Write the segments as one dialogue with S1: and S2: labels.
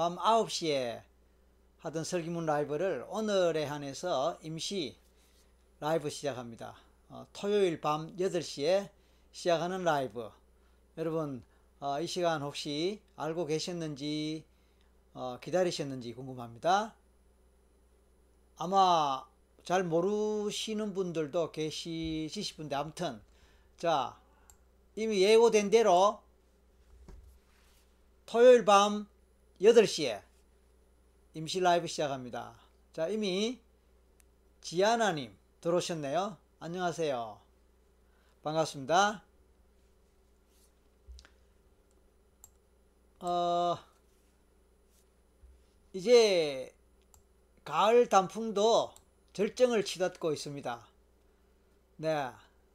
S1: 밤 9시에 하던 설기문 라이브를 오늘에 한해서 임시 라이브 시작합니다. 어, 토요일 밤 8시에 시작하는 라이브. 여러분, 어, 이 시간 혹시 알고 계셨는지, 어, 기다리셨는지 궁금합니다. 아마 잘 모르시는 분들도 계시실 분데, 아무튼, 자, 이미 예고된 대로 토요일 밤 8시에 임시 라이브 시작합니다. 자, 이미 지아나님 들어오셨네요. 안녕하세요. 반갑습니다. 어, 이제 가을 단풍도 절정을 치닫고 있습니다. 네,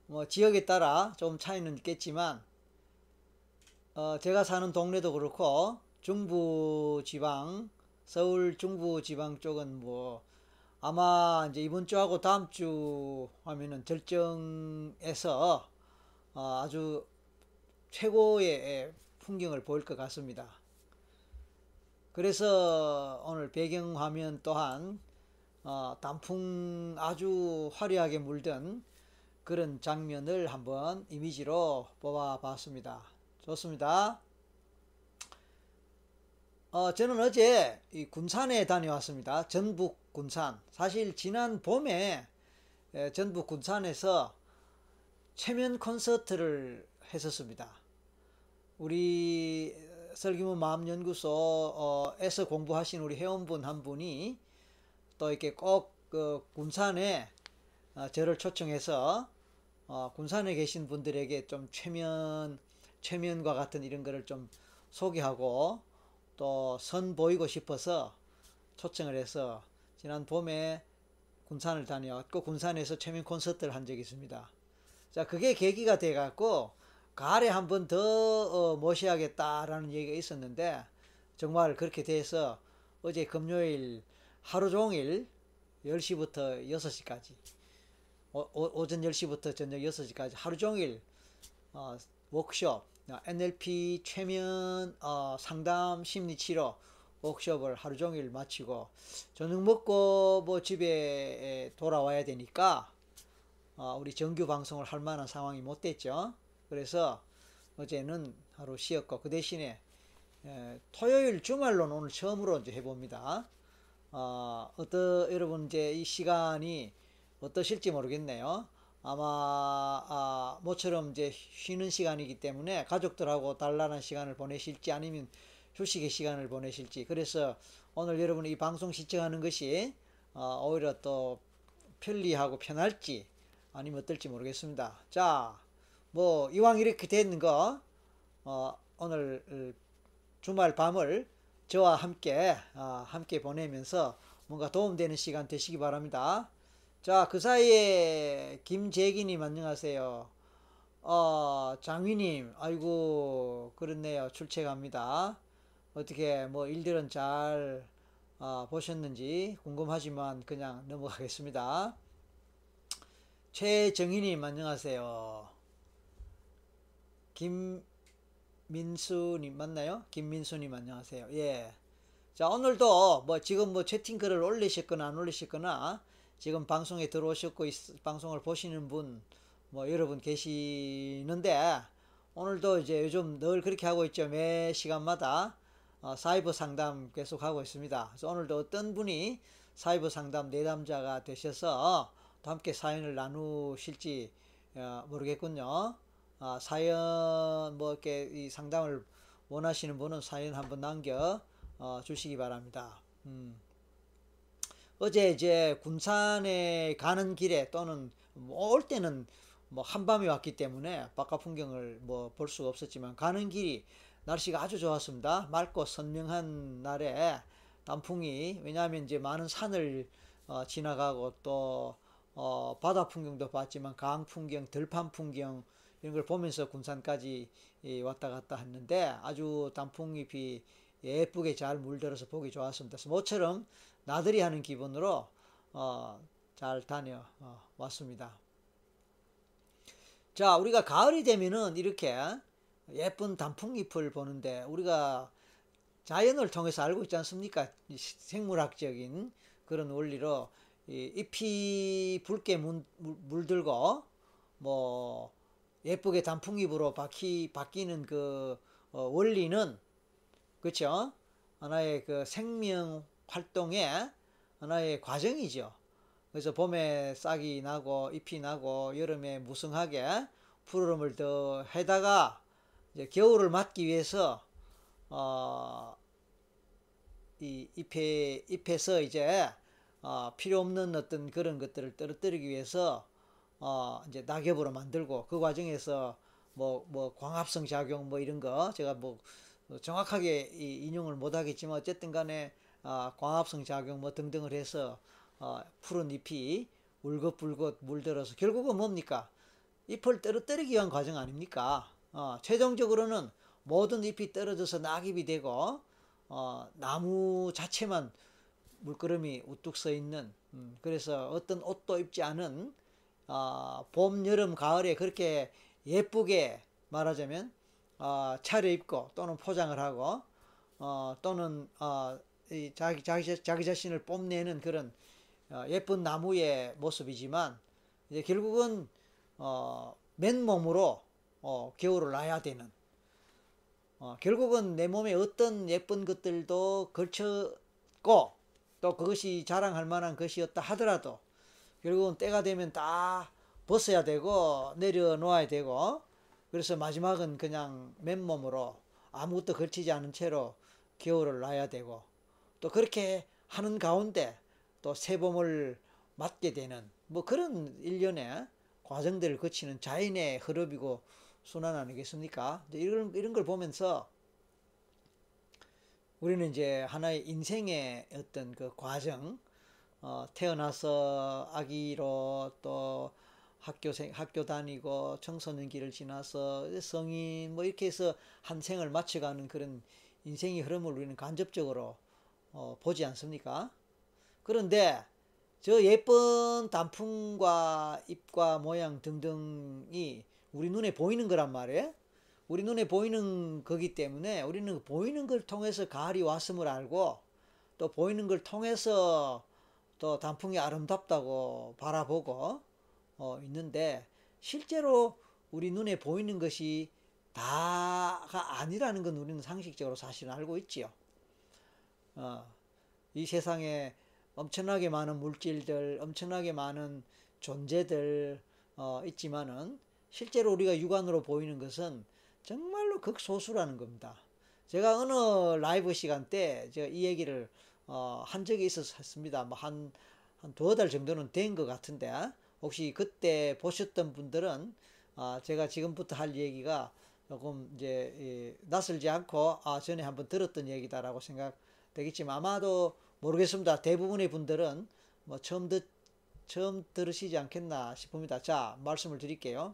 S1: 뭐 지역에 따라 좀 차이는 있겠지만, 어, 제가 사는 동네도 그렇고, 중부 지방, 서울 중부 지방 쪽은 뭐 아마 이제 이번 주하고 다음 주 하면은 절정에서 어 아주 최고의 풍경을 보일 것 같습니다. 그래서 오늘 배경 화면 또한 어 단풍 아주 화려하게 물든 그런 장면을 한번 이미지로 뽑아 봤습니다. 좋습니다. 어, 저는 어제 이 군산에 다녀왔습니다. 전북 군산. 사실 지난 봄에 에, 전북 군산에서 최면 콘서트를 했었습니다. 우리 설기문 마음연구소에서 공부하신 우리 회원분 한 분이 또 이렇게 꼭 그 군산에 어, 저를 초청해서 어, 군산에 계신 분들에게 좀 최면 최면과 같은 이런 거를 좀 소개하고 또 선 보이고 싶어서 초청을 해서 지난 봄에 군산을 다녀왔고 군산에서 최면 콘서트를 한 적이 있습니다. 자 그게 계기가 돼 갖고 가을에 한 번더 어, 모셔야겠다라는 얘기가 있었는데 정말 그렇게 돼서 어제 금요일 하루 종일 10시부터 6시까지 오, 전 10시부터 저녁 6시까지 하루 종일 어, 워크숍 NLP 최면 어, 상담 심리 치료 워크숍을 하루 종일 마치고 저녁 먹고 뭐 집에 돌아와야 되니까 어, 우리 정규 방송을 할 만한 상황이 못 됐죠. 그래서 어제는 하루 쉬었고 그 대신에 에, 토요일 주말로는 오늘 처음으로 이제 해봅니다. 어, 어떠 여러분 이제 이 시간이 어떠실지 모르겠네요. 아마 아, 모처럼 이제 쉬는 시간이기 때문에 가족들하고 단란한 시간을 보내실지 아니면 휴식의 시간을 보내실지 그래서 오늘 여러분 이 방송 시청하는 것이 어, 오히려 또 편리하고 편할지 아니면 어떨지 모르겠습니다. 자, 뭐 이왕 이렇게 되는 거 어, 오늘 주말 밤을 저와 함께 어, 함께 보내면서 뭔가 도움되는 시간 되시기 바랍니다. 자, 그 사이에 김재기님 안녕하세요. 어, 장위님, 아이고, 그렇네요. 출첵합니다. 어떻게 뭐 일들은 잘 어, 보셨는지 궁금하지만 그냥 넘어가겠습니다. 최정희님 안녕하세요. 김민수님 맞나요? 김민수님 안녕하세요. 예. 자 오늘도 뭐 지금 뭐 채팅글을 올리셨거나 안 올리셨거나 지금 방송에 들어오셨고 방송을 보시는 분 뭐 여러분 계시는데 오늘도 이제 요즘 늘 그렇게 하고 있죠. 매 시간마다 어, 사이버 상담 계속 하고 있습니다. 그래서 오늘도 어떤 분이 사이버 상담 내담자가 되셔서 또 함께 사연을 나누실지 어, 모르겠군요. 어, 사연 뭐 이렇게 이 상담을 원하시는 분은 사연 한번 남겨 어, 주시기 바랍니다. 음. 어제 이제 군산에 가는 길에 또는 뭐 올 때는 뭐 한밤이 왔기 때문에 바깥 풍경을 뭐 볼 수가 없었지만 가는 길이 날씨가 아주 좋았습니다. 맑고 선명한 날에 단풍이 왜냐하면 이제 많은 산을 어, 지나가고 또 어, 바다 풍경도 봤지만 강 풍경, 들판 풍경 이런 걸 보면서 군산까지 왔다 갔다 했는데 아주 단풍잎이 예쁘게 잘 물들어서 보기 좋았습니다. 모처럼 나들이 하는 기분으로 어, 잘 다녀 어, 왔습니다. 자, 우리가 가을이 되면은 이렇게 예쁜 단풍잎을 보는데 우리가 자연을 통해서 알고 있지 않습니까? 생물학적인 그런 원리로 잎이 붉게 물, 물들고 뭐 예쁘게 단풍잎으로 바퀴 바뀌는 그 어, 원리는 그렇죠? 하나의 그 생명 활동의 하나의 과정이죠. 그래서 봄에 싹이 나고 잎이 나고 여름에 무성하게 푸르름을 더 해다가 이제 겨울을 맞기 위해서 어, 이 잎에 잎에서 이제 어, 필요 없는 어떤 그런 것들을 떨어뜨리기 위해서 어, 이제 낙엽으로 만들고 그 과정에서 뭐, 뭐, 광합성 작용 뭐 이런 거 제가 뭐 정확하게 이 인용을 못 하겠지만 어쨌든 간에 어, 광합성 작용 뭐 등등을 해서 어, 푸른 잎이 울긋불긋 물들어서 결국은 뭡니까? 잎을 떨어뜨리기 위한 과정 아닙니까? 어, 최종적으로는 모든 잎이 떨어져서 낙엽이 되고 어, 나무 자체만 물끄러미 우뚝 서 있는 음, 그래서 어떤 옷도 입지 않은 어, 봄, 여름, 가을에 그렇게 예쁘게 말하자면 어, 차려입고 또는 포장을 하고 어, 또는 어, 자기, 자기, 자기 자신을 뽐내는 그런 어, 예쁜 나무의 모습이지만 이제 결국은 어, 맨몸으로 어, 겨울을 나야 되는 어, 결국은 내 몸에 어떤 예쁜 것들도 걸쳤고 또 그것이 자랑할 만한 것이었다 하더라도 결국은 때가 되면 다 벗어야 되고 내려놓아야 되고 그래서 마지막은 그냥 맨몸으로 아무것도 걸치지 않은 채로 겨울을 나야 되고 또 그렇게 하는 가운데 또 새봄을 맞게 되는 뭐 그런 일련의 과정들을 거치는 자연의 흐름이고 순환 아니겠습니까? 이런 이런 걸 보면서 우리는 이제 하나의 인생의 어떤 그 과정, 어, 태어나서 아기로 또 학교생 학교 다니고 청소년기를 지나서 성인 뭐 이렇게 해서 한 생을 마쳐가는 그런 인생의 흐름을 우리는 간접적으로 어, 보지 않습니까? 그런데 저 예쁜 단풍과 잎과 모양 등등이 우리 눈에 보이는 거란 말이에요. 우리 눈에 보이는 거기 때문에 우리는 보이는 걸 통해서 가을이 왔음을 알고 또 보이는 걸 통해서 또 단풍이 아름답다고 바라보고 어, 있는데 실제로 우리 눈에 보이는 것이 다가 아니라는 건 우리는 상식적으로 사실 알고 있지요. 어, 이 세상에 엄청나게 많은 물질들, 엄청나게 많은 존재들 어, 있지만은 실제로 우리가 육안으로 보이는 것은 정말로 극소수라는 겁니다. 제가 어느 라이브 시간 때 제가 이 얘기를 어, 한 적이 있어서 했습니다. 뭐 한, 한 두어 달 정도는 된 것 같은데, 혹시 그때 보셨던 분들은, 어, 제가 지금부터 할 얘기가 조금 이제, 예, 낯설지 않고, 아, 전에 한번 들었던 얘기다라고 생각 되겠지만, 아마도 모르겠습니다. 대부분의 분들은 뭐 처음 듣, 처음 들으시지 않겠나 싶습니다. 자, 말씀을 드릴게요.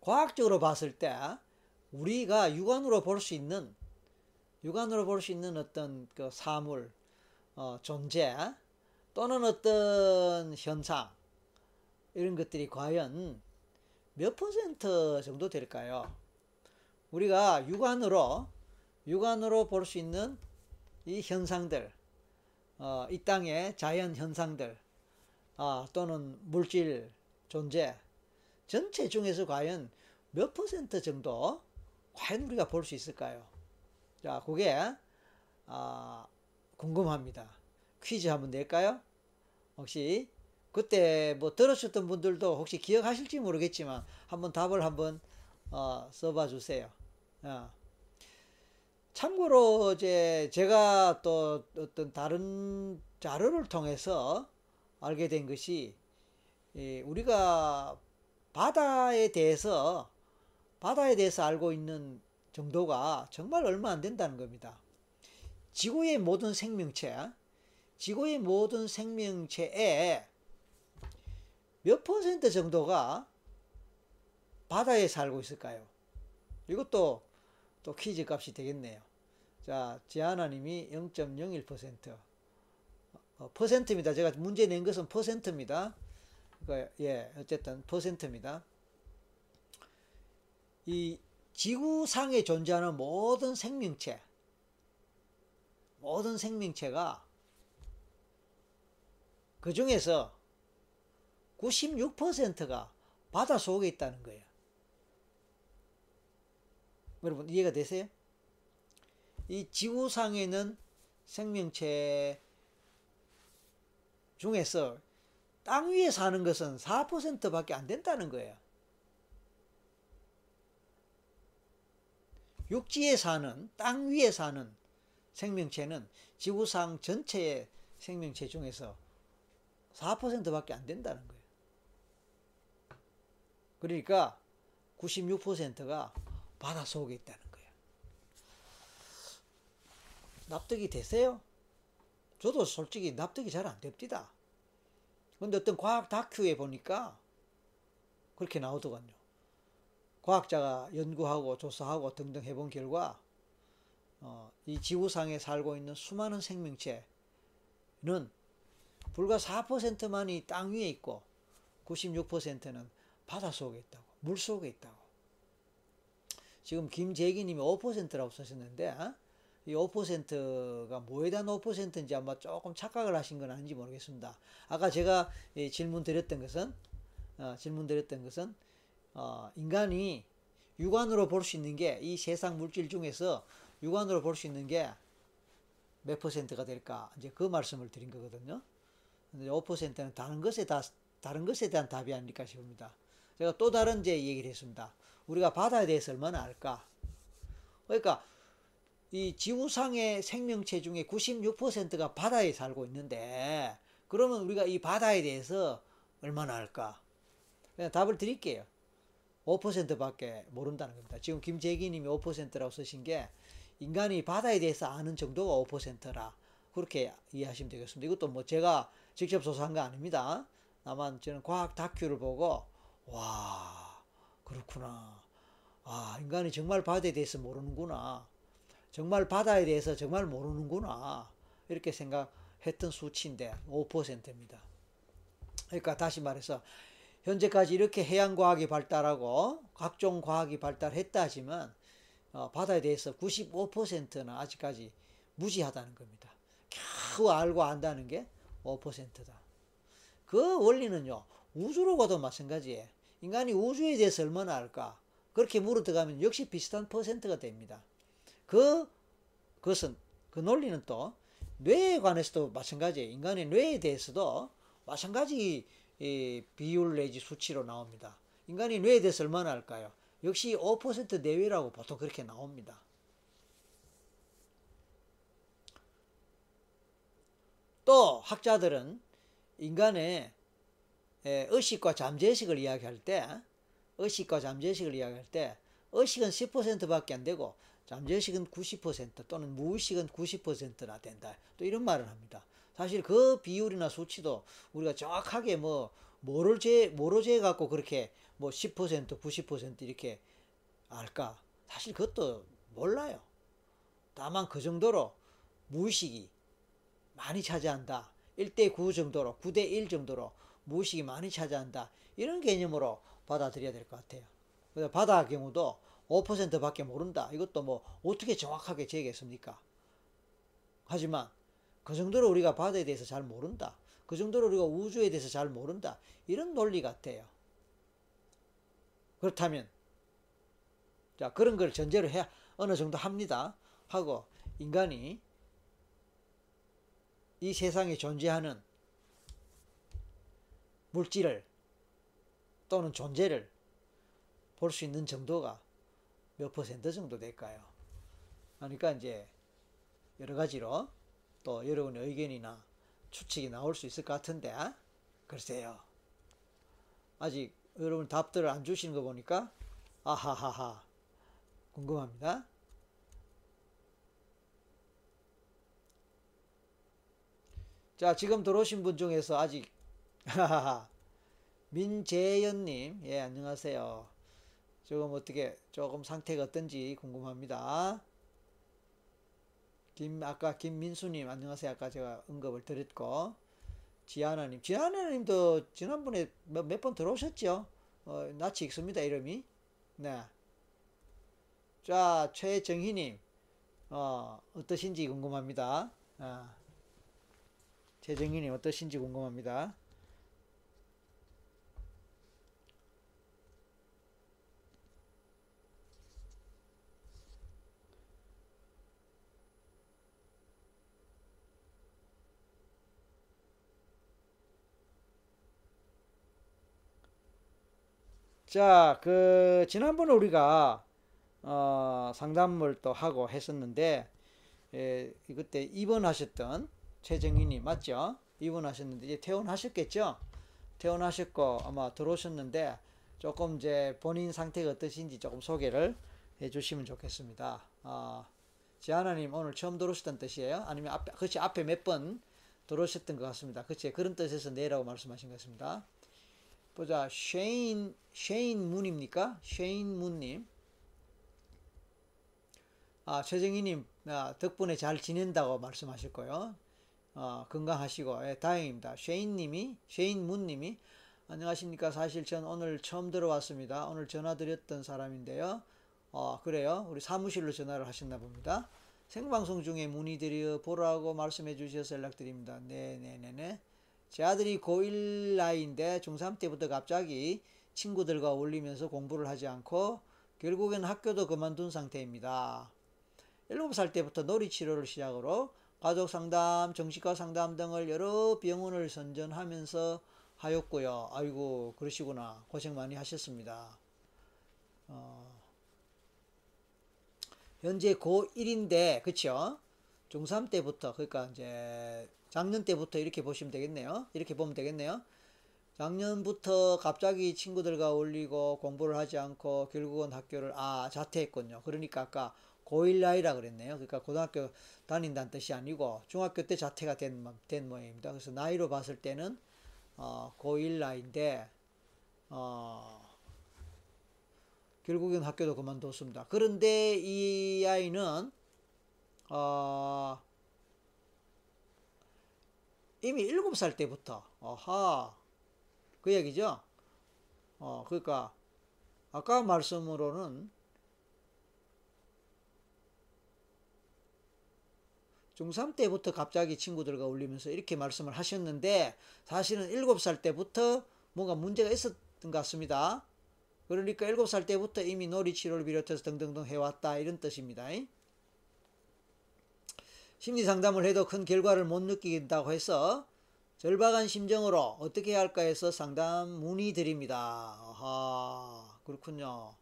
S1: 과학적으로 봤을 때, 우리가 육안으로 볼 수 있는 육안으로 볼 수 있는 어떤 그 사물, 어, 존재 또는 어떤 현상 이런 것들이 과연 몇 퍼센트 정도 될까요? 우리가 육안으로 육안으로 볼 수 있는 이 현상들, 어, 이 땅의 자연 현상들 어, 또는 물질 존재 전체 중에서 과연 몇 퍼센트 정도 과연 우리가 볼 수 있을까요? 자, 그게 아, 궁금합니다. 퀴즈 한번 낼까요? 혹시 그때 뭐 들으셨던 분들도 혹시 기억하실지 모르겠지만 한번 답을 한번 어, 써봐 주세요. 어. 참고로 이제 제가 또 어떤 다른 자료를 통해서 알게 된 것이 우리가 바다에 대해서 바다에 대해서 알고 있는 정도가 정말 얼마 안 된다는 겁니다. 지구의 모든 생명체, 지구의 모든 생명체의 몇 퍼센트 정도가 바다에 살고 있을까요? 이것도 또 퀴즈 값이 되겠네요. 자, 지하나님이 0.01%. 어, 퍼센트입니다. 제가 문제 낸 것은 퍼센트입니다. 그, 예, 어쨌든 퍼센트입니다. 이 지구상에 존재하는 모든 생명체, 모든 생명체가 그 중에서 96%가 바다 속에 있다는 거예요. 여러분 이해가 되세요? 이 지구상에는 생명체 중에서 땅 위에 사는 것은 4%밖에 안 된다는 거예요. 육지에 사는 땅 위에 사는 생명체는 지구상 전체의 생명체 중에서 4%밖에 안 된다는 거예요. 그러니까 96%가 바다 속에 있다는 거예요. 납득이 되세요? 저도 솔직히 납득이 잘 안 됩니다. 근데 어떤 과학 다큐에 보니까 그렇게 나오더군요. 과학자가 연구하고 조사하고 등등 해본 결과 어, 이 지구상에 살고 있는 수많은 생명체는 불과 4%만이 땅 위에 있고 96%는 바다 속에 있다고 물 속에 있다고 지금 김재기님이 5%라고 쓰셨는데 어? 이 5%가 뭐에 대한 5%인지 아마 조금 착각을 하신 건 아닌지 모르겠습니다. 아까 제가 질문 드렸던 것은 어, 질문 드렸던 것은 어, 인간이 육안으로 볼 수 있는 게 이 세상 물질 중에서 육안으로 볼 수 있는 게 몇 퍼센트가 될까 이제 그 말씀을 드린 거거든요. 근데 5%는 다른 것에 다 다른 것에 대한 답이 아닐까 싶습니다. 제가 또 다른 이제 얘기를 했습니다. 우리가 바다에 대해서 얼마나 알까? 그러니까 이 지구상의 생명체 중에 96%가 바다에 살고 있는데 그러면 우리가 이 바다에 대해서 얼마나 알까? 그냥 답을 드릴게요. 5%밖에 모른다는 겁니다. 지금 김재기 님이 5%라고 쓰신 게 인간이 바다에 대해서 아는 정도가 5%라 그렇게 이해하시면 되겠습니다. 이것도 뭐 제가 직접 조사한 거 아닙니다. 다만 저는 과학 다큐를 보고 와 그렇구나. 아 인간이 정말 바다에 대해서 모르는구나. 정말 바다에 대해서 정말 모르는구나. 이렇게 생각했던 수치인데 5%입니다. 그러니까 다시 말해서 현재까지 이렇게 해양 과학이 발달하고 각종 과학이 발달했다 하지만 어, 바다에 대해서 95%는 아직까지 무지하다는 겁니다. 겨우 알고 안다는 게 5%다. 그 원리는요, 우주로 가도 마찬가지예요. 인간이 우주에 대해서 얼마나 알까? 그렇게 물어 들어가면 역시 비슷한 퍼센트가 됩니다. 그, 그것은, 그 논리는 또 뇌에 관해서도 마찬가지예요. 인간의 뇌에 대해서도 마찬가지 비율 내지 수치로 나옵니다. 인간이 뇌에 대해서 얼마나 알까요? 역시 5% 내외라고 보통 그렇게 나옵니다. 또 학자들은 인간의 의식과 잠재의식을 이야기할 때 의식과 잠재의식을 이야기할 때 의식은 10%밖에 안 되고 잠재의식은 90% 또는 무의식은 90%나 된다. 또 이런 말을 합니다. 사실 그 비율이나 수치도 우리가 정확하게 뭐 뭐를 재 뭐로 재 갖고 그렇게 뭐 10% 90% 이렇게 알까? 사실 그것도 몰라요. 다만 그 정도로 무의식이 많이 차지한다. 1대 9 정도로 9대 1 정도로 무의식이 많이 차지한다. 이런 개념으로 받아들여야 될 것 같아요. 그래서 바다 경우도 5%밖에 모른다. 이것도 뭐 어떻게 정확하게 재겠습니까? 하지만 그 정도로 우리가 바다에 대해서 잘 모른다. 그 정도로 우리가 우주에 대해서 잘 모른다. 이런 논리 같아요. 그렇다면 자 그런 걸 전제로 해 어느 정도 합니다. 하고 인간이 이 세상에 존재하는 물질을 또는 존재를 볼 수 있는 정도가 몇 퍼센트 정도 될까요? 그러니까 이제 여러 가지로 또 여러분의 의견이나 추측이 나올 수 있을 것 같은데 글쎄요. 아직 여러분 답들을 안 주시는 거 보니까 아하하하 궁금합니다. 자 지금 들어오신 분 중에서 아직 민재현님 예 안녕하세요. 조금 어떻게 조금 상태가 어떤지 궁금합니다. 김 아까 김민수님 안녕하세요. 아까 제가 언급을 드렸고 지하나님 지하나님도 지난번에 몇 번 들어오셨죠? 어, 낯이 익습니다 이름이. 네. 자 최정희님 어, 어떠신지 궁금합니다. 아, 최정희님 어떠신지 궁금합니다. 자, 그 지난번에 우리가 어, 상담을 또 하고 했었는데 예, 그때 입원하셨던 최정희님 맞죠? 입원하셨는데 이제 퇴원하셨겠죠? 퇴원하셨고 아마 들어오셨는데 조금 이제 본인 상태가 어떠신지 조금 소개를 해 주시면 좋겠습니다. 어, 지하나님 오늘 처음 들어오셨던 뜻이에요? 아니면 앞에 그치 앞에 몇 번 들어오셨던 것 같습니다. 그치 그런 뜻에서 내라고 말씀하신 것 같습니다. 보자 쉐인 쉐인 문입니까? 쉐인 문님. 아 최정희님 아, 덕분에 잘 지낸다고 말씀하실 거요. 어, 건강하시고 예, 다행입니다. 쉐인님이 쉐인 문님이 안녕하십니까? 사실 전 오늘 처음 들어왔습니다. 오늘 전화 드렸던 사람인데요. 어, 그래요. 우리 사무실로 전화를 하셨나 봅니다. 생방송 중에 문의드려 보라고 말씀해 주셔서 연락드립니다. 네네네네. 제 아들이 고1 나이인데 중3 때부터 갑자기 친구들과 어울리면서 공부를 하지 않고 결국엔 학교도 그만둔 상태입니다. 7살 때부터 놀이 치료를 시작으로 가족 상담, 정신과 상담 등을 여러 병원을 선전하면서 하였고요. 아이고 그러시구나. 고생 많이 하셨습니다. 어, 현재 고1인데 그쵸? 중3 때부터 그러니까 이제 작년 때부터 이렇게 보시면 되겠네요. 이렇게 보면 되겠네요. 작년부터 갑자기 친구들과 어울리고 공부를 하지 않고 결국은 학교를 아 자퇴했군요. 그러니까 아까 고1 나이라 그랬네요. 그러니까 고등학교 다닌다는 뜻이 아니고 중학교 때 자퇴가 된, 된 모양입니다. 그래서 나이로 봤을 때는 어, 고1 나이인데 어, 결국엔 학교도 그만뒀습니다. 그런데 이 아이는 어, 이미 7살 때부터 어하 그 얘기죠. 어 그러니까 아까 말씀으로는 중3 때부터 갑자기 친구들과 어울리면서 이렇게 말씀을 하셨는데 사실은 7살 때부터 뭔가 문제가 있었던 것 같습니다. 그러니까 7살 때부터 이미 놀이 치료를 비롯해서 등등등 해왔다 이런 뜻입니다. 심리 상담을 해도 큰 결과를 못 느낀다고 해서 절박한 심정으로 어떻게 할까 해서 상담 문의 드립니다. 아하, 그렇군요.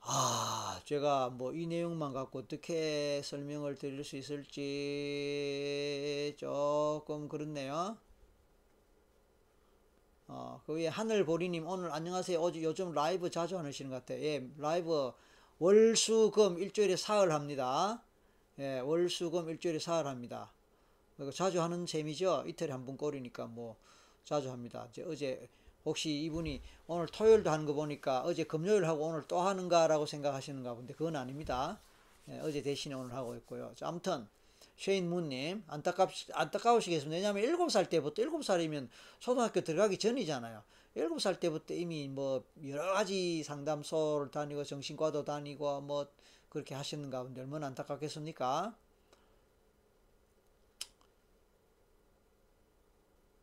S1: 아, 제가 뭐 이 내용만 갖고 어떻게 설명을 드릴 수 있을지 조금 그렇네요. 어, 그 위에 하늘보리님 오늘 안녕하세요. 어제 요즘 라이브 자주 하시는 것 같아요. 예, 라이브 월수금 일주일에 사흘 합니다. 예, 월수금 일주일에 사흘 합니다. 자주 하는 셈이죠. 이틀에 한 번 꼴이니까 뭐 자주 합니다. 이제 어제 혹시 이분이 오늘 토요일도 하는 거 보니까 어제 금요일 하고 오늘 또 하는가라고 생각하시는가 본데 그건 아닙니다. 예, 어제 대신에 오늘 하고 있고요. 자, 아무튼 쉐인 문님 안타깝 안타까우시겠습니다. 왜냐하면 7살 때부터 7살이면 초등학교 들어가기 전이잖아요. 7살 때부터 이미 뭐 여러 가지 상담소를 다니고 정신과도 다니고 뭐 그렇게 하셨는가 본데 얼마나 안타깝겠습니까?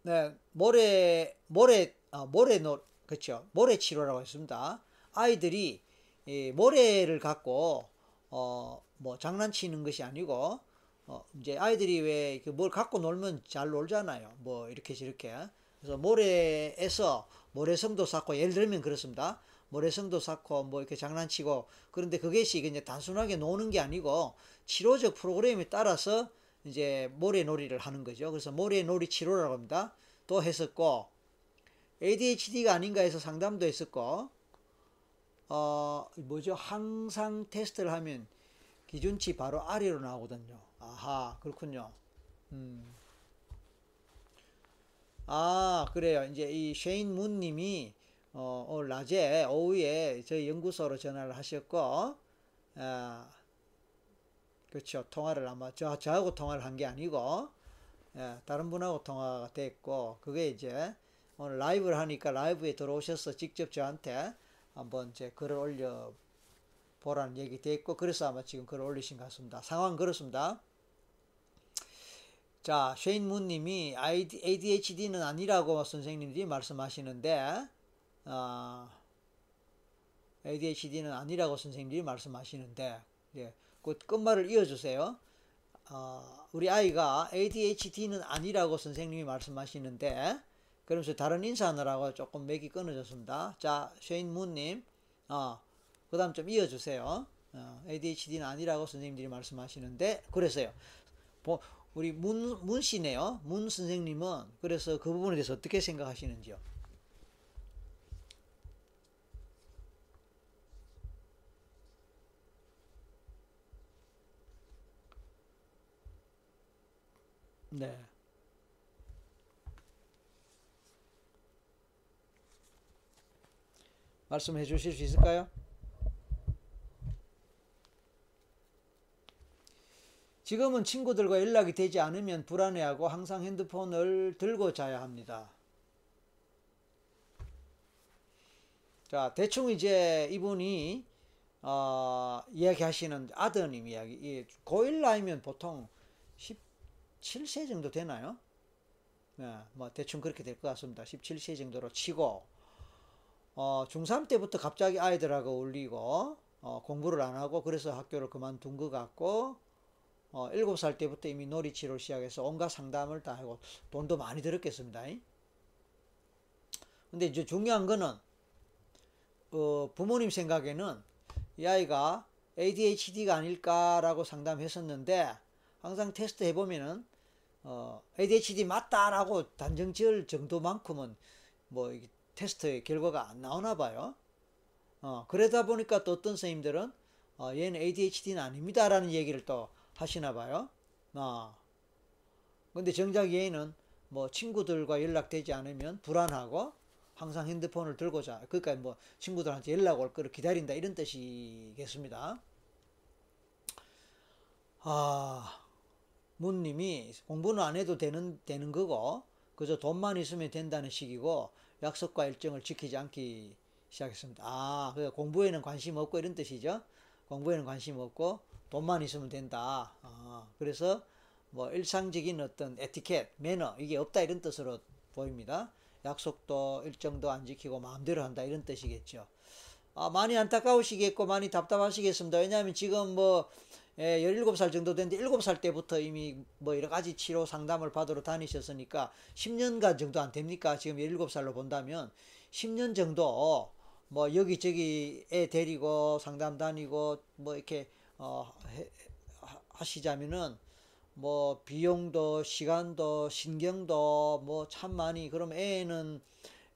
S1: 네, 모래 모래 아, 모래 노 그렇죠. 모래 치료라고 했습니다. 아이들이 이 모래를 갖고 어 뭐 장난치는 것이 아니고 어 이제 아이들이 왜 뭘 갖고 놀면 잘 놀잖아요. 뭐 이렇게 저렇게 그래서 모래에서 모래성도 쌓고 예를 들면 그렇습니다. 모래성도 쌓고 뭐 이렇게 장난치고 그런데 그것이 이제 단순하게 노는 게 아니고 치료적 프로그램에 따라서 이제 모래놀이를 하는 거죠. 그래서 모래놀이 치료라고 합니다. 또 했었고 ADHD가 아닌가 해서 상담도 했었고 어 뭐죠? 항상 테스트를 하면 기준치 바로 아래로 나오거든요. 아하 그렇군요. 음. 아 그래요. 이제 이 쉐인 문님이 어, 오늘 낮에 오후에 저희 연구소로 전화를 하셨고 아, 그렇죠. 통화를 아마 저, 저하고 통화를 한 게 아니고 예, 다른 분하고 통화가 됐고 그게 이제 오늘 라이브를 하니까 라이브에 들어오셔서 직접 저한테 한번 제 글을 올려 보라는 얘기 됐고 그래서 아마 지금 글을 올리신 것 같습니다. 상황 그렇습니다. 자, 쉐인 문님이 ADHD는 아니라고 선생님들이 말씀하시는데 어, ADHD는 아니라고 선생님들이 말씀하시는데 예, 그 끝말을 이어주세요. 어, 우리 아이가 ADHD는 아니라고 선생님이 말씀하시는데 그러면서 다른 인사하느라고 조금 맥이 끊어졌습니다. 자, 쉐인 문님, 어, 그 다음 좀 이어주세요. 어, ADHD는 아니라고 선생님들이 말씀하시는데, 그래서요. 우리 문, 문 씨네요. 문 선생님은 그래서 그 부분에 대해서 어떻게 생각하시는지요? 네. 말씀해 주실 수 있을까요? 지금은 친구들과 연락이 되지 않으면 불안해하고 항상 핸드폰을 들고 자야 합니다. 자, 대충 이제 이분이 어, 이야기하시는 아드님 이야기. 고1 나이면 보통 17세 정도 되나요? 네, 뭐 대충 그렇게 될 것 같습니다. 17세 정도로 치고 어, 중3 때부터 갑자기 아이들하고 어울리고 어, 공부를 안 하고 그래서 학교를 그만둔 것 같고 어, 7살 때부터 이미 놀이치를 시작해서 온갖 상담을 다 하고 돈도 많이 들었겠습니다. 근데 이제 중요한 거는 어, 부모님 생각에는 이 아이가 ADHD가 아닐까라고 상담했었는데 항상 테스트 해보면은 어, ADHD 맞다라고 단정 지을 정도만큼은 뭐 테스트의 결과가 안 나오나 봐요. 어, 그러다 보니까 또 어떤 선생님들은 어, 얘는 ADHD는 아닙니다라는 얘기를 또 하시나 봐요. 어. 근데 정작 얘는 뭐 친구들과 연락되지 않으면 불안하고 항상 핸드폰을 들고 자. 그러니까 뭐 친구들한테 연락 올 거를 기다린다 이런 뜻이겠습니다. 아, 문님이 공부는 안 해도 되는 되는 거고 그저 돈만 있으면 된다는 식이고 약속과 일정을 지키지 않기 시작했습니다. 아, 그 공부에는 관심 없고 이런 뜻이죠. 공부에는 관심 없고 돈만 있으면 된다. 아, 그래서 뭐 일상적인 어떤 에티켓, 매너 이게 없다 이런 뜻으로 보입니다. 약속도 일정도 안 지키고 마음대로 한다 이런 뜻이겠죠. 아, 많이 안타까우시겠고 많이 답답하시겠습니다. 왜냐하면 지금 뭐 예, 17살 정도 됐는데 7살 때부터 이미 뭐 여러 가지 치료 상담을 받으러 다니셨으니까 10년간 정도 안 됩니까? 지금 17살로 본다면 10년 정도 뭐 여기저기 애 데리고 상담 다니고 뭐 이렇게 어 해, 하시자면은 뭐 비용도 시간도 신경도 뭐 참 많이 그럼 애는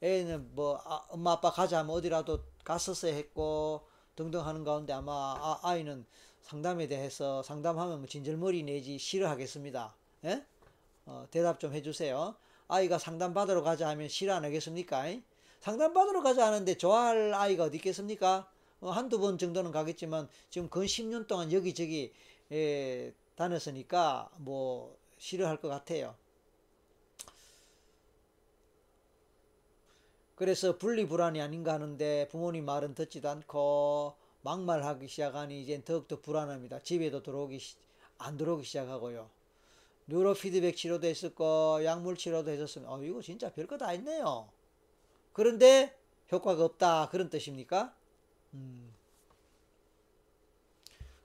S1: 애는 뭐 아, 엄마 아빠 가자면 어디라도 갔었어야 했고 등등 하는 가운데 아마 아, 아이는 상담에 대해서 상담하면 뭐 진절머리 내지 싫어하겠습니다. 예? 어, 대답 좀 해주세요. 아이가 상담 받으러 가자 하면 싫어 안 하겠습니까? 상담 받으러 가자 하는데 좋아할 아이가 어디 있겠습니까? 어, 한두 번 정도는 가겠지만 지금 근 10년 동안 여기저기 예, 다녔으니까 뭐 싫어할 것 같아요. 그래서 분리불안이 아닌가 하는데 부모님 말은 듣지도 않고 막말하기 시작하니 이제 더욱더 불안합니다. 집에도 들어오기 안 들어오기 시작하고요. 뉴로 피드백 치료도 했었고 약물 치료도 했었으면 어 이거 진짜 별거 다 있네요. 그런데 효과가 없다 그런 뜻입니까? 음.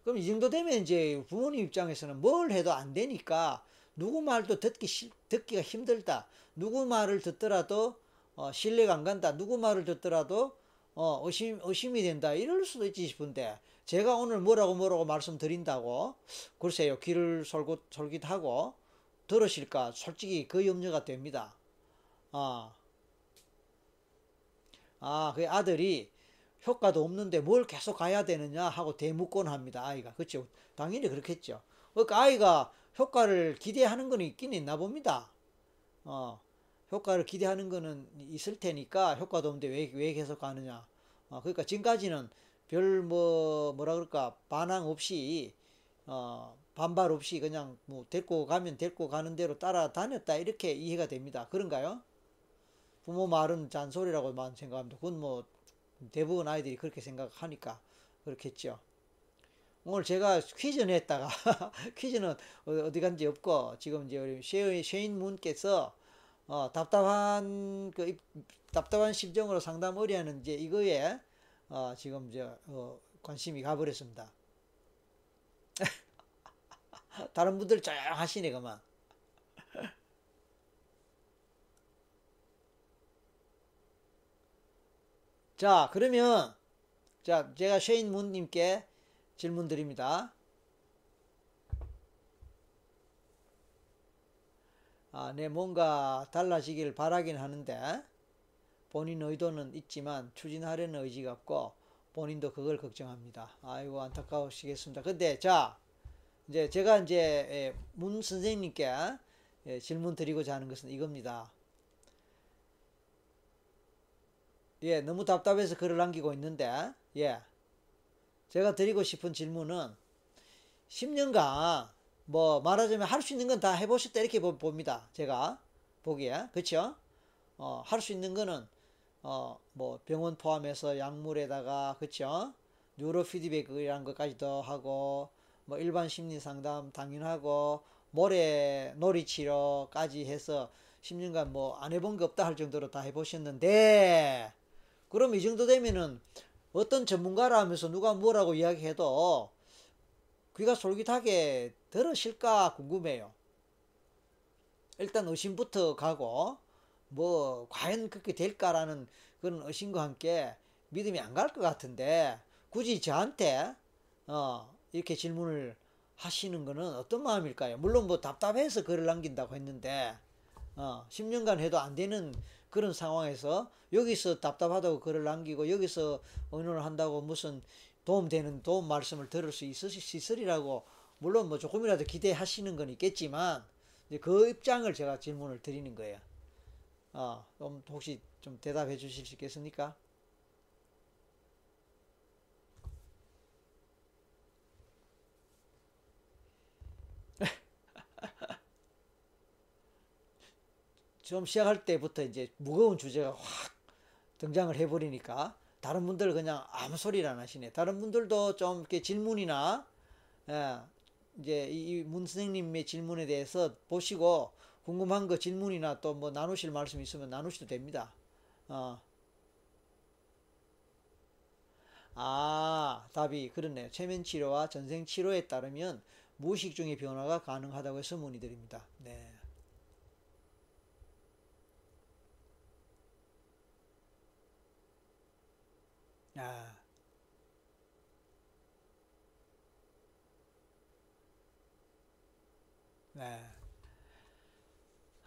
S1: 그럼 이 정도 되면 이제 부모님 입장에서는 뭘 해도 안 되니까 누구 말도 듣기 듣기가 힘들다. 누구 말을 듣더라도 어, 신뢰가 안 간다. 누구 말을 듣더라도 어, 의심, 의심이 된다. 이럴 수도 있지 싶은데, 제가 오늘 뭐라고 뭐라고 말씀드린다고, 글쎄요, 귀를 솔깃, 솔깃하고 들으실까? 솔직히 그 염려가 됩니다. 아, 아, 그 아들이 효과도 없는데 뭘 계속 가야 되느냐 하고 대묻곤 합니다. 아이가. 그렇죠. 당연히 그렇겠죠. 그러니까 아이가 효과를 기대하는 건 있긴 있나 봅니다. 어, 효과를 기대하는 거는 있을 테니까 효과도 없는데 왜, 왜 계속 가느냐. 어, 그러니까 지금까지는 별 뭐, 뭐라 그럴까, 반항 없이, 어, 반발 없이 그냥 뭐 데리고 가면 데리고 가는 대로 따라다녔다. 이렇게 이해가 됩니다. 그런가요? 부모 말은 잔소리라고만 생각합니다. 그건 뭐 대부분 아이들이 그렇게 생각하니까 그렇겠죠. 오늘 제가 퀴즈 냈다가 퀴즈는 어- 어디 간지 없고 지금 이제 우리 쉐- 쉐인 문께서 어, 답답한 그 입- 답답한 심정으로 상담 의뢰하는 이제 이거에 어, 지금 이제 어, 관심이 가버렸습니다. 다른 분들 조용하시네 그만. 자 그러면 자 제가 쉐인 문님께 질문 드립니다. 아, 내 뭔가 달라지길 바라긴 하는데 본인 의도는 있지만 추진하려는 의지가 없고 본인도 그걸 걱정합니다. 아이고 안타까우시겠습니다. 근데 자 이제 제가 이제 예, 문 선생님께 예, 질문 드리고자 하는 것은 이겁니다. 예, 너무 답답해서 글을 남기고 있는데 예, 제가 드리고 싶은 질문은 10년간 뭐 말하자면 할 수 있는 건 다 해보셨다 이렇게 보- 봅니다. 제가 보기에 그쵸? 어, 할 수 있는 거는 어, 뭐 병원 포함해서 약물에다가 그쵸? 뉴로 피드백이란 것까지도 하고 뭐 일반 심리 상담 당연하고 모래 놀이 치료까지 해서 10년간 뭐 안 해본 게 없다 할 정도로 다 해보셨는데 그럼 이 정도 되면은 어떤 전문가라 하면서 누가 뭐라고 이야기해도 귀가 솔깃하게 들으실까 궁금해요. 일단 의심부터 가고 뭐 과연 그렇게 될까라는 그런 의심과 함께 믿음이 안 갈 것 같은데 굳이 저한테 어 이렇게 질문을 하시는 거는 어떤 마음일까요? 물론 뭐 답답해서 글을 남긴다고 했는데 어 10년간 해도 안 되는 그런 상황에서 여기서 답답하다고 글을 남기고 여기서 의논을 한다고 무슨 도움되는 도움 말씀을 들을 수 있으시, 있으리라고 물론 뭐 조금이라도 기대하시는 건 있겠지만 그 입장을 제가 질문을 드리는 거예요. 어, 좀 혹시 좀 대답해 주실 수 있겠습니까? 처음 시작할 때부터 이제 무거운 주제가 확 등장을 해버리니까 다른 분들 그냥 아무 소리를 안 하시네. 다른 분들도 좀 이렇게 질문이나 예, 이제 이 문 선생님의 질문에 대해서 보시고 궁금한 거 질문이나 또 뭐 나누실 말씀 있으면 나누셔도 됩니다. 어. 아, 답이 그렇네요. 최면 치료와 전생 치료에 따르면 무의식 중의 변화가 가능하다고 해서 문의드립니다. 네. 아, 네.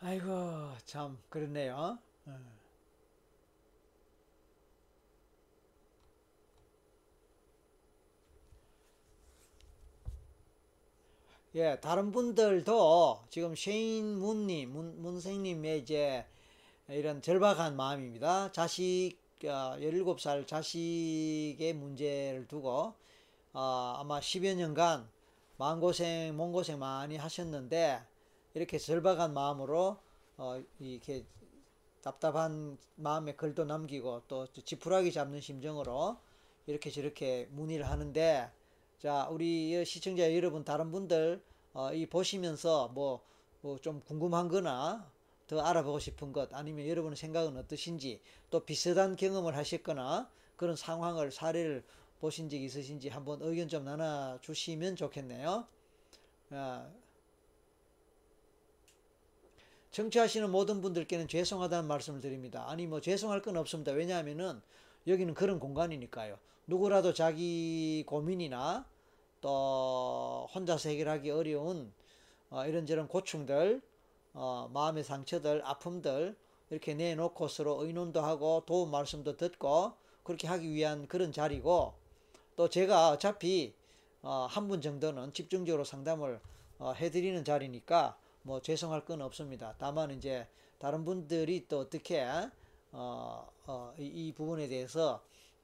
S1: 아이고, 참, 그렇네요. 어. 예, 다른 분들도 지금 쉐인 문님, 문, 문생님의 이제 이런 절박한 마음입니다. 자식, 어, 17살 자식의 문제를 두고, 어, 아마 10여 년간 마음고생, 몸고생 많이 하셨는데, 이렇게 절박한 마음으로, 어, 이렇게 답답한 마음에 글도 남기고, 또 지푸라기 잡는 심정으로 이렇게 저렇게 문의를 하는데, 자, 우리 시청자 여러분, 다른 분들, 어, 이 보시면서 뭐, 뭐 좀 궁금한 거나 더 알아보고 싶은 것, 아니면 여러분의 생각은 어떠신지, 또 비슷한 경험을 하셨거나 그런 상황을, 사례를 보신 적 있으신지 한번 의견 좀 나눠 주시면 좋겠네요. 아, 청취하시는 모든 분들께는 죄송하다는 말씀을 드립니다. 아니, 뭐, 죄송할 건 없습니다. 왜냐하면은, 여기는 그런 공간이니까요. 누구라도 자기 고민이나 또 혼자서 해결하기 어려운 어, 이런저런 고충들, 어, 마음의 상처들, 아픔들 이렇게 내놓고 서로 의논도 하고 도움 말씀도 듣고 그렇게 하기 위한 그런 자리고 또 제가 어차피 어, 한 분 정도는 집중적으로 상담을 어, 해드리는 자리니까 뭐 죄송할 건 없습니다. 다만 이제 다른 분들이 또 어떻게 어, 어, 이, 이 부분에 대해서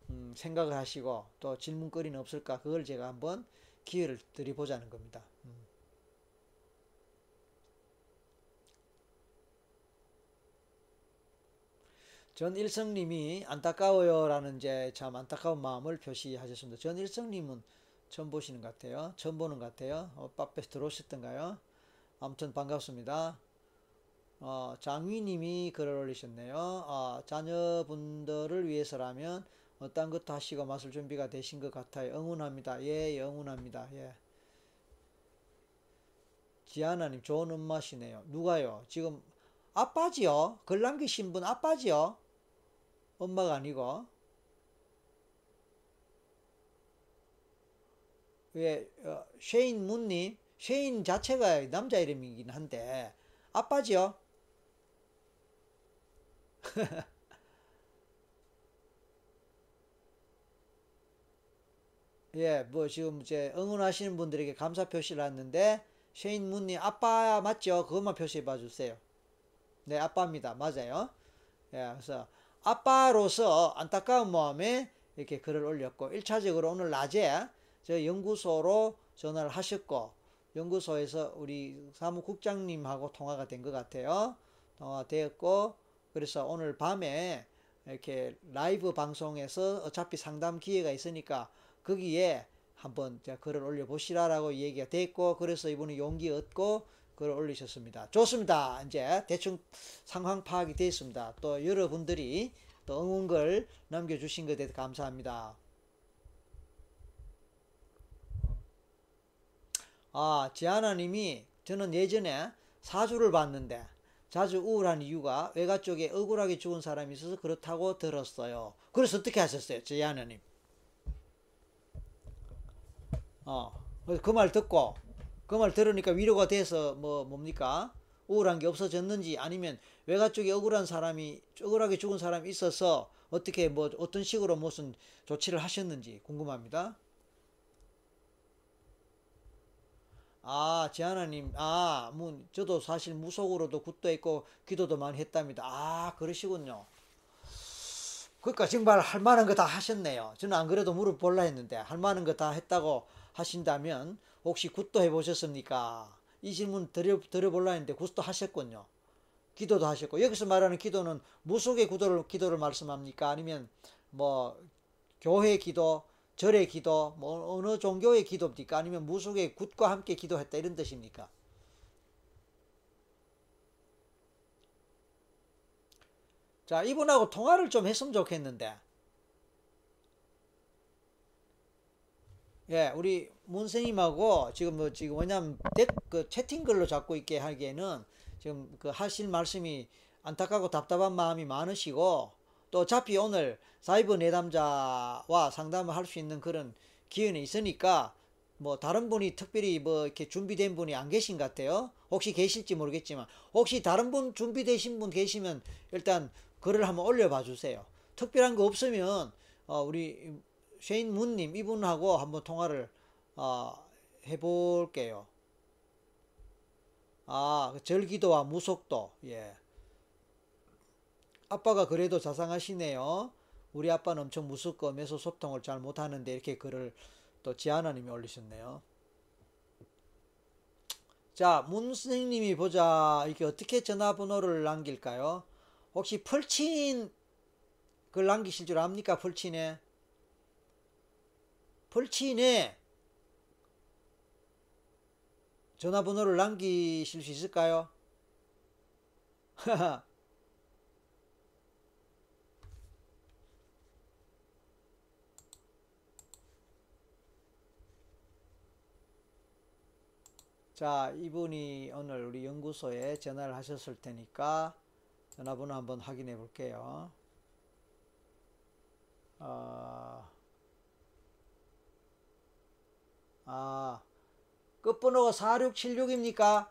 S1: 음, 생각을 하시고 또 질문거리는 없을까 그걸 제가 한번 기회를 드려보자는 겁니다. 전일성님이 안타까워요라는 이제 참 안타까운 마음을 표시하셨습니다. 전일성님은 처음 보시는 것 같아요. 처음 보는 것 같아요. 어, 빠빼 들어오셨던가요? 아무튼 반갑습니다. 어, 장위님이 글을 올리셨네요. 어, 자녀분들을 위해서라면 어떤 것도 하시고 마실 준비가 되신 것 같아요. 응원합니다. 예, 응원합니다. 예. 지하나님 좋은 음맛이네요. 누가요? 지금 아빠지요? 글 남기신 분 아빠지요? 엄마가 아니고. 왜, 어, 쉐인 문님? 쉐인 자체가 남자 이름이긴 한데, 아빠지요? 예, 뭐 지금 이제 응원하시는 분들에게 감사 표시를 했는데, 쉐인 문님 아빠 맞죠? 그것만 표시해 봐 주세요. 네, 아빠입니다. 맞아요. 예, 그래서 아빠로서 안타까운 마음에 이렇게 글을 올렸고 1차적으로 오늘 낮에 저 연구소로 전화를 하셨고 연구소에서 우리 사무국장님하고 통화가 된 것 같아요. 통화되었고 그래서 오늘 밤에 이렇게 라이브 방송에서 어차피 상담 기회가 있으니까 거기에 한번 글을 올려보시라라고 얘기가 됐고 그래서 이분이 용기 얻고 글을 올리셨습니다. 좋습니다. 이제 대충 상황 파악이 되었습니다. 또 여러분들이 또 응원글 남겨주신 것에 대해서 감사합니다. 아, 지하나님이 저는 예전에 사주를 봤는데 자주 우울한 이유가 외가 쪽에 억울하게 죽은 사람이 있어서 그렇다고 들었어요. 그래서 어떻게 하셨어요, 지하나님? 어, 그 말 듣고 그 말 들으니까 위로가 돼서 뭐 뭡니까? 우울한 게 없어졌는지 아니면 외가 쪽에 억울한 사람이 억울하게 죽은 사람이 있어서 어떻게 뭐 어떤 식으로 무슨 조치를 하셨는지 궁금합니다. 아, 지하나님, 아, 뭐, 저도 사실 무속으로도 굿도 했고, 기도도 많이 했답니다. 아, 그러시군요. 그러니까 정말 할 만한 거 다 하셨네요. 저는 안 그래도 물어볼라 했는데, 할 만한 거 다 했다고 하신다면, 혹시 굿도 해보셨습니까? 이 질문 드려, 드려볼라 했는데, 굿도 하셨군요. 기도도 하셨고, 여기서 말하는 기도는 무속의 기도를, 기도를 말씀합니까? 아니면, 뭐, 교회 기도, 절의 기도, 뭐 어느 종교의 기도입니까? 아니면 무속의 굿과 함께 기도했다 이런 뜻입니까? 자, 이분하고 통화를 좀 했으면 좋겠는데. 예, 우리 문스님하고 지금 뭐 지금 왜냐면 그 채팅글로 자꾸 있게 하기에는 지금 그 하실 말씀이 안타깝고 답답한 마음이 많으시고 또 어차피 오늘 사이버 내담자와 상담을 할 수 있는 그런 기회는 있으니까 뭐 다른 분이 특별히 뭐 이렇게 준비된 분이 안 계신 것 같아요. 혹시 계실지 모르겠지만 혹시 다른 분 준비되신 분 계시면 일단 글을 한번 올려봐 주세요. 특별한 거 없으면 어 우리 쉐인 문님 이분하고 한번 통화를 어 해볼게요. 아 절기도와 무속도 예. 아빠가 그래도 자상하시네요. 우리 아빠는 엄청 무섭고 매소 소통을 잘 못하는데 이렇게 글을 또 지하나님이 올리셨네요. 자, 문스님이 보자. 이게 어떻게 전화번호를 남길까요? 혹시 펄친 글 남기실 줄 압니까? 펄친에? 펄친에 전화번호를 남기실 수 있을까요? 자, 이분이 오늘 우리 연구소에 전화를 하셨을 테니까 전화번호 한번 확인해 볼게요. 어, 아, 끝번호가 4676입니까?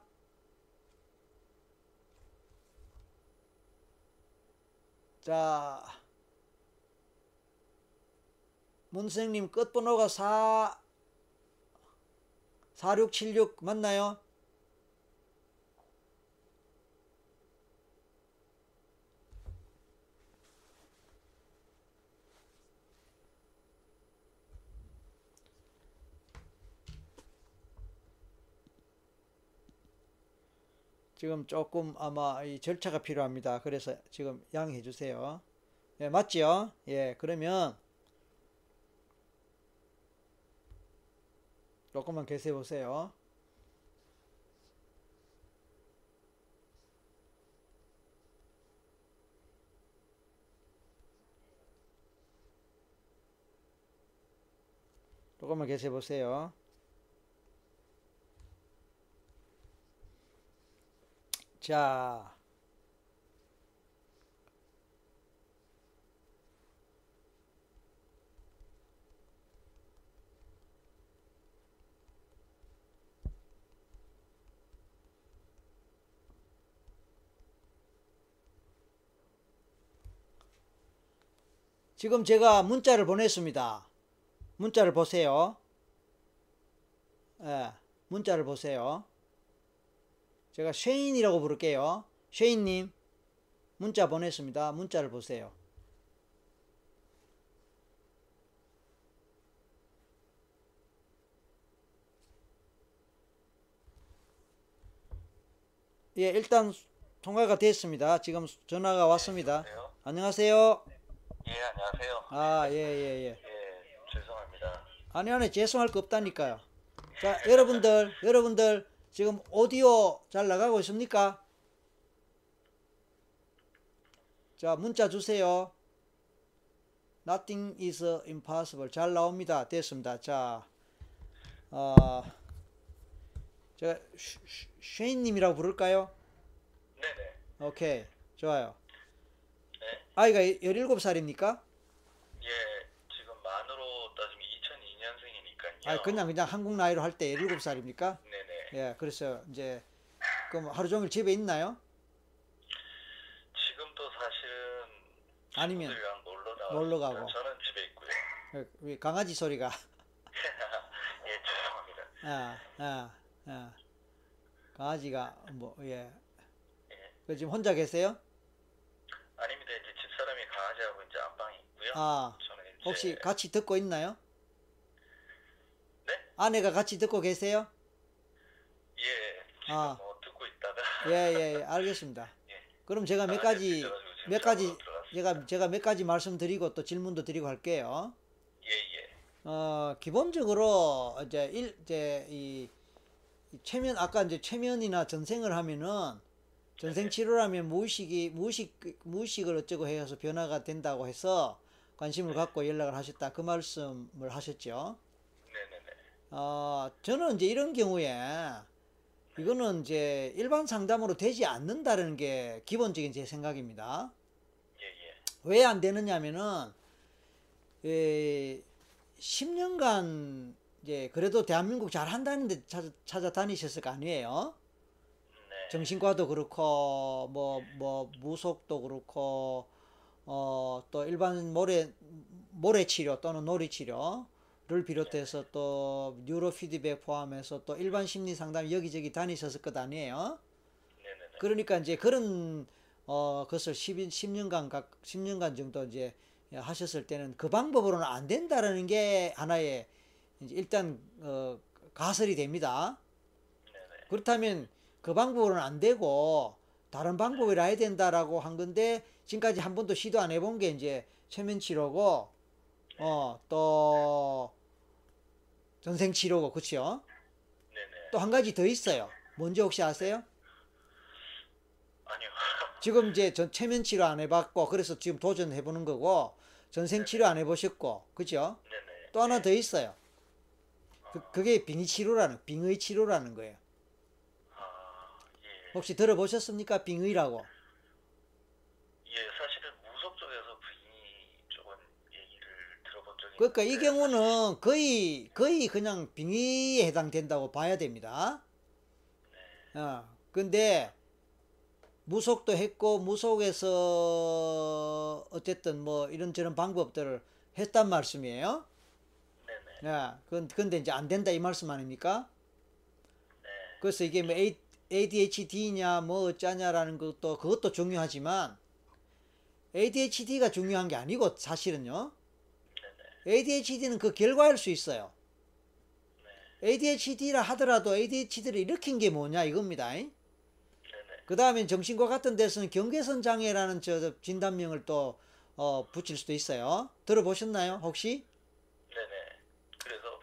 S1: 자, 문생님 끝번호가 4 4676 맞나요? 지금 조금 아마 이 절차가 필요합니다. 그래서 지금 양해해 주세요. 예, 맞지요? 예, 그러면 조금만 계세요 보세요. 조금만 계세요 보세요. 자, 지금 제가 문자를 보냈습니다. 문자를 보세요. 예, 문자를 보세요. 제가 쉐인이라고 부를게요. 쉐인님, 문자 보냈습니다. 문자를 보세요. 예, 일단 통화가 됐습니다. 지금 전화가 왔습니다.
S2: 여보세요?
S1: 안녕하세요.
S2: 예, 안녕하세요.
S1: 아, 예, 예, 예.
S2: 예, 죄송합니다.
S1: 아니, 아니, 죄송할 거 없다니까요. 자, 여러분들, 여러분들, 지금 오디오 잘 나가고 있습니까? 자, 문자 주세요. Nothing is impossible. 잘 나옵니다. 됐습니다. 자, 어, 제가 쉐- 쉐인님이라고 부를까요?
S2: 네네.
S1: 오케이, 좋아요.
S2: 네.
S1: 아이가 17살입니까?
S2: 예, 지금 만으로 따지면 2002년생이니까요.
S1: 아, 그냥, 그냥 한국 나이로 할 때 17살입니까?
S2: 네네.
S1: 예, 그래서 이제 그럼 하루 종일 집에 있나요?
S2: 지금도 사실은
S1: 아니면
S2: 놀러.
S1: 놀러 가고.
S2: 저는 집에 있고요.
S1: 그, 우리 강아지 소리가
S2: 예, 죄송합니다.
S1: 아, 아, 아. 강아지가 뭐 예.
S2: 예.
S1: 그 지금 혼자 계세요?
S2: 아닙니다. 이제 집사람이 강아지하고 이제 안방에 있고요.
S1: 아, 혹시 같이 듣고 있나요?
S2: 네?
S1: 아내가 같이 듣고 계세요?
S2: 예, 지금
S1: 아.
S2: 뭐 듣고 있다가
S1: 예, 예, 예, 알겠습니다.
S2: 예.
S1: 그럼 제가 몇
S2: 아,
S1: 가지
S2: 네,
S1: 몇 가지
S2: 잠으로 들어갔습니다.
S1: 제가 제가 몇 가지 말씀드리고 또 질문도 드리고 할게요.
S2: 예, 예.
S1: 어, 기본적으로 이제 일 이제 이, 이 최면 아까 이제 최면이나 전생을 하면은 전생 치료라면 무의식이 무의식 무의식을 어쩌고 해서 변화가 된다고 해서 관심을 갖고 연락을 하셨다 그 말씀을 하셨죠.
S2: 네네네.
S1: 어, 저는 이제 이런 경우에 이거는 이제 일반 상담으로 되지 않는다는 게 기본적인 제 생각입니다.
S2: 예, 예.
S1: 왜 안 되느냐면은 에, 10년간 이제 그래도 대한민국 잘 한다는데 찾아, 찾아 다니셨을 거 아니에요?
S2: 네.
S1: 정신과도 그렇고 뭐뭐 무속도 그렇고 어 또 일반 모래 모래 치료 또는 놀이 치료 를 비롯해서 또 뉴로 피드백 포함해서 또 일반 심리 상담 여기저기 다니셨을 것 아니에요?
S2: 네네네.
S1: 그러니까 이제 그런 어 것을 10, 10년간 각 10년간 정도 이제 하셨을 때는 그 방법으로는 안 된다라는 게 하나의 일단 어 가설이 됩니다.
S2: 네네.
S1: 그렇다면 그 방법으로는 안 되고 다른 방법이라 해야 된다라고 한 건데 지금까지 한 번도 시도 안 해본 게 이제 최면 치료고 어또 전생 치료고 그렇죠?
S2: 네네.
S1: 또 한 가지 더 있어요. 뭔지 혹시 아세요?
S2: 아니요.
S1: 지금 이제 전 최면 치료 안 해봤고 그래서 지금 도전해 보는 거고 전생 치료 안 해보셨고 그죠?
S2: 네네.
S1: 또 하나 더 있어요. 그, 그게 빙의 치료라는 빙의 치료라는 거예요.
S2: 아, 예.
S1: 혹시 들어보셨습니까? 빙의라고.
S2: 예, 사실은 무속 쪽에서 부인이 조금 얘기를 들어본 적이
S1: 그러니까 이 경우는 거의 거의 그냥 빙의에 해당된다고 봐야 됩니다. 어, 근데 무속도 했고 무속에서 어쨌든 뭐 이런저런 방법들을 했단 말씀이에요.
S2: 네네.
S1: 야, 근 근데 이제 안 된다 이 말씀 아닙니까?
S2: 네.
S1: 그래서 이게 뭐 ADHD냐 뭐 어쩌냐라는 것도 그것도 중요하지만 ADHD가 중요한 게 아니고 사실은요. ADHD는 그 결과일 수 있어요.
S2: 네.
S1: ADHD라 하더라도 ADHD를 일으킨 게 뭐냐 이겁니다. 그 다음에 정신과 같은 데서는 경계선 장애라는 저 진단명을 또 어, 붙일 수도 있어요. 들어보셨나요? 혹시?
S2: 네네. 그래서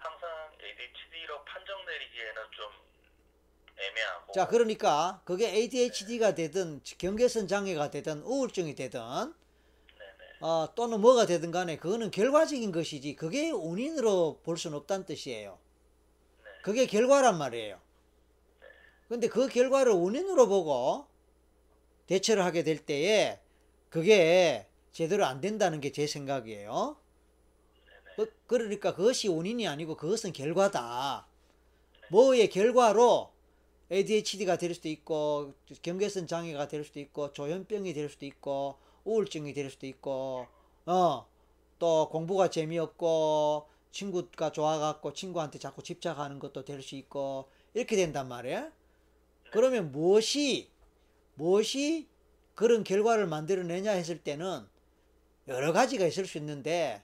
S2: 항상 ADHD 애매하고.
S1: 자, 그러니까 그게 ADHD가 되든 경계선 장애가 되든 우울증이 되든. 어, 또는 뭐가 되든 간에 그거는 결과적인 것이지 그게 원인으로 볼 수는 없다는 뜻이에요.
S2: 네.
S1: 그게 결과란 말이에요. 근데 그 결과를 원인으로 보고 대처를 하게 될 때에 그게 제대로 안 된다는 게 제 생각이에요. 그, 그러니까 그것이 원인이 아니고 그것은 결과다. 뭐의 결과로 ADHD가 될 수도 있고 경계선 장애가 될 수도 있고 조현병이 될 수도 있고 우울증이 될 수도 있고 어 또 공부가 재미없고 친구가 좋아갖고 친구한테 자꾸 집착하는 것도 될 수 있고 이렇게 된단 말이에요. 그러면 무엇이 무엇이 그런 결과를 만들어내냐 했을 때는 여러 가지가 있을 수 있는데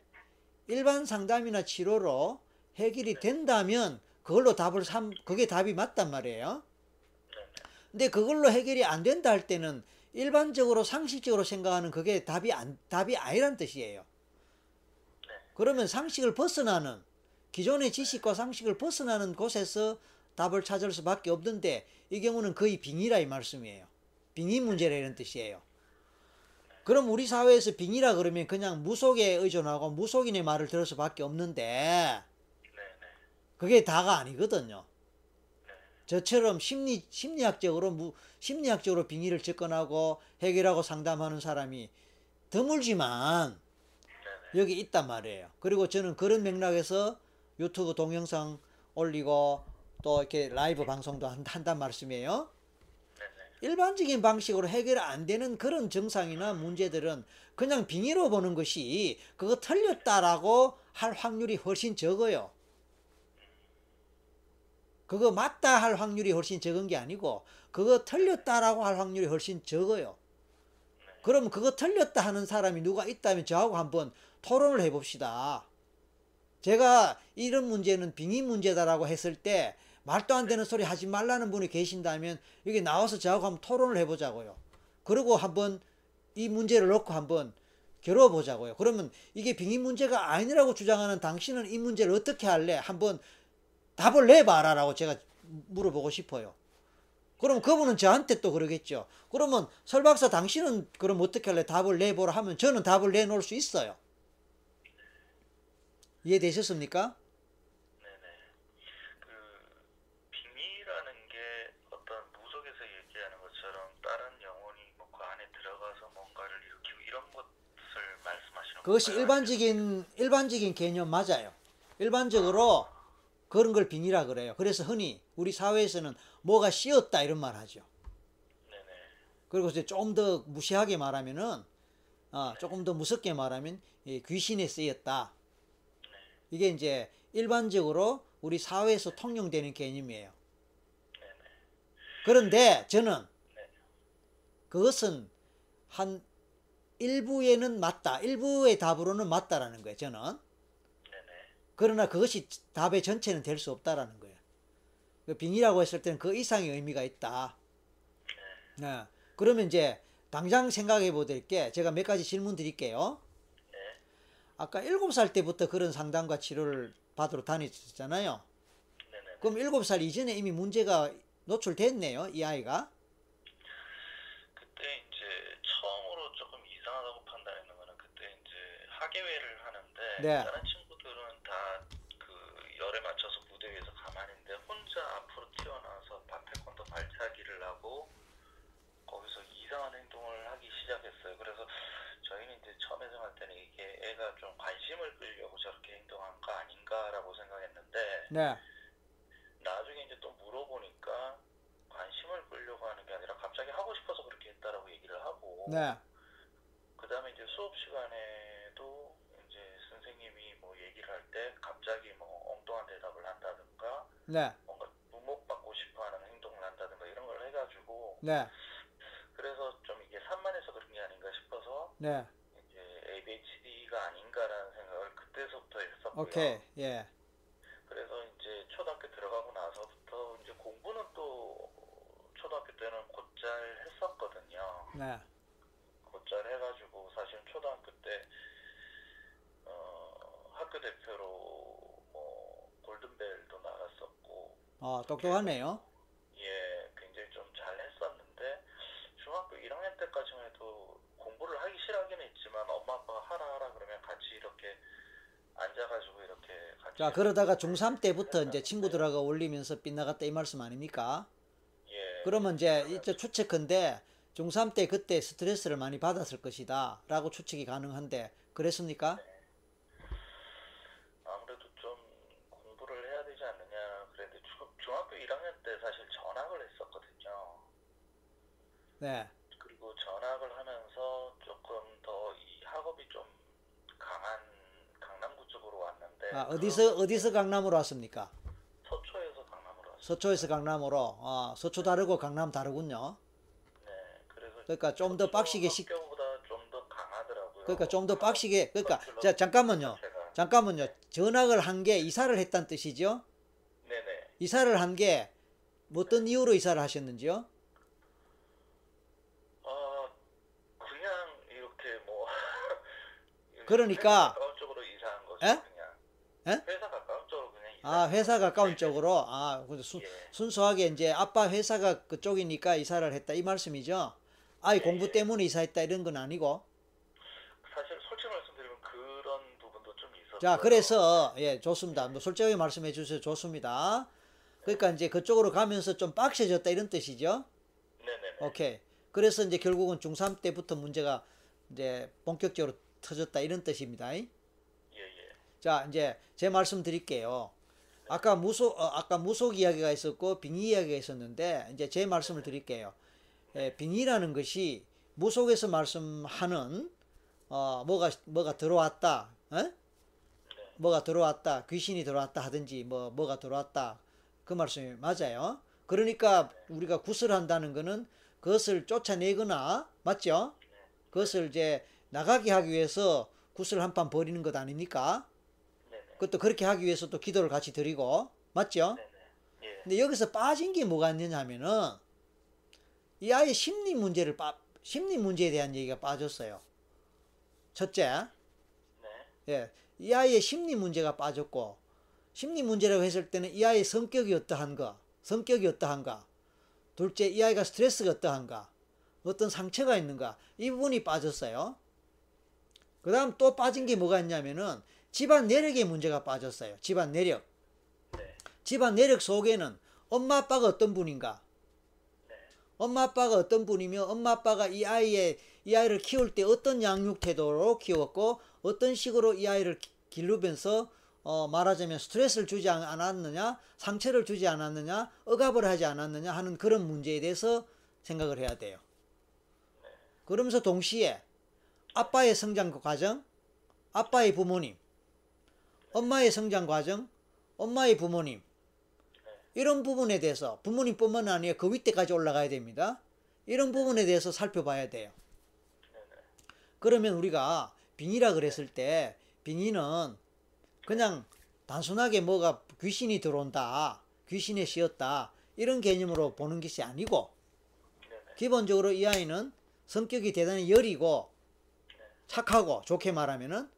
S1: 일반 상담이나 치료로 해결이 된다면 그걸로 답을 삼 그게 답이 맞단 말이에요. 근데 그걸로 해결이 안 된다 할 때는 일반적으로 상식적으로 생각하는 그게 답이 안 답이 아니란 뜻이에요. 그러면 상식을 벗어나는 기존의 지식과 상식을 벗어나는 곳에서 답을 찾을 수밖에 없는데 이 경우는 거의 빙의라 이 말씀이에요. 빙의 문제라 이런 뜻이에요. 그럼 우리 사회에서 빙의라 그러면 그냥 무속에 의존하고 무속인의 말을 들을 수밖에 없는데
S2: 네네.
S1: 그게 다가 아니거든요. 저처럼 심리 심리학적으로 무, 심리학적으로 빙의를 접근하고 해결하고 상담하는 사람이 드물지만 여기 있단 말이에요. 그리고 저는 그런 맥락에서 유튜브 동영상 올리고 또 이렇게 라이브 방송도 한- 한단 말씀이에요. 일반적인 방식으로 해결 안 되는 그런 증상이나 문제들은 그냥 빙의로 보는 것이 그거 틀렸다라고 할 확률이 훨씬 적어요. 그거 맞다 할 확률이 훨씬 적은 게 아니고 그거 틀렸다라고 할 확률이 훨씬 적어요. 그럼 그거 틀렸다 하는 사람이 누가 있다면 저하고 한번 토론을 해봅시다. 제가 이런 문제는 빙의 문제다라고 했을 때 말도 안 되는 소리 하지 말라는 분이 계신다면 여기 나와서 저하고 한번 토론을 해보자고요. 그리고 한번 이 문제를 놓고 한번 겨뤄보자고요. 그러면 이게 빙의 문제가 아니라고 주장하는 당신은 이 문제를 어떻게 할래? 한번 답을 내봐라라고 제가 물어보고 싶어요. 그럼 그분은 저한테 또 그러겠죠. 그러면 설 박사 당신은 그럼 어떻게 할래? 답을 내보라 하면 저는 답을 내놓을 수 있어요. 이해되셨습니까?
S2: 네네. 그 빙의라는 게 어떤 무속에서 얘기하는 것처럼 다른 영혼이 뭐그 안에 들어가서 뭔가를 일으키고 이런 것을 말씀하시는
S1: 그것이
S2: 건가요?
S1: 일반적인 일반적인 개념 맞아요. 일반적으로 그런 걸 빙의라 그래요. 그래서 흔히 우리 사회에서는 뭐가 씌었다 이런 말 하죠.
S2: 네네.
S1: 그리고 이제 좀 더 무시하게 말하면은 어, 조금 더 무섭게 말하면 이 귀신에 쓰였다. 이게 이제 일반적으로 우리 사회에서 통용되는 개념이에요. 그런데 저는 그것은 한 일부에는 맞다. 일부의 답으로는 맞다라는 거예요. 저는. 그러나 그것이 답의 전체는 될 수 없다라는 거예요. 그 빙의라고 했을 때는 그 이상의 의미가 있다. 네. 그러면 이제 당장 생각해 보될 게 제가 몇 가지 질문 드릴게요.
S2: 네.
S1: 아까 일곱 살 때부터 그런 상담과 치료를 받으러.
S2: 네네.
S1: 그럼 일곱 살 이전에 이미 문제가 노출됐네요, 이 아이가.
S2: 그때 이제 처음으로 조금 이상하다고 판단했는 거는 그때 이제 하계회를 하는데
S1: 네.
S2: 다른 그 열에 맞춰서 무대 위에서 가만히 있는데 혼자 앞으로 튀어나와서 바테콘도 발차기를 하고 거기서 이상한 행동을 하기 시작했어요. 그래서 저희는 이제 처음에 생각할 때는 이게 애가 좀 관심을 끌려고 저렇게 행동한 거 아닌가라고 생각했는데
S1: 네.
S2: 나중에 이제 또 물어보니까 관심을 끌려고 하는 게 아니라 갑자기 하고 싶어서 그렇게 했다라고 얘기를 하고
S1: 네.
S2: 그 다음에 이제 수업 시간에도 이제 선생님이 뭐 얘기를 할 때 갑자기 뭐 엉뚱한 대답을 한다든가
S1: 네.
S2: 뭔가 주목받고 싶어 하는 행동을 한다든가 이런 걸 해가지고
S1: 네.
S2: 그래서 좀 이게 산만해서 그런 게 아닌가 싶어서
S1: 네.
S2: 이제 ADHD가 아닌가라는 생각을 그때서부터 했었고요.
S1: 오케이. 예.
S2: 그래서 이제 초등학교 들어가고 나서부터 이제 공부는 또 초등학교 때는 곧잘 했었거든요.
S1: 네.
S2: 곧잘 해가지고 사실 초등학교 때 어, 학교 대표로 뭐 골든벨도 나갔었고.
S1: 아, 똑똑하네요.
S2: 예, 굉장히 좀 잘했었는데 중학교 1학년 때까지만 해도 공부를 하기 싫어하긴 했지만 엄마 아빠가 하라 하라 그러면 같이 이렇게 앉아가지고 이렇게 같이.
S1: 자, 그러다가 중3 때부터 이제 친구들하고 올리면서 빗나갔다 이 말씀 아닙니까?
S2: 예.
S1: 그러면 이제 이제 추측컨대 중3 때 그때 스트레스를 많이 받았을 것이다 라고 추측이 가능한데 그랬습니까?
S2: 네.
S1: 네.
S2: 그리고 전학을 하면서 조금 더 이 학업이 좀 강한 강남구 쪽으로 왔는데
S1: 아, 어디서 어디서 강남으로 왔습니까?
S2: 그 서초에서 강남으로 왔어요.
S1: 서초에서 강남으로. 아, 서초 다르고 강남 다르군요.
S2: 네, 그래서
S1: 그러니까 좀 더 빡시게 시
S2: 학교보다 좀 더 강하더라고요.
S1: 그러니까 좀 더 빡시게 그러니까 자 잠깐만요.
S2: 자체가.
S1: 잠깐만요. 전학을 한 게 이사를 했다는 뜻이죠?
S2: 네네.
S1: 이사를 한 게 어떤 이유로 이사를 하셨는지요?
S2: 어 그냥 이렇게 뭐
S1: 그러니까-
S2: 회사 가까운 쪽으로 이사한 거죠.
S1: 에?
S2: 그냥.
S1: 에?
S2: 회사 가까운 쪽으로 그냥 이사.
S1: 아, 회사 가까운 쪽으로. 아, 근데 순,
S2: 예.
S1: 순수하게 이제 아빠 회사가 그쪽이니까 이사를 했다 이 말씀이죠. 아이
S2: 예,
S1: 공부
S2: 예.
S1: 때문에 이사했다 이런 건 아니고.
S2: 사실 솔직히 말씀드리면 그런 부분도 좀 있었어요.
S1: 자, 그래서 예, 좋습니다. 뭐 솔직하게 말씀해 주셔서 좋습니다. 그러니까 이제 그쪽으로 가면서 좀 빡세졌다 이런 뜻이죠.
S2: 네네네.
S1: 오케이. 그래서 이제 결국은 중3 때부터 문제가 이제 본격적으로 터졌다 이런 뜻입니다.
S2: 예 예.
S1: 자, 이제 제 말씀 드릴게요. 아까 무속, 어, 아까 무속 이야기가 있었고 빙의 이야기가 있었는데 이제 제 말씀을 드릴게요. 예, 빙의라는 것이 무속에서 말씀하는 어, 뭐가 뭐가 들어왔다, 어? 뭐가 들어왔다, 귀신이 들어왔다 하든지 뭐 뭐가 들어왔다 그 말씀이 맞아요. 그러니까 우리가 구슬한다는 거는 그것을 쫓아내거나 맞죠? 그것을 이제 나가게 하기 위해서 구슬 한 판 버리는 것 아닙니까?
S2: 네네.
S1: 그것도 그렇게 하기 위해서 또 기도를 같이 드리고 맞죠?
S2: 예.
S1: 근데 여기서 빠진 게 뭐가 있느냐 하면은 이 아이의 심리 문제를 빠, 심리 문제에 대한 얘기가 빠졌어요. 첫째,
S2: 네.
S1: 예, 이 아이의 심리 문제가 빠졌고 심리 문제라고 했을 때는 이 아이의 성격이 어떠한가, 성격이 어떠한가, 둘째 이 아이가 스트레스가 어떠한가, 어떤 상처가 있는가 이 부분이 빠졌어요. 그 다음 또 빠진 게 뭐가 있냐면은 집안 내력의 문제가 빠졌어요. 집안 내력.
S2: 네.
S1: 집안 내력 속에는 엄마 아빠가 어떤 분인가? 엄마 아빠가 어떤 분이며 엄마 아빠가 이 아이의 이 아이를 키울 때 어떤 양육 태도로 키웠고 어떤 식으로 이 아이를 기- 기르면서 어 말하자면 스트레스를 주지 않- 않았느냐 상처를 주지 않았느냐 억압을 하지 않았느냐 하는 그런 문제에 대해서 생각을 해야 돼요. 그러면서 동시에 아빠의 성장 과정, 아빠의 부모님, 엄마의 성장 과정, 엄마의 부모님 이런 부분에 대해서 부모님뿐만 아니라 그 윗대까지 올라가야 됩니다. 이런 부분에 대해서 살펴봐야 돼요. 그러면 우리가 빙의라 그랬을 때 빙의는 그냥 단순하게 뭐가 귀신이 들어온다, 귀신에 씌었다 이런 개념으로 보는 것이 아니고. 기본적으로 이 아이는 성격이 대단히 여리고 착하고 좋게 말하면은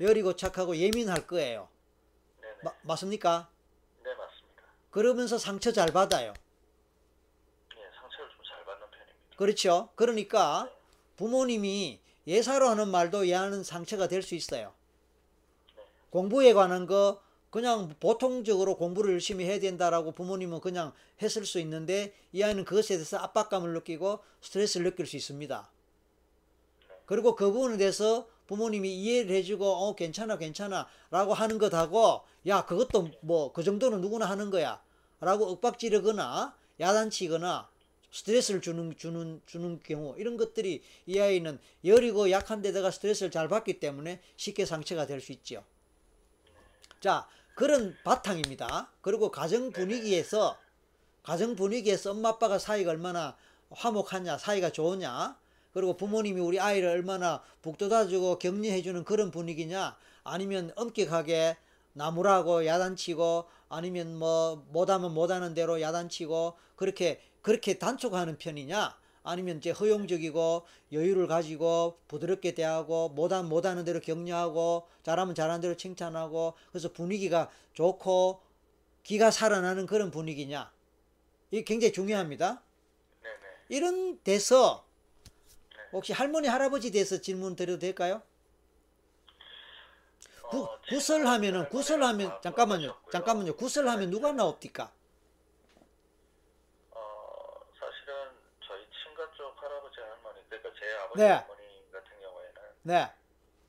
S1: 여리고 착하고 예민할 거예요. 마- 맞습니까?
S2: 네 맞습니다.
S1: 그러면서 상처 잘 받아요.
S2: 예, 상처를 좀 잘 받는 편입니다.
S1: 그렇죠. 그러니까 부모님이 예사로 하는 말도 얘하는 상처가 될 수 있어요. 공부에 관한 거 그냥 보통적으로 공부를 열심히 해야 된다라고 부모님은 그냥 했을 수 있는데 이 아이는 그것에 대해서 압박감을 느끼고 스트레스를 느낄 수 있습니다. 그리고 그 부분에 대해서 부모님이 이해를 해주고 어 괜찮아 괜찮아 라고 하는 것하고 야 그것도 뭐 그 정도는 누구나 하는 거야 라고 윽박지르거나 야단치거나 스트레스를 주는 주는 주는 경우 이런 것들이 이 아이는 여리고 약한 데다가 스트레스를 잘 받기 때문에 쉽게 상처가 될 수 있죠. 자 그런 바탕입니다. 그리고 가정 분위기에서 가정 분위기에서 엄마 아빠가 사이가 얼마나 화목하냐 사이가 좋으냐 그리고 부모님이 우리 아이를 얼마나 북돋아주고 격려해주는 그런 분위기냐 아니면 엄격하게 나무라고 야단치고 아니면 뭐 못하면 못하는 대로 야단치고 그렇게 그렇게 단촉하는 편이냐 아니면 이제 허용적이고 여유를 가지고 부드럽게 대하고 못하면 못하는 대로 격려하고 잘하면 잘하는 대로 칭찬하고 그래서 분위기가 좋고 기가 살아나는 그런 분위기냐 이게 굉장히 중요합니다.
S2: 네네.
S1: 이런 데서 혹시 할머니 할아버지 대해서 질문 드려도 될까요? 구,
S2: 어,
S1: 구설하면은
S2: 제가
S1: 구설하면
S2: 다
S1: 잠깐만요. 잠깐만요. 구설하면 누가 나옵니까?
S2: 어, 사실은 저희 친가 쪽 할아버지 할머니 그러니까 제 아버지
S1: 네.
S2: 어머니 같은 경우에는
S1: 네.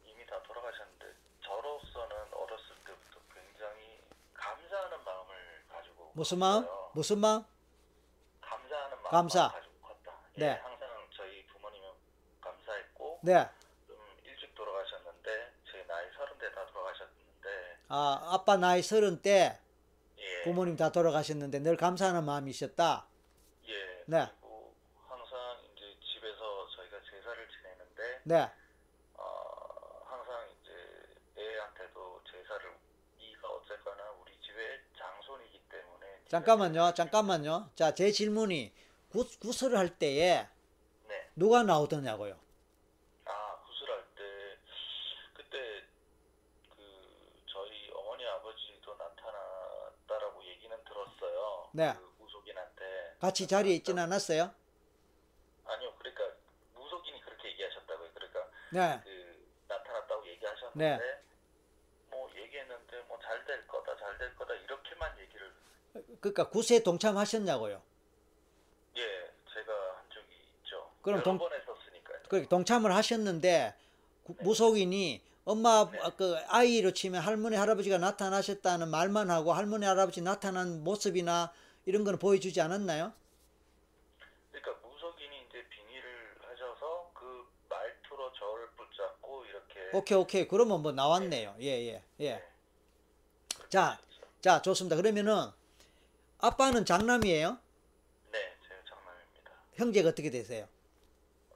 S2: 이미 다 돌아가셨는데 저로서는 어렸을 때부터 굉장히 감사하는 마음을 가지고
S1: 무슨 마음?
S2: 컸어요.
S1: 무슨 마음?
S2: 감사하는 마음
S1: 감사.
S2: 가지고 컸다.
S1: 네.
S2: 예, 항상 저희 부모님은 감사했고
S1: 네.
S2: 좀 일찍 돌아가셨는데 제 나이 서른 대 다 돌아가셨는데
S1: 아, 아빠 나이 서른 때
S2: 예,
S1: 부모님 다 돌아가셨는데 늘 감사하는 마음이 있었다.
S2: 예
S1: 네.
S2: 그리고 항상 이제 집에서 저희가 제사를 지내는데
S1: 네.
S2: 어, 항상 이제 애한테도 제사를 네가 어쨌거나 우리 집의 장손이기 때문에 네가
S1: 잠깐만요. 잠깐만요. 자, 제 질문이 구, 구설을 할 때에
S2: 네.
S1: 누가 나오더냐고요.
S2: 아 구슬할 때 그때 그 저희 어머니 아버지도 나타났다라고 얘기는 들었어요.
S1: 네.
S2: 그 무속인한테
S1: 같이 자리에 있진 않았어요?
S2: 아니요. 그러니까 무속인이 그렇게 얘기하셨다고요. 그러니까
S1: 네.
S2: 그 나타났다고 얘기하셨는데
S1: 네.
S2: 뭐 얘기했는데 뭐 잘 될 거다 잘 될 거다 이렇게만 얘기를
S1: 그러니까 구세에 동참하셨냐고요.
S2: 예 제가 한 적이 있죠.
S1: 그럼
S2: 여러
S1: 동-
S2: 번 했었으니까요.
S1: 그렇게 동참을 하셨는데 구- 무속인이 엄마
S2: 네.
S1: 그 아이로 치면 할머니 할아버지가 나타나셨다는 말만 하고 할머니 할아버지 나타난 모습이나 이런 거는 보여주지 않았나요?
S2: 그러니까 무속인이 이제 빙의를 하셔서 그 말투로 저를 붙잡고 이렇게
S1: 오케이 오케이 그러면 뭐 나왔네요. 예예 예.
S2: 네. 그렇게
S1: 자.
S2: 하셨어요.
S1: 자 좋습니다. 그러면은 아빠는 장남이에요?
S2: 네, 제가 장남입니다.
S1: 형제가 어떻게 되세요?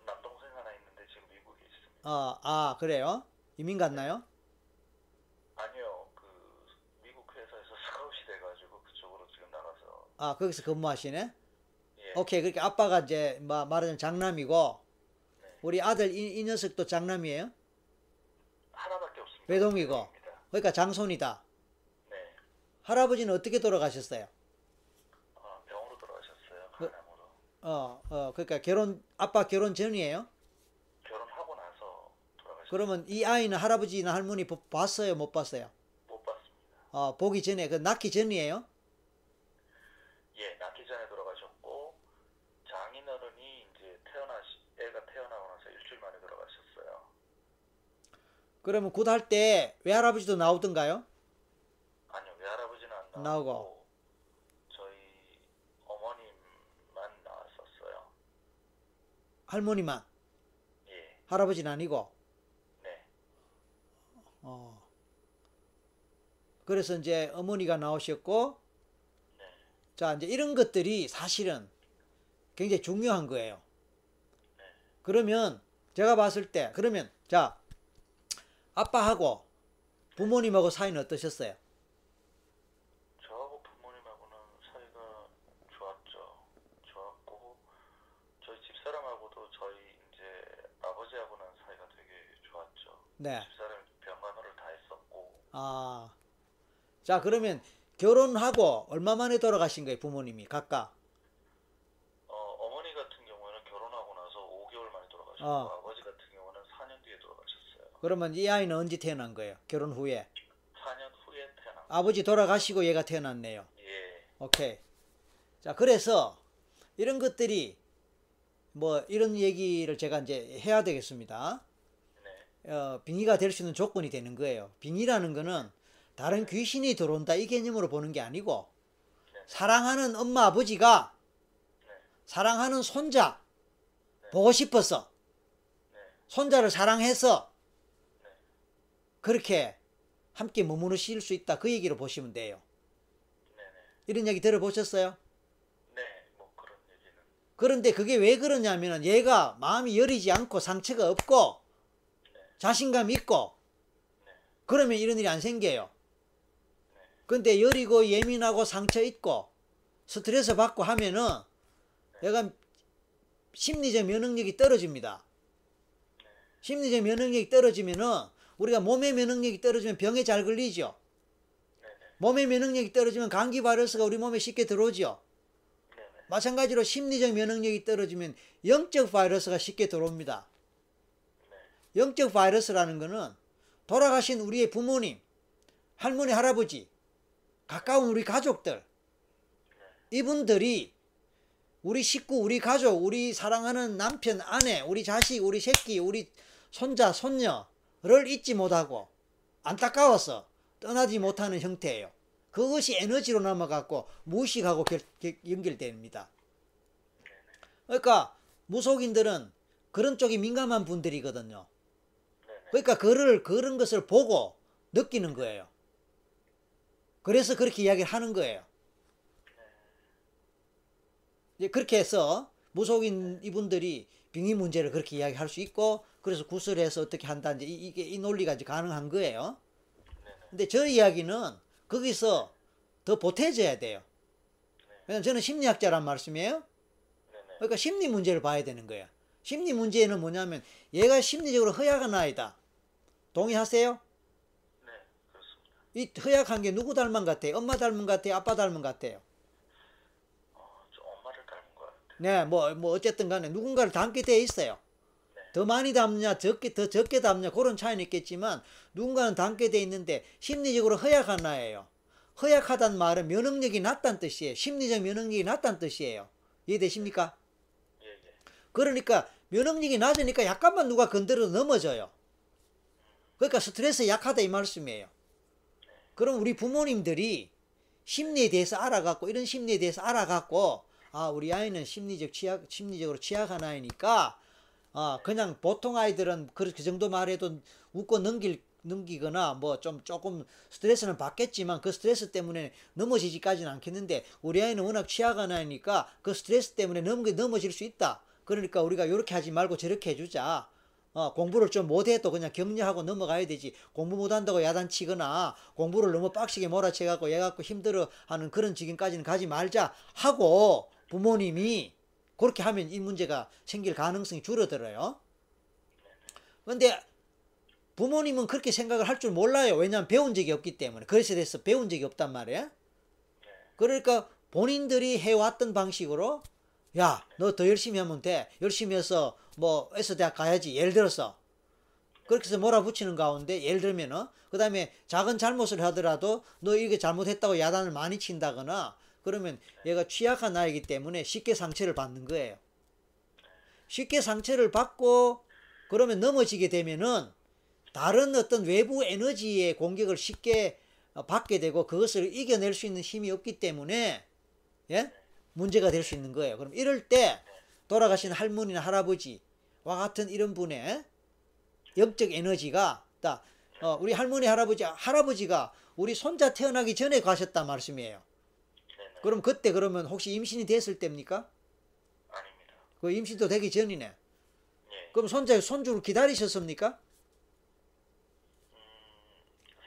S2: 남동생 하나 있는데 지금 미국에 있습니다.
S1: 아, 아 그래요? 이민 갔나요?
S2: 아니요, 그 미국 회사에서 스카웃이 돼가지고 그쪽으로 지금 나가서
S1: 아 거기서 근무하시네?
S2: 예,
S1: 오케이 그렇게 아빠가 이제 마- 말하자면 장남이고
S2: 네.
S1: 우리 아들 이, 이 녀석도 장남이에요?
S2: 하나밖에 없습니다.
S1: 외동이고.
S2: 외동입니다.
S1: 그러니까 장손이다.
S2: 네,
S1: 할아버지는 어떻게 돌아가셨어요?
S2: 아, 병으로 돌아가셨어요.
S1: 그-. 어, 어, 그러니까 결혼 아빠 결혼 전이에요?
S2: 결혼하고 나서 돌아가셨어요.
S1: 그러면 이 아이는 할아버지나 할머니 보- 봤어요, 못 봤어요?
S2: 못 봤습니다.
S1: 어, 보기 전에 그 낳기 전이에요?
S2: 예, 낳기 전에 돌아가셨고 장인어른이 이제 태어나시 애가 태어나고 나서 일주일 만에 돌아가셨어요.
S1: 그러면 굿할 때 외할아버지도 나오던가요?
S2: 아니요, 외할아버지는 안 나오고,
S1: 나오고.
S2: 저희 어머님만 나왔었어요.
S1: 할머니만
S2: 예,
S1: 할아버지는 아니고
S2: 네,
S1: 어. 그래서 이제 어머니가 나오셨고
S2: 네,
S1: 자 이제 이런 것들이 사실은 굉장히 중요한 거예요. 그러면 제가 봤을 때 그러면 자 아빠하고 부모님하고 사이는 어떠셨어요?
S2: 저하고 부모님하고는 사이가 좋았죠. 좋았고 저희 집사람하고도 저희 이제 아버지하고는 사이가 되게 좋았죠.
S1: 네.
S2: 집사람이 병간호를 다 했었고
S1: 아. 자 그러면 결혼하고 얼마 만에 돌아가신 거예요 부모님이 각각?
S2: 어, 어머니 같은 경우에는 결혼하고 나서 5개월 만에 돌아가셨고
S1: 어.
S2: 아버지 같은 경우는 4년 뒤에 돌아가셨어요.
S1: 그러면 이 아이는 언제 태어난 거예요? 결혼 후에
S2: 4년 후에 태어난
S1: 아버지 돌아가시고 얘가 태어났네요.
S2: 예,
S1: 오케이. 자, 그래서 이런 것들이 뭐 이런 얘기를 제가 이제 해야 되겠습니다.
S2: 네,
S1: 어, 빙의가 될 수 있는 조건이 되는 거예요. 빙의라는 거는 다른 귀신이 들어온다 이 개념으로 보는 게 아니고 사랑하는 엄마 아버지가
S2: 네,
S1: 사랑하는 손자 보고 싶어서
S2: 네,
S1: 손자를 사랑해서
S2: 네.
S1: 그렇게 함께 머무르실 수 있다 그 얘기로 보시면 돼요. 이런 얘기 들어보셨어요?
S2: 네, 뭐
S1: 그런데 그게 왜 그러냐면은 얘가 마음이 여리지 않고 상처가 없고 자신감 있고 그러면 이런 일이 안 생겨요. 근데 여리고 예민하고 상처 있고 스트레스 받고 하면은 얘가 심리적 면역력이 떨어집니다. 심리적 면역력이 떨어지면은 우리가 몸의 면역력이 떨어지면 병에 잘 걸리죠.
S2: 네, 네,
S1: 몸의 면역력이 떨어지면 감기 바이러스가 우리 몸에 쉽게 들어오죠.
S2: 네, 네,
S1: 마찬가지로 심리적 면역력이 떨어지면 영적 바이러스가 쉽게 들어옵니다.
S2: 네,
S1: 영적 바이러스라는 거는 돌아가신 우리의 부모님, 할머니, 할아버지, 가까운 우리 가족들, 이분들이 우리 식구, 우리 가족, 우리 사랑하는 남편, 아내, 우리 자식, 우리 새끼, 우리 손자, 손녀를 잊지 못하고 안타까워서 떠나지 못하는 형태예요. 그것이 에너지로 남아갖고 무식하고 결- 결- 연결됩니다. 그러니까 무속인들은 그런 쪽이 민감한 분들이거든요. 그러니까 그를 그런 것을 보고 느끼는 거예요. 그래서 그렇게 이야기를 하는 거예요. 이제 그렇게 해서 무속인 이분들이 빙의 문제를 그렇게 이야기할 수 있고 그래서 구설해서 어떻게 한다 이제 이- 이게 이 논리가 이제 가능한 거예요. 근데 저 이야기는 거기서 더 보태져야 돼요. 왜냐면 저는 심리학자란 말씀이에요. 그러니까 심리 문제를 봐야 되는 거야. 심리 문제는 뭐냐면 얘가 심리적으로 허약한 아이다. 동의하세요?
S2: 네, 그렇습니다.
S1: 이 허약한 게 누구 닮은 것 같아요? 엄마 닮은 것 같아요? 아빠 닮은 것 같아요?
S2: 어, 저 엄마를 닮은 것 같아요.
S1: 네, 뭐, 뭐, 어쨌든 간에 누군가를 닮게 돼 있어요. 더 많이 닮냐, 적게, 더 적게 닮냐, 그런 차이는 있겠지만, 누군가는 닮게 돼 있는데, 심리적으로 허약한 아이예요. 허약하단 말은 면역력이 낮다는 뜻이에요. 심리적 면역력이 낮다는 뜻이에요. 이해되십니까?
S2: 예, 예.
S1: 그러니까, 면역력이 낮으니까 약간만 누가 건드려도 넘어져요. 그러니까 스트레스 약하다 이 말씀이에요. 그럼 우리 부모님들이 심리에 대해서 알아갖고 이런 심리에 대해서 알아갖고 아 우리 아이는 심리적 취약 심리적으로 취약한 아이니까 아 그냥 보통 아이들은 그, 그 정도 말해도 웃고 넘길 넘기거나 뭐 좀 조금 스트레스는 받겠지만 그 스트레스 때문에 넘어지지까지는 않겠는데 우리 아이는 워낙 취약한 아이니까 그 스트레스 때문에 넘 넘어질 수 있다. 그러니까 우리가 이렇게 하지 말고 저렇게 해주자. 어, 공부를 좀 못해도 그냥 격려하고 넘어가야 되지. 공부 못한다고 야단치거나 공부를 너무 빡시게 몰아쳐갖고 얘 갖고 힘들어 하는 그런 지경까지는 가지 말자 하고 부모님이 그렇게 하면 이 문제가 생길 가능성이 줄어들어요. 근데 부모님은 그렇게 생각을 할 줄 몰라요. 왜냐하면 배운 적이 없기 때문에. 그래서 돼서 배운 적이 없단 말이에요. 그러니까 본인들이 해왔던 방식으로 야, 너 더 열심히 하면 돼. 열심히 해서 뭐 S대학 가야지. 예를 들어서 그렇게 해서 몰아붙이는 가운데 예를 들면은 그 다음에 작은 잘못을 하더라도 너 이게 잘못했다고 야단을 많이 친다거나 그러면 얘가 취약한 아이기 때문에 쉽게 상처를 받는 거예요. 쉽게 상처를 받고 그러면 넘어지게 되면은 다른 어떤 외부 에너지의 공격을 쉽게 어, 받게 되고 그것을 이겨낼 수 있는 힘이 없기 때문에 예? 문제가 될 수 있는 거예요. 그럼 이럴 때 돌아가신 할머니나 할아버지 와 같은 이런 분의 영적 에너지가 딱 어, 우리 할머니 할아버지 할아버지가 우리 손자 태어나기 전에 가셨단 말씀이에요.
S2: 네네.
S1: 그럼 그때 그러면 혹시 임신이 됐을 때입니까?
S2: 아닙니다.
S1: 그 임신도 되기 전이네.
S2: 예.
S1: 그럼 손자 손주를 기다리셨습니까?
S2: 음,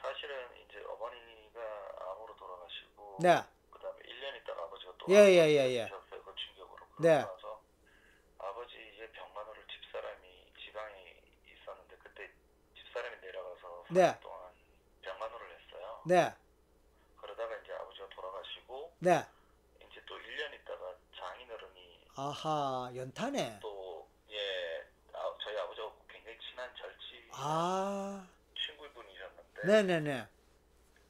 S2: 사실은 이제 어머니가 암으로 돌아가시고
S1: 네.
S2: 그다음에 1년 있다가 아버지가 또
S1: 예, 예, 예, 예.
S2: 그 충격으로.
S1: 네.
S2: 나서 아버지의 병간호를 집사람이 지방에 있었는데 그때 집사람이 내려가서
S1: 네.
S2: 4년 동안 병간호를 했어요.
S1: 네.
S2: 그러다가 이제 아버지가 돌아가시고
S1: 네.
S2: 이제 또 1년 있다가 장인어른이
S1: 아하, 연타네.
S2: 또 예, 아, 저희 아버지하고 굉장히 친한 절친
S1: 아.
S2: 친구분이셨는데
S1: 네, 네, 네.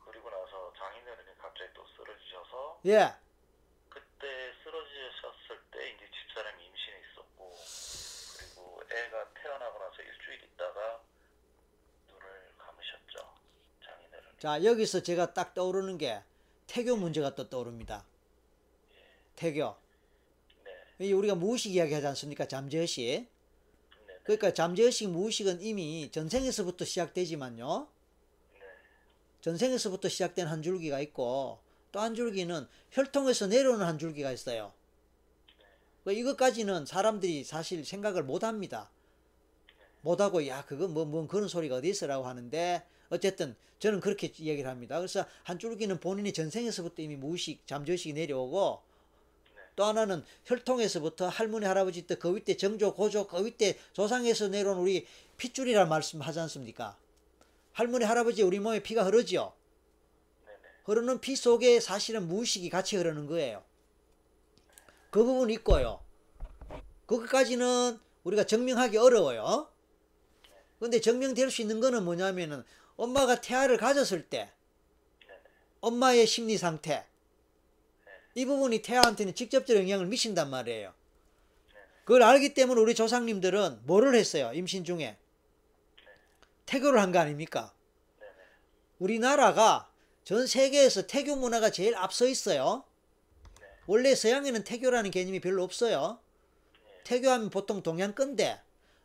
S2: 그리고 나서 장인어른이 갑자기 또 쓰러지셔서
S1: 예.
S2: 그때 쓰러지셨을 때 이제 집사람이 임신해 있었고 그리고 애가 태어나고 나서 일주일 있다가 눈을 감으셨죠 장인어른
S1: 자, 여기서 제가 딱 떠오르는 게 태교 문제가 또 떠오릅니다. 태교.
S2: 네,
S1: 이 우리가 무의식 이야기 하지 않습니까? 잠재의식.
S2: 네, 네,
S1: 그러니까 잠재의식, 무의식은 이미 전생에서부터 시작되지만요.
S2: 네,
S1: 전생에서부터 시작된 한 줄기가 있고 또 한 줄기는 혈통에서 내려오는 한 줄기가 있어요. 그 이것까지는 사람들이 사실 생각을 못 합니다. 못 하고 야 그거 뭐, 뭐 그런 소리가 어디 있어라고 하는데 어쨌든 저는 그렇게 얘기를 합니다. 그래서 한 줄기는 본인이 전생에서부터 이미 무의식, 잠재의식이 내려오고 또 하나는 혈통에서부터 할머니, 할아버지 때, 그 윗대 정조, 고조, 그 윗대 조상에서 내려온 우리 핏줄이란 말씀 하지 않습니까? 할머니, 할아버지 우리 몸에 피가 흐르지요.
S2: 네, 네.
S1: 흐르는 피 속에 사실은 무의식이 같이 흐르는 거예요. 그 부분 있고요. 그것까지는 우리가 증명하기 어려워요. 근데 증명될 수 있는 거는 뭐냐면은 엄마가 태아를 가졌을 때. 엄마의 심리 상태 이 부분이 태아한테는 직접적인 영향을 미친단 말이에요. 그걸 알기 때문에 우리 조상님들은 뭐를 했어요? 임신 중에 태교를 한 거 아닙니까? 우리나라가 전 세계에서 태교 문화가 제일 앞서 있어요. 원래 서양에는 태교라는 개념이 별로 없어요. 태교하면 보통 동양 건데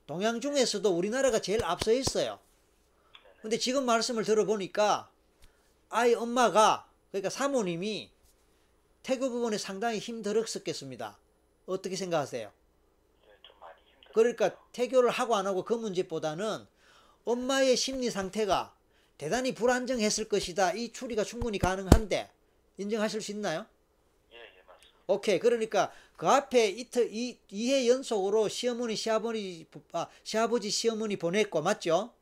S1: 동양 중에서도 우리나라가 제일 앞서 있어요. 근데 지금 말씀을 들어보니까 아이 엄마가 그러니까 사모님이 태교 부분에 상당히 힘들었었겠습니다. 어떻게 생각하세요?
S2: 네.
S1: 그러니까 태교를 하고 안 하고 그 문제보다는 엄마의 심리 상태가 대단히 불안정했을 것이다. 이 추리가 충분히 가능한데 인정하실 수 있나요?
S2: 예, 예, 맞습니다.
S1: 오케이. 그러니까 그 앞에 이틀 이 이해 연속으로 시어머니 시아버지 아, 시아버지 시어머니 보냈고 맞죠?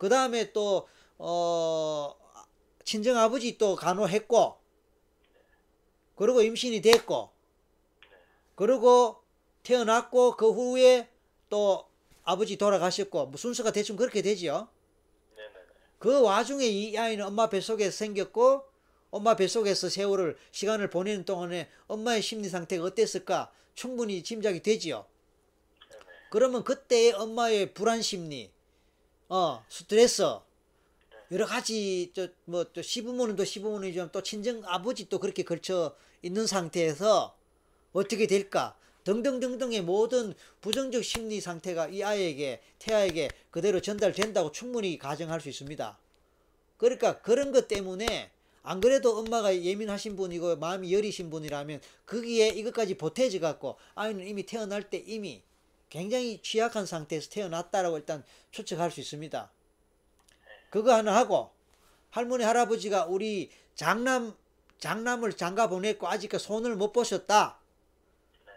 S2: 네.
S1: 그 다음에 또 어, 친정 아버지 또 간호했고 그리고 임신이 됐고 그리고 태어났고 그 후에 또 아버지 돌아가셨고 뭐 순서가 대충 그렇게 되지요. 그 와중에 이 아이는 엄마 뱃속에서 생겼고 엄마 뱃속에서 세월을 시간을 보내는 동안에 엄마의 심리 상태가 어땠을까 충분히 짐작이 되지요. 그러면 그때의 엄마의 불안 심리, 어 스트레스 여러 가지 저뭐또 시부모는 또 시부모이지만 또 친정 아버지 또 그렇게 걸쳐 있는 상태에서 어떻게 될까 등등등등의 모든 부정적 심리 상태가 이 아이에게 태아에게 그대로 전달된다고 충분히 가정할 수 있습니다. 그러니까 그런 것 때문에 안 그래도 엄마가 예민하신 분이고 마음이 여리신 분이라면 거기에 이것까지 보태져 갖고 아이는 이미 태어날 때 이미 굉장히 취약한 상태에서 태어났다라고 일단 추측할 수 있습니다. 그거 하나 하고 할머니 할아버지가 우리 장남 장남을 장가 보냈고 아직 손을 못 보셨다.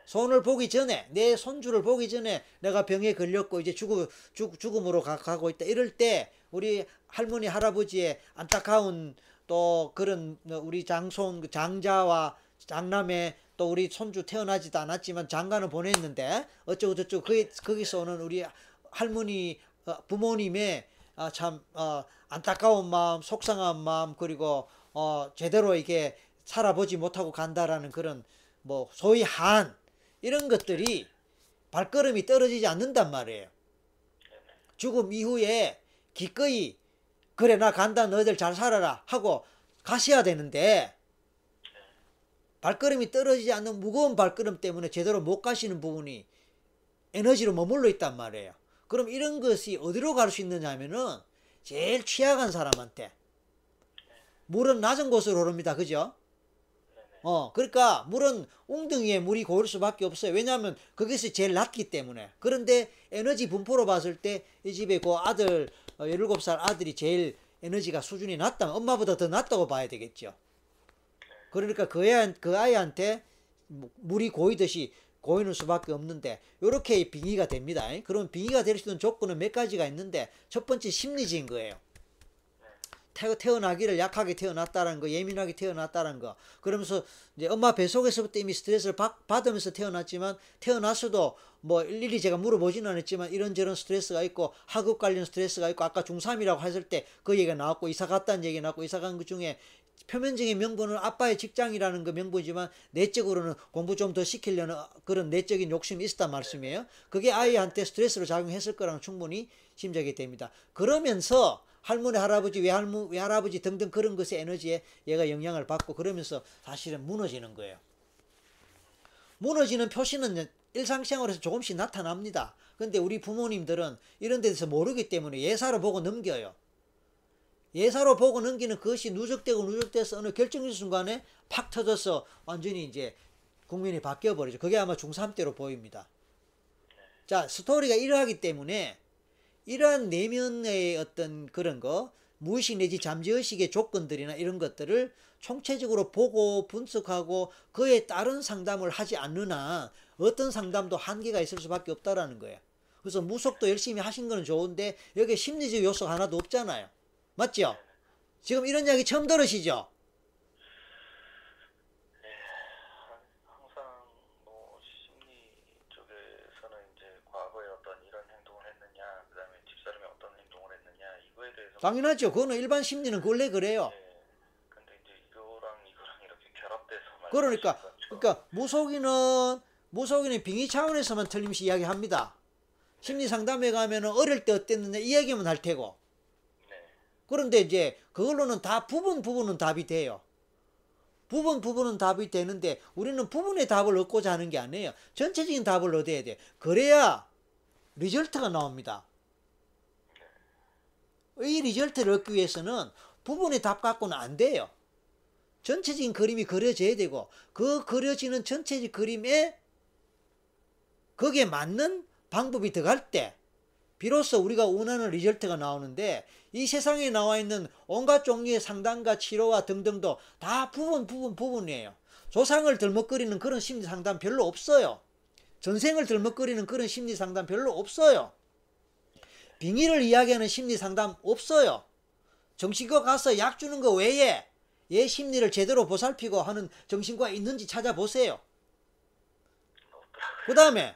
S1: 손을 보기 전에 내 손주를 보기 전에 내가 병에 걸렸고 이제 죽음 죽, 죽음으로 가, 가고 있다. 이럴 때 우리 할머니 할아버지의 안타까운 또 그런 우리 장손 그 장자와 장남의 또 우리 손주 태어나지도 않았지만 장가는 보냈는데 어쩌고 저쩌고 거기, 거기서 오는 우리 할머니 어, 부모님의 아, 참 어, 안타까운 마음, 속상한 마음 그리고 어, 제대로 이게 살아보지 못하고 간다라는 그런 뭐 소위 한 이런 것들이 발걸음이 떨어지지 않는단 말이에요. 죽음 이후에 기꺼이 그래 나 간다 너희들 잘 살아라 하고 가셔야 되는데 발걸음이 떨어지지 않는 무거운 발걸음 때문에 제대로 못 가시는 부분이 에너지로 머물러 있단 말이에요. 그럼 이런 것이 어디로 갈 수 있느냐 하면은 제일 취약한 사람한테 물은 낮은 곳으로 흐릅니다. 그죠? 어, 그러니까 물은 웅덩이에 물이 고일 수밖에 없어요. 왜냐하면 거기서 제일 낮기 때문에. 그런데 에너지 분포로 봤을 때 이 집에 그 아들 어, 17살 아들이 제일 에너지가 수준이 낮다. 엄마보다 더 낮다고 봐야 되겠죠. 그러니까 그, 애, 그 아이한테 뭐 물이 고이듯이 고이는 수밖에 없는데 이렇게 빙의가 됩니다. 그럼 빙의가 될 수 있는 조건은 몇 가지가 있는데 첫 번째 심리적인 거예요. 태- 태어나기를 약하게 태어났다는 거, 예민하게 태어났다는 거. 그러면서 이제 엄마 뱃속에서부터 이미 스트레스를 받, 받으면서 태어났지만 태어났어도 뭐 일일이 제가 물어보지는 않았지만 이런저런 스트레스가 있고 학업 관련 스트레스가 있고 아까 중3이라고 했을 때 그 얘기가 나왔고 이사 갔다는 얘기가 나왔고 이사 간것 중에 표면적인 명분은 아빠의 직장이라는 그 명분이지만 내적으로는 공부 좀 더 시키려는 그런 내적인 욕심이 있었단 말씀이에요. 그게 아이한테 스트레스로 작용했을 거랑 충분히 짐작이 됩니다. 그러면서 할머니, 할아버지, 외할머, 외할아버지 등등 그런 것의 에너지에 얘가 영향을 받고 그러면서 사실은 무너지는 거예요. 무너지는 표시는 일상생활에서 조금씩 나타납니다. 근데 우리 부모님들은 이런 데서 모르기 때문에 예사로 보고 넘겨요. 예사로 보고 넘기는 그것이 누적되고 누적돼서 어느 결정적 순간에 팍 터져서 완전히 이제 국민이 바뀌어 버리죠. 그게 아마 중3 때로 보입니다. 자, 스토리가 이러하기 때문에 이러한 내면의 어떤 그런 거, 무의식 내지 잠재의식의 조건들이나 이런 것들을 총체적으로 보고 분석하고 그에 따른 상담을 하지 한 어떤 상담도 한계가 있을 수밖에 없다라는 거예요. 그래서 무속도 열심히 하신 거는 좋은데 여기에 심리적 요소가 하나도 없잖아요. 맞죠? 지금 이런 이야기 처음 들으시죠?
S2: 항상 뭐 심리 쪽에서는 이제 과거에 어떤 이런 행동을 했느냐, 그다음에 집사람의
S1: 당연하죠. 그거는 일반 심리는 원래 그래요.
S2: 예. 근데 이제 이거랑 이거랑 이렇게 결합돼서
S1: 그러니까. 그러니까 무속인은 무속인은 빙의 차원에서만 틀림없이 이야기합니다. 심리 상담에 가면은 어릴 때 어땠느냐 이 얘기만 할 테고
S2: 네.
S1: 그런데 이제 그걸로는 다 부분 부분은 답이 돼요. 부분 부분은 답이 되는데 우리는 부분의 답을 얻고자 하는 게 아니에요. 전체적인 답을 얻어야 돼. 그래야 리절트가 나옵니다. 이 리절트를 얻기 위해서는 부분의 답 갖고는 안 돼요. 전체적인 그림이 그려져야 되고 그 그려지는 전체적 그림에 거기에 맞는 방법이 들어갈 때 비로소 우리가 원하는 리절트가 나오는데 이 세상에 나와 있는 온갖 종류의 상담과 치료와 등등도 다 부분 부분 부분이에요. 조상을 들먹거리는 그런 심리 상담 별로 없어요. 전생을 들먹거리는 그런 심리 상담 별로 없어요. 빙의를 이야기하는 심리 상담 없어요. 정신과 가서 약 주는 거 외에 얘 심리를 제대로 보살피고 하는 정신과 있는지 찾아보세요. 그 다음에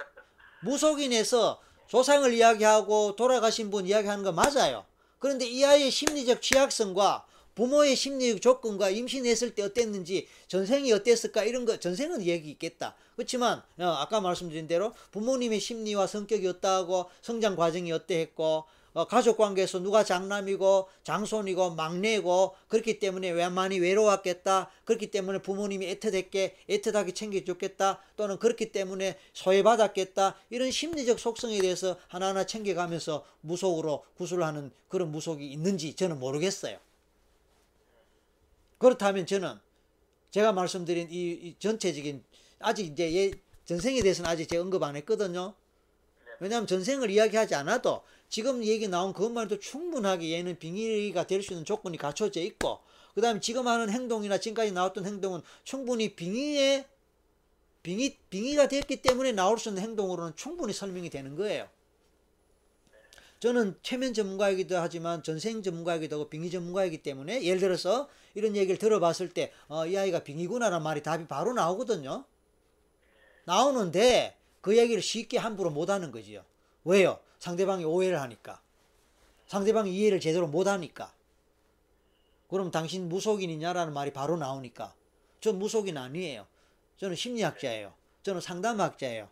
S1: 무속인에서 조상을 이야기하고 돌아가신 분 이야기하는 거 맞아요. 그런데 이 아이의 심리적 취약성과 부모의 심리적 조건과 임신했을 때 어땠는지 전생이 어땠을까 이런 거 전생은 얘기 있겠다. 그렇지만 어, 아까 말씀드린 대로 부모님의 심리와 성격이 어떠하고 성장 과정이 어떠했고 어, 가족 관계에서 누가 장남이고 장손이고 막내고 그렇기 때문에 왜 많이 외로웠겠다. 그렇기 때문에 부모님이 애틋했게 애틋하게 챙겨줬겠다. 또는 그렇기 때문에 소외받았겠다. 이런 심리적 속성에 대해서 하나하나 챙겨가면서 무속으로 구술하는 그런 무속이 있는지 저는 모르겠어요. 그렇다면 저는 제가 말씀드린 이, 이 전체적인 아직 이제 얘 전생에 대해서는 아직 제가 언급 안 했거든요. 왜냐하면 전생을 이야기하지 않아도 지금 얘기 나온 그것만 해도 충분하게 얘는 빙의가 될 수 있는 조건이 갖춰져 있고 그 다음에 지금 하는 행동이나 지금까지 나왔던 행동은 충분히 빙의에 빙의, 빙의가 됐기 때문에 나올 수 있는 행동으로는 충분히 설명이 되는 거예요. 저는 최면 전문가이기도 하지만 전생 전문가이기도 하고 빙의 전문가이기 때문에 예를 들어서 이런 얘기를 들어봤을 때, 어, 이 아이가 빙의구나라는 말이 답이 바로 나오거든요. 나오는데 그 얘기를 쉽게 함부로 못 하는 거지요. 왜요? 상대방이 오해를 하니까. 상대방이 이해를 제대로 못 하니까. 그럼 당신 무속인이냐라는 말이 바로 나오니까. 전 무속인 아니에요. 저는 심리학자예요. 저는 상담학자예요.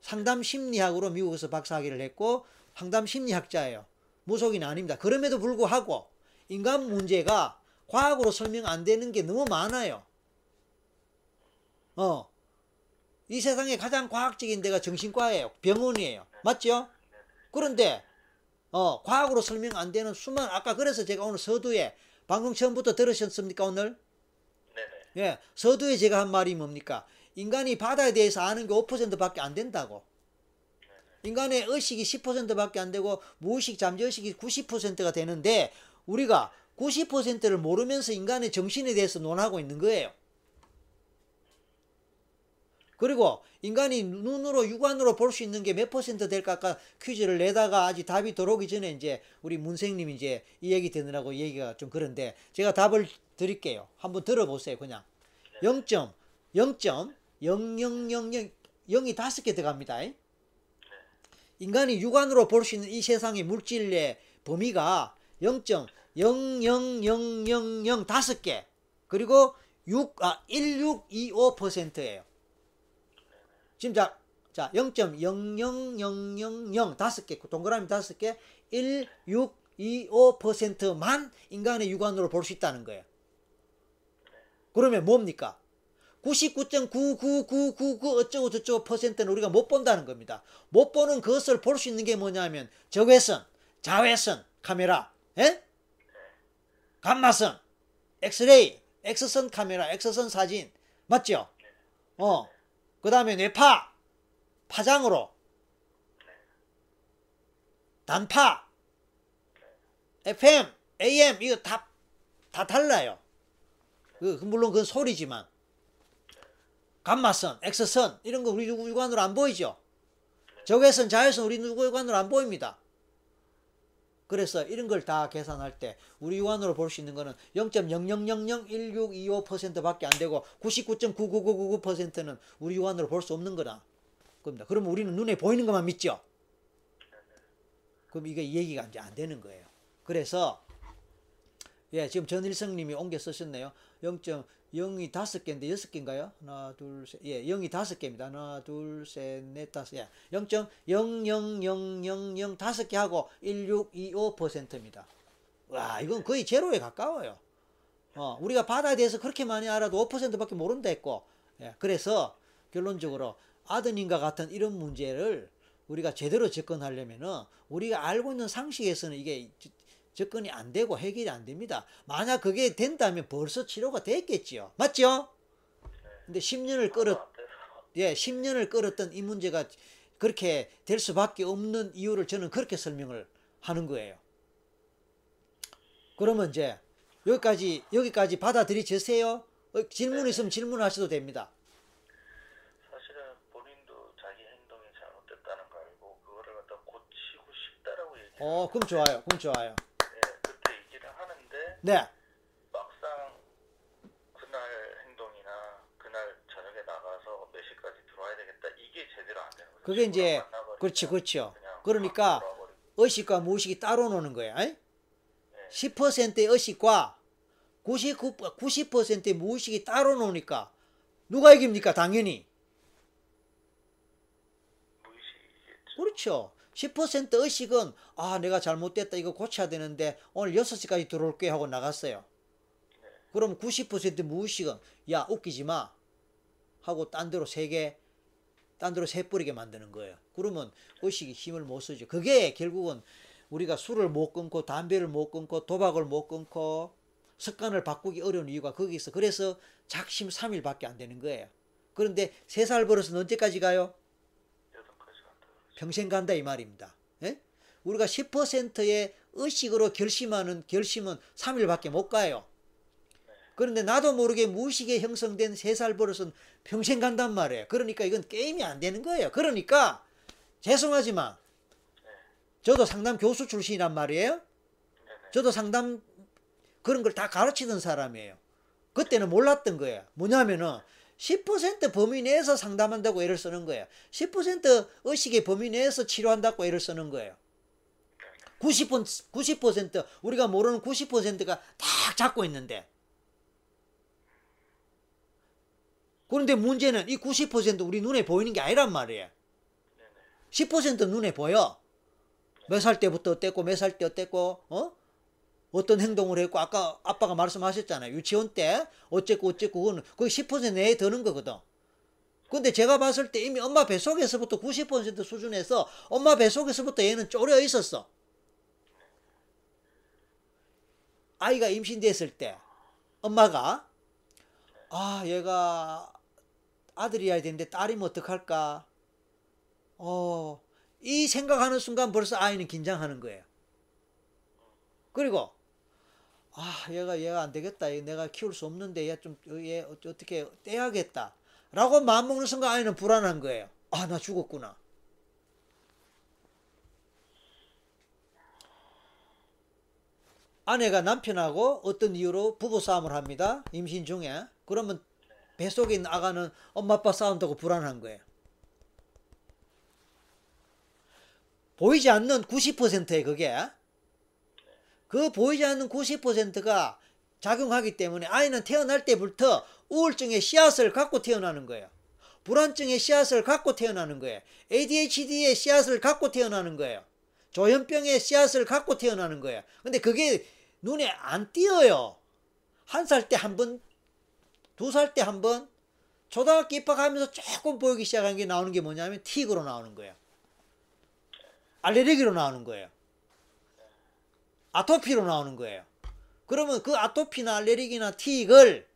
S1: 상담 심리학으로 미국에서 박사학위를 했고 상담 심리학자예요. 무속인 아닙니다. 그럼에도 불구하고 인간 문제가 과학으로 설명 안 되는 게 너무 많아요. 어. 이 세상에 가장 과학적인 데가 정신과예요. 병원이에요. 맞죠? 그런데 어, 과학으로 설명 안 되는 수많은 아까 그래서 제가 오늘 서두에 방금 처음부터 들으셨습니까 오늘?
S2: 네네.
S1: 예, 서두에 제가 한 말이 뭡니까? 인간이 바다에 대해서 아는 게 5%밖에 안 된다고. 인간의 의식이 10%밖에 안 되고 무의식 잠재의식이 90%가 되는데 우리가 90%를 모르면서 인간의 정신에 대해서 논하고 있는 거예요. 그리고 인간이 눈으로 육안으로 볼 수 있는 게 몇 퍼센트 될까 아까 퀴즈를 내다가 아직 답이 들어오기 전에 이제 우리 문생님이 이제 이 얘기 듣느라고 얘기가 좀 그런데 제가 답을 드릴게요. 한번 들어보세요. 그냥 0. 0.0000 0이 다섯 개 들어갑니다. 인간이 육안으로 볼 수 있는 이 세상의 물질의 범위가 0.00000 다섯 개 그리고 6, 아, 1625%예요. 지금 자, 자, 0.00000 다섯 개, 동그라미 다섯 개, 1625%만 인간의 육안으로 볼 수 있다는 거예요. 그러면 뭡니까? 99.99999 어쩌고 저쩌고 퍼센트는 우리가 못 본다는 겁니다. 못 보는 것을 볼 수 있는 게 뭐냐면 적외선, 자외선 카메라, 예? 감마선, 엑스레이, 엑스선 카메라, 엑스선 사진, 맞죠? 어, 그 다음에 뇌파, 파장으로, 단파, FM, AM 이거 다 다 달라요. 그 물론 그건 소리지만. 감마선, X선 이런 거 우리 육안으로 안 보이죠. 적외선, 자외선 우리 육안으로 안 보입니다. 그래서 이런 걸 다 계산할 때 우리 육안으로 볼 수 있는 거는 0.0001625%밖에 안 되고 99.99999%는 우리 육안으로 볼 수 없는 거다. 겁니다. 그러면 우리는 눈에 보이는 것만 믿죠. 그럼 이게 이 얘기가 이제 안 되는 거예요. 그래서 예, 지금 전일성님이 옮겨 쓰셨네요. 0.0이 다섯 개인데 여섯 개인가요? 하나, 둘, 셋. 예, 0이 다섯 개입니다. 하나, 둘, 셋, 넷, 다섯. 예, 0.00000 다섯 개 하고 1625%입니다. 와, 이건 거의 제로에 가까워요. 어, 우리가 바다에 대해서 그렇게 많이 알아도 5%밖에 모른다 했고, 예, 그래서 결론적으로 아드님과 같은 이런 문제를 우리가 제대로 접근하려면은 우리가 알고 있는 상식에서는 이게 지- 접근이 안 되고 해결이 안 됩니다. 만약 그게 된다면 벌써 치료가 됐겠지요. 맞죠? 근데 10년을 끌었, 예, 10년을 끌었던 이 문제가 그렇게 될 수밖에 없는 이유를 저는 그렇게 설명을 하는 거예요. 그러면 이제 여기까지 여기까지 받아들이세요. 어, 질문 있으면 질문하셔도 됩니다.
S2: 사실은 본인도 자기 행동이 잘못됐다는 거 알고 그거를 갖다 고치고 싶다라고 얘기를
S1: 어, 그럼 좋아요. 그럼 좋아요.
S2: 네, 그렇게 얘기를 하는데
S1: 네,
S2: 막상 그날 행동이나 그날 저녁에 나가서 몇 시까지 들어와야 되겠다 이게 제대로 안 되는 거죠.
S1: 그게 이제 그렇지, 그렇죠. 그러니까. 의식과 무의식이 따로 노는 거예요. 10%의 의식과 99, 90%의 무의식이 따로 노니까 누가 이깁니까? 당연히.
S2: 무의식이겠죠.
S1: 그렇죠. 10% 의식은 아 내가 잘못됐다 이거 고쳐야 되는데 오늘 6시까지 들어올게 하고 나갔어요. 그럼 90% 무의식은 야 웃기지 마 하고 딴 데로 세게 딴 데로 새 뿌리게 만드는 거예요. 그러면 의식이 힘을 못 쓰죠. 그게 결국은 우리가 술을 못 끊고 담배를 못 끊고 도박을 못 끊고 습관을 바꾸기 어려운 이유가 거기 있어. 그래서 작심 3일밖에 안 되는 거예요. 그런데 3살 벌어서 언제까지 가요?
S2: 여든까지 간다 그러죠.
S1: 평생 간다 이 말입니다. 예? 우리가 10%의 의식으로 결심하는 결심은 3일밖에 못 가요. 그런데 나도 모르게 무의식에 형성된 3살 버릇은 평생 간단 말이에요. 그러니까 이건 게임이 안 되는 거예요. 그러니까 죄송하지만 저도 상담 교수 출신이란 말이에요. 저도 상담 그런 걸 다 가르치던 사람이에요. 그때는 몰랐던 거예요. 뭐냐면은 10% 범위 내에서 상담한다고 애를 쓰는 거예요. 10% 의식의 범위 내에서 치료한다고 애를 쓰는 거예요. 90%, 90% 우리가 모르는 90%가 딱 잡고 있는데 그런데 문제는 이 90% 우리 눈에 보이는 게 아니란 말이에요. 10% 눈에 보여. 몇 살 때부터 어땠고 몇 살 때 어땠고 어? 어떤 행동을 했고 아까 아빠가 말씀하셨잖아요. 유치원 때 어쨌고 어쨌고 그거는 거의 10% 내에 드는 거거든. 근데 제가 봤을 때 이미 엄마 뱃속에서부터 90% 수준에서 엄마 뱃속에서부터 얘는 쪼려 있었어. 아이가 임신됐을 때 엄마가 아 얘가 아들이어야 되는데 딸이면 어떡할까 어, 이 생각하는 순간 벌써 아이는 긴장하는 거예요. 그리고 아 얘가 얘가 안 되겠다 얘 내가 키울 수 없는데 얘 좀 얘 어떻게 떼야겠다 라고 마음먹는 순간 아이는 불안한 거예요. 아 나 죽었구나. 아내가 남편하고 어떤 이유로 부부싸움을 합니다. 임신 중에. 그러면 뱃속에 있는 아가는 엄마 아빠 싸운다고 불안한 거예요. 보이지 않는 90%의 그게 그 보이지 않는 90%가 작용하기 때문에 아이는 태어날 때부터 우울증의 씨앗을 갖고 태어나는 거예요. 불안증의 씨앗을 갖고 태어나는 거예요. ADHD의 씨앗을 갖고 태어나는 거예요. 조현병의 씨앗을 갖고 태어나는 거예요. 근데 그게 눈에 안 띄어요. 한 살 때 한 번, 두 살 때 한 번, 초등학교 입학하면서 조금 보이기 시작한 게 나오는 게 뭐냐면 틱으로 나오는 거예요. 알레르기로 나오는 거예요. 아토피로 나오는 거예요. 그러면 그 아토피나 알레르기나 틱을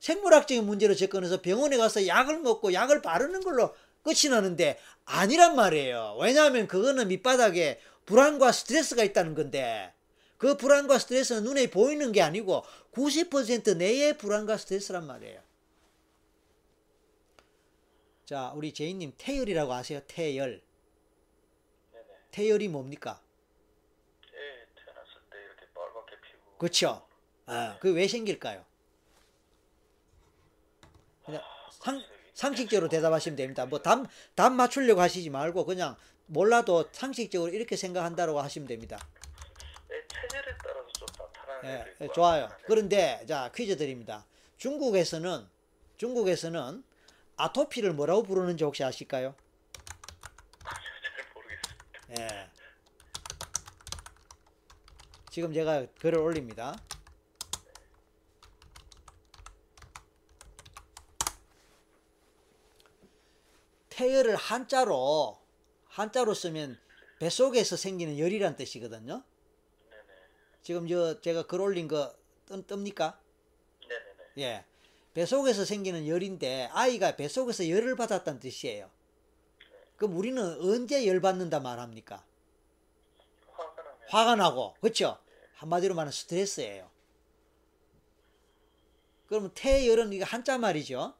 S1: 생물학적인 문제로 접근해서 병원에 가서 약을 먹고 약을 바르는 걸로 끝이 나는데 아니란 말이에요. 왜냐하면 그거는 밑바닥에 불안과 스트레스가 있다는 건데 그 불안과 스트레스는 눈에 보이는 게 아니고 90% 내의 불안과 스트레스란 말이에요. 자, 우리 제이님 태열이라고 아세요? 태열.
S2: 네네.
S1: 태열이 뭡니까?
S2: 애 태어났을 때 이렇게 빨갛게 피고.
S1: 그렇죠. 아, 그왜 생길까요? 그냥 상, 상식적으로 대답하시면 됩니다. 뭐 답, 답 맞추려고 하시지 말고 그냥 몰라도 상식적으로 이렇게 생각한다고 하시면 됩니다.
S2: 애 체질에 따라서 좀 나타나는
S1: 예, 예, 좋아요.
S2: 안 하는 애도
S1: 그런데 자 퀴즈 드립니다. 중국에서는 중국에서는 아토피를 뭐라고 부르는지 혹시 아실까요?
S2: 잘 모르겠습니다.
S1: 예. 지금 제가 글을 올립니다. 태열을 한자로 한자로 쓰면 뱃속에서 생기는 열이란 뜻이거든요.
S2: 네네.
S1: 지금 저 제가 글 올린 거 뜹, 뜹니까?
S2: 네네네.
S1: 예. 뱃속에서 생기는 열인데 아이가 뱃속에서 열을 받았다는 뜻이에요. 그럼 우리는 언제 열 받는다 말합니까?
S2: 화가
S1: 나고 그렇죠? 한마디로 말하면 스트레스예요. 그러면 태열은 이거 한자 말이죠.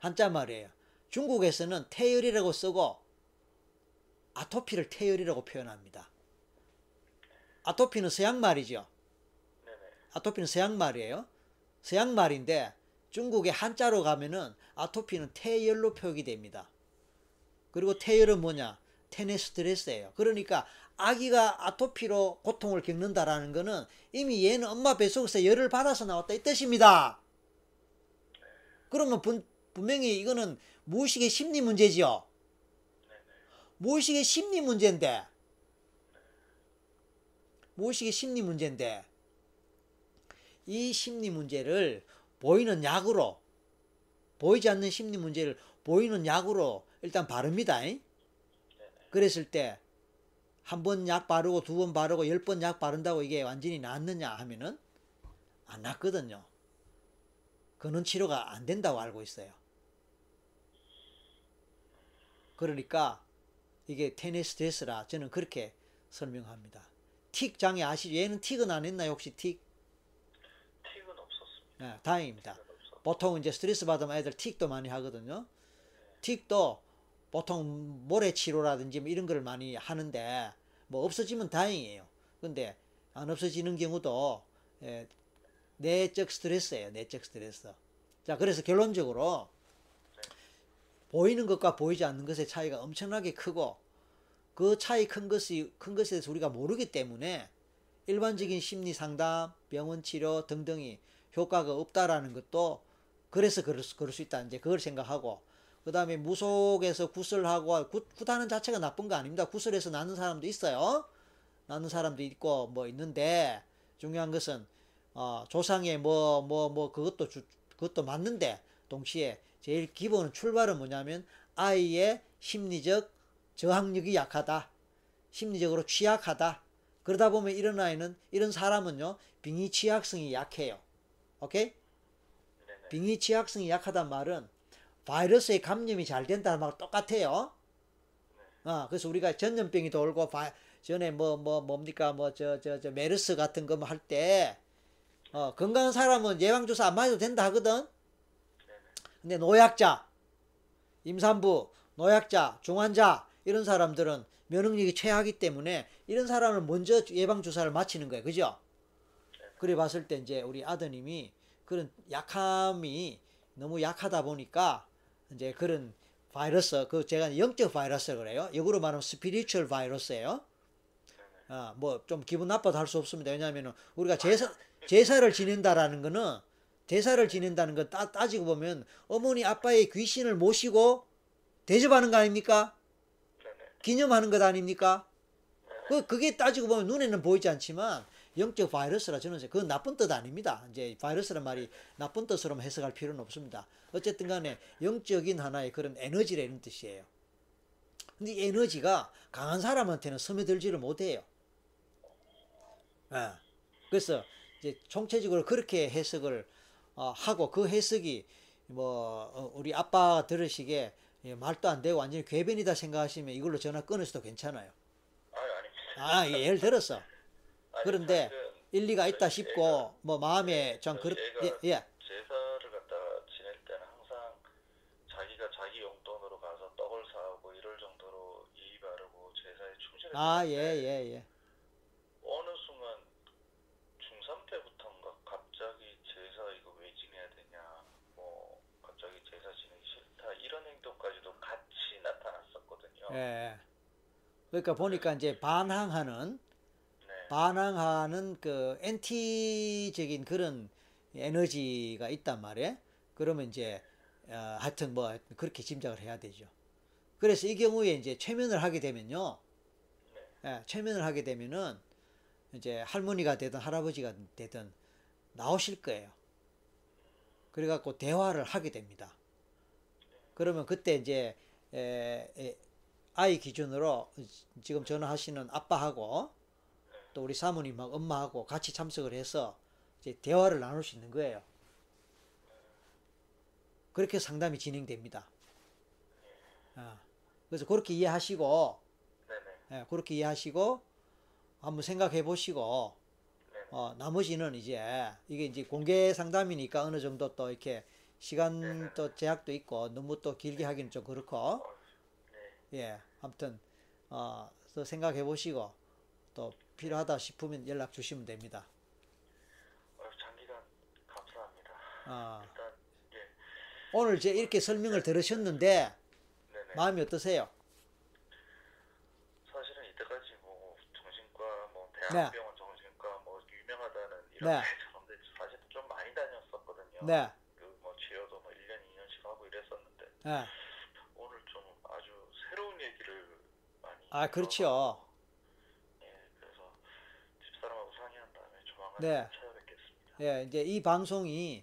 S1: 한자 말이에요. 중국에서는 태열이라고 쓰고 아토피를 태열이라고 표현합니다. 아토피는 서양 말이죠. 아토피는 서양 말이에요. 서양 말인데 중국의 한자로 가면은 아토피는 태열로 표기 됩니다. 그리고 태열은 뭐냐? 태내 스트레스예요. 그러니까 아기가 아토피로 고통을 겪는다라는 거는 이미 얘는 엄마 뱃속에서 열을 받아서 나왔다 이 뜻입니다. 그러면 분, 분명히 이거는 무의식의 심리 문제지요. 무의식의 심리 문제인데 무의식의 심리 문제인데 이 심리 문제를 보이는 약으로 보이지 않는 심리 문제를 보이는 약으로 일단 바릅니다. 그랬을 때 한 번 약 바르고 두 번 바르고 열 번 약 바른다고 이게 완전히 낫느냐 하면은 안 낫거든요. 그는 치료가 안 된다고 알고 있어요. 그러니까 이게 테네 스트레스라 저는 그렇게 설명합니다. 틱 장애 아시죠? 얘는 틱은 안 했나요? 혹시 틱?
S2: 틱은 없었습니다.
S1: 네, 다행입니다. 보통 이제 스트레스 받으면 애들 틱도 많이 하거든요. 틱도 보통 모래 치료라든지 뭐 이런 걸 많이 하는데 뭐 없어지면 다행이에요. 근데 안 없어지는 경우도 예, 내적 스트레스예요. 내적 스트레스. 자, 그래서 결론적으로 보이는 것과 보이지 않는 것의 차이가 엄청나게 크고 그 차이 큰 것이 큰 것에 대해서 우리가 모르기 때문에 일반적인 심리 상담, 병원 치료 등등이 효과가 없다라는 것도 그래서 그럴 수, 그럴 수 있다. 이제 그걸 생각하고 그 다음에 무속에서 구슬하고 구, 구다는 자체가 나쁜 거 아닙니다. 구슬에서 나는 사람도 있어요. 나는 사람도 있고 뭐 있는데 중요한 것은 어, 조상의 뭐 뭐 뭐 그것도 주, 그것도 맞는데 동시에 제일 기본 출발은 뭐냐면 아이의 심리적 저항력이 약하다. 심리적으로 취약하다. 그러다 보면 이런 아이는 이런 사람은요 빙의 취약성이 약해요. 오케이?
S2: 네네.
S1: 빙의 취약성이 약하단 말은 바이러스에 감염이 잘 된다는 말과 똑같아요. 어, 그래서 우리가 전염병이 돌고 바, 전에 뭐 뭐 뭡니까 뭐 저 저 저 메르스 같은 거뭐할때 어, 건강한 사람은 예방 주사 안 맞아도 된다 하거든. 근데 노약자, 임산부, 노약자, 중환자 이런 사람들은 면역력이 최하기 때문에 이런 사람은 먼저 예방 주사를 맞히는 거예요. 그죠? 그래 봤을 때 이제 우리 아드님이 그런 약함이 너무 약하다 보니까 이제 그런 바이러스 그 제가 영적 바이러스 그래요. 역으로 말하면 spiritual 바이러스예요. 아, 뭐 좀 기분 나빠도 할 수 없습니다. 왜냐하면 우리가 제사 제사를 지낸다라는 거는 제사를 지낸다는 건 따, 따지고 보면 어머니 아빠의 귀신을 모시고 대접하는 거 아닙니까? 기념하는 것 아닙니까? 그 그게 따지고 보면 눈에는 보이지 않지만 영적 바이러스라 저는 그건 나쁜 뜻 아닙니다. 이제 바이러스란 말이 나쁜 뜻으로만 해석할 필요는 없습니다. 어쨌든 간에 영적인 하나의 그런 에너지라는 뜻이에요. 근데 이 에너지가 강한 사람한테는 스며들지를 못해요. 예. 그래서 이제 총체적으로 그렇게 해석을 어, 하고 그 해석이 뭐 어, 우리 아빠 들으시기에 예, 말도 안 되고 완전히 궤변이다 생각하시면 이걸로 전화 끊으셔도 괜찮아요.
S2: 아유 아닙니다.
S1: 아, 예, 예를 들어서 그런데 일리가 있다 싶고 뭐 마음에 좀 그렇 예, 예.
S2: 제사를 갖다가 지낼 때는 항상 자기가 자기 용돈으로 가서 떡을 사오고 이럴 정도로 예의 바르고 제사에 충실했는데
S1: 아, 예, 예, 예.
S2: 어느 순간 중3 때부터인가 갑자기 제사 이거 왜 지내야 되냐 뭐 갑자기 제사 지내기 싫다 이런 행동까지도 같이 나타났었거든요.
S1: 예. 그러니까 보니까 이제 반항하는
S2: 네.
S1: 반항하는 그 엔티적인 그런 에너지가 있단 말이에요. 그러면 이제 어, 하여튼 뭐 그렇게 짐작을 해야 되죠. 그래서 이 경우에 이제 최면을 하게 되면요. 예, 최면을 하게 되면은 이제 할머니가 되든 할아버지가 되든 나오실 거예요. 그래갖고 대화를 하게 됩니다. 그러면 그때 이제 에, 에, 아이 기준으로 지금 전화하시는 아빠하고 또 우리 사모님하고 엄마하고 같이 참석을 해서 이제 대화를 나눌 수 있는 거예요. 그렇게 상담이 진행됩니다. 아, 그래서 그렇게 이해하시고. 예, 그렇게 이해하시고, 한번 생각해 보시고. 어, 나머지는 이제, 이게 이제 공개 상담이니까 어느 정도 또 이렇게 시간 또 제약도 있고, 너무 또 길게 하기는 좀 그렇고,
S2: 어, 네.
S1: 예, 아무튼, 어, 또 생각해 보시고, 또 필요하다 싶으면 연락 주시면 됩니다.
S2: 어, 장기간 감사합니다.
S1: 어,
S2: 일단 예.
S1: 오늘 제 이렇게 설명을 들으셨는데,
S2: 네네.
S1: 마음이 어떠세요?
S2: 사실은 이때까지 뭐 정신과 뭐
S1: 네.
S2: 대학병원 정신과 뭐 유명하다는 이런
S1: 네.
S2: 데 사실 좀 많이 다녔었거든요.
S1: 네,
S2: 그뭐 치료도 뭐 1년 2년씩 하고 이랬었는데
S1: 예.
S2: 오늘 좀 아주 새로운 얘기를 많이
S1: 아, 그렇죠.
S2: 예, 그래서 집사람하고 상의한 다음에 조만간
S1: 네.
S2: 찾아뵙겠습니다.
S1: 예, 이제 이 방송이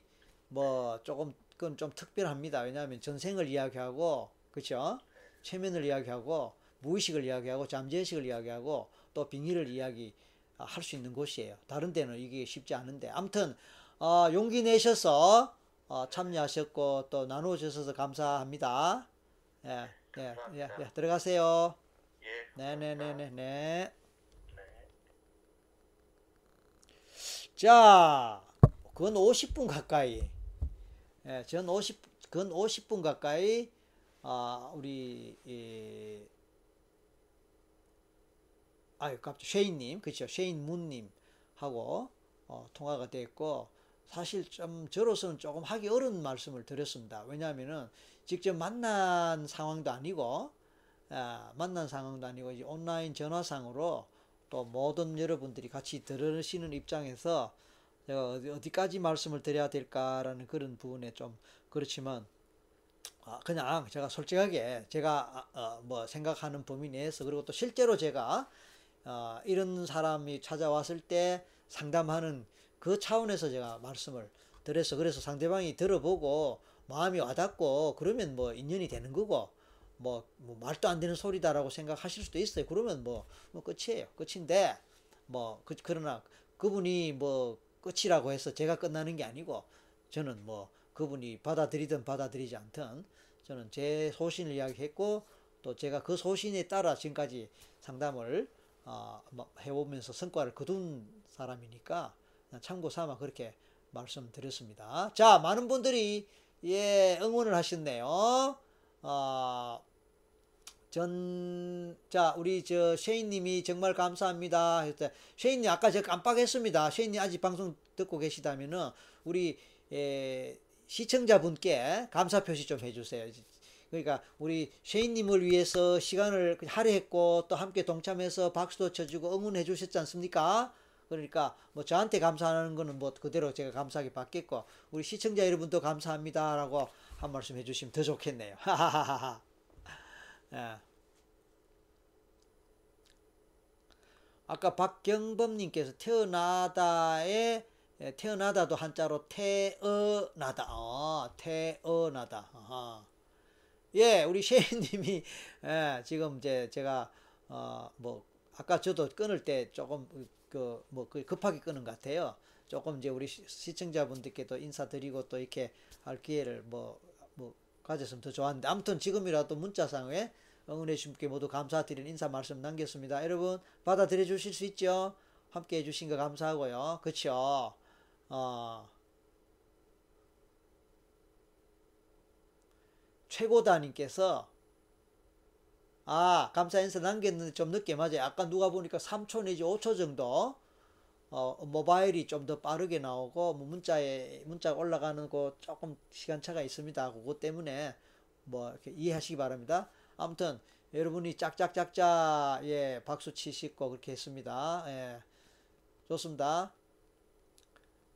S1: 뭐 조금 그건 좀 특별합니다. 왜냐하면 전생을 이야기하고 그렇죠? 최면을 이야기하고 무의식을 이야기하고 잠재의식을 이야기하고 또 빙의를 이야기 아, 할수 있는 곳이에요. 다른 데는 이게 쉽지 않은데 아무튼 어, 용기 내셔서 어, 참여하셨고 또 나누어 주셔서 감사합니다. 예, 예, 예. 예, 들어가세요.
S2: 예.
S1: 네, 네, 네, 네, 네.
S2: 네.
S1: 자, 근 50분 가까이, 예, 전 50, 근 50분 가까이, 아, 우리, 이, 아유, 깜짝, 쉐인님, 그쵸, 쉐인 문님 하고, 어, 통화가 됐고, 사실 좀, 저로서는 조금 하기 어려운 말씀을 드렸습니다. 왜냐하면은, 직접 만난 상황도 아니고, 아, 만난 상황도 아니고, 이제 온라인 전화상으로 또 모든 여러분들이 같이 들으시는 입장에서 제가 어디, 어디까지 말씀을 드려야 될까라는 그런 부분에 좀 그렇지만 아, 그냥 제가 솔직하게 제가 아, 어, 뭐 생각하는 범위 내에서 그리고 또 실제로 제가 어, 이런 사람이 찾아왔을 때 상담하는 그 차원에서 제가 말씀을 드려서 그래서 상대방이 들어보고 마음이 와닿고 그러면 뭐 인연이 되는 거고 뭐, 뭐 말도 안 되는 소리다라고 생각하실 수도 있어요. 그러면 뭐, 뭐 끝이에요. 끝인데 뭐 그, 그러나 그분이 뭐 끝이라고 해서 제가 끝나는 게 아니고 저는 뭐 그분이 받아들이든 받아들이지 않든 저는 제 소신을 이야기했고 또 제가 그 소신에 따라 지금까지 상담을 어, 뭐 해오면서 성과를 거둔 사람이니까 참고 삼아 그렇게 말씀드렸습니다. 자, 많은 분들이 예 응원을 하셨네요. 어, 전, 자, 우리 저 쉐인님이 정말 감사합니다. 했을 쉐인님 아까 제가 깜빡했습니다. 쉐인님 아직 방송 듣고 계시다면은 우리 에, 시청자분께 감사 표시 좀 해주세요. 그러니까 우리 쉐인님을 위해서 시간을 할애했고 또 함께 동참해서 박수도 쳐주고 응원해 주셨지 않습니까? 그러니까 뭐 저한테 감사하는 거는 뭐 그대로 제가 감사하게 받겠고 우리 시청자 여러분도 감사합니다라고 한 말씀 해주시면 더 좋겠네요. 하하하하. 예. 아까 박경범님께서 태어나다에 예, 태어나다도 한자로 태어나다. 어, 태어나다. 아하. 예, 우리 셰이님이 예, 지금 이제 제가 어, 뭐 아까 저도 끊을 때 조금 그 뭐 급하게 끊은 것 같아요. 조금 이제 우리 시- 시청자분들께도 인사드리고 또 이렇게 할 기회를 뭐, 뭐 가졌으면 더 좋았는데 아무튼 지금이라도 문자상에 응원해 주신 분께 모두 감사드리는 인사 말씀 남겼습니다. 여러분 받아들여 주실 수 있죠? 함께 해 주신 거 감사하고요. 그쵸? 어, 최고다님께서 아 감사 인사 남겼는데 좀 늦게 맞아요. 아까 누가 보니까 3초 내지 5초 정도 어, 모바일이 좀 더 빠르게 나오고 뭐 문자에 문자가 올라가는 거 조금 시간차가 있습니다. 그것 때문에 뭐 이해하시기 바랍니다. 아무튼 여러분이 짝짝짝짝 예 박수 치시고 그렇게 했습니다. 예. 좋습니다.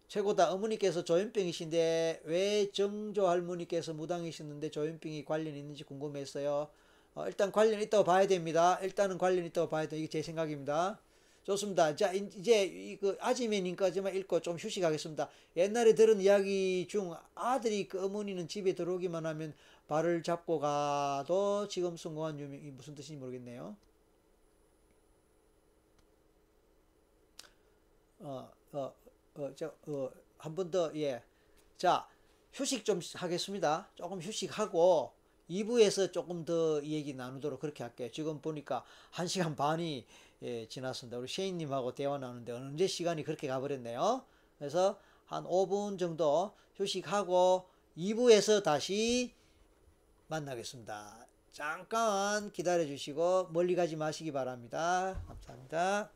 S1: 최고다. 어머니께서 조현병이신데 왜 정조 할머니께서 무당이셨는데 조현병이 관련이 있는지 궁금했어요. 어, 일단 관련 있다고 봐야 됩니다. 일단은 관련 있다고 봐야 돼. 이게 제 생각입니다. 좋습니다. 자, 이제 이그 아지매님까지만 읽고 좀 휴식하겠습니다. 옛날에 들은 이야기 중 아들이 그 어머니는 집에 들어오기만 하면 발을 잡고 가도 지금 성공한 유명이 무슨 뜻인지 모르겠네요. 어, 어, 어, 저, 어, 한 번 더, 예. 자, 휴식 좀 하겠습니다. 조금 휴식하고, 2부에서 조금 더 얘기 나누도록 그렇게 할게요. 지금 보니까 1시간 반이 예, 지났습니다. 우리 셰인님하고 대화 나누는데 언제 시간이 그렇게 가버렸네요. 그래서 한 5분 정도 휴식하고 2부에서 다시 만나겠습니다. 잠깐 기다려 주시고 멀리 가지 마시기 바랍니다. 감사합니다.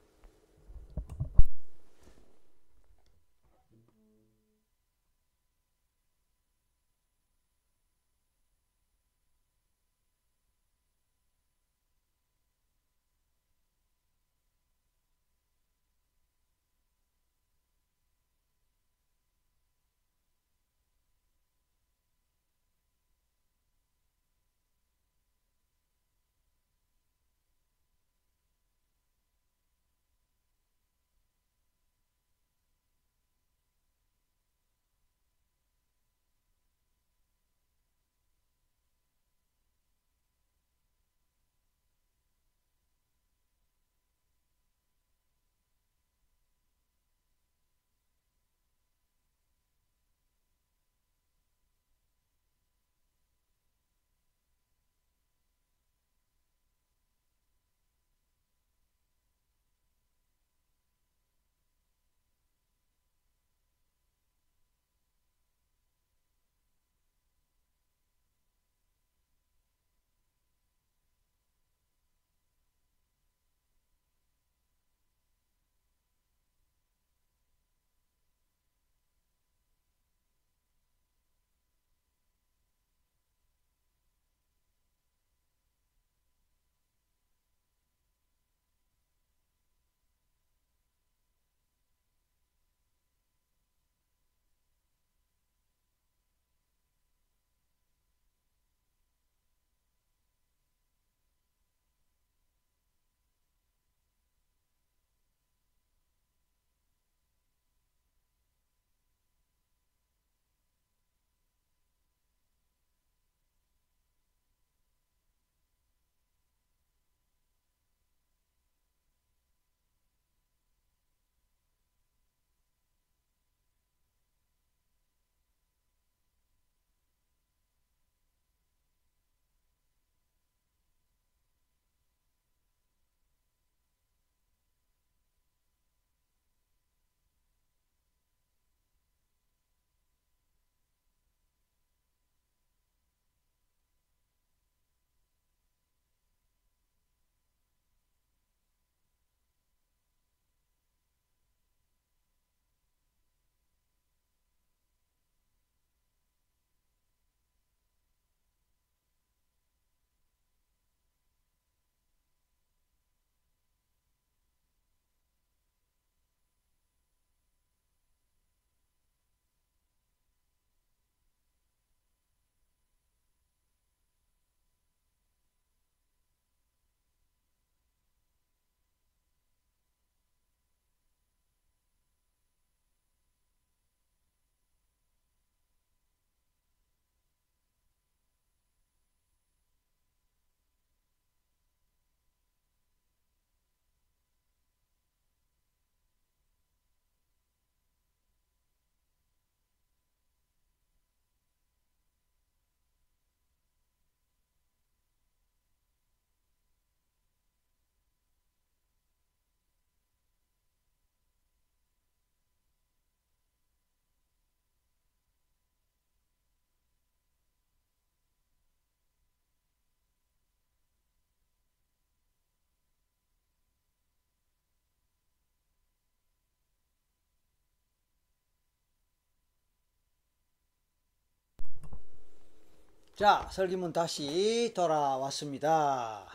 S1: 자, 설기문 다시 돌아왔습니다.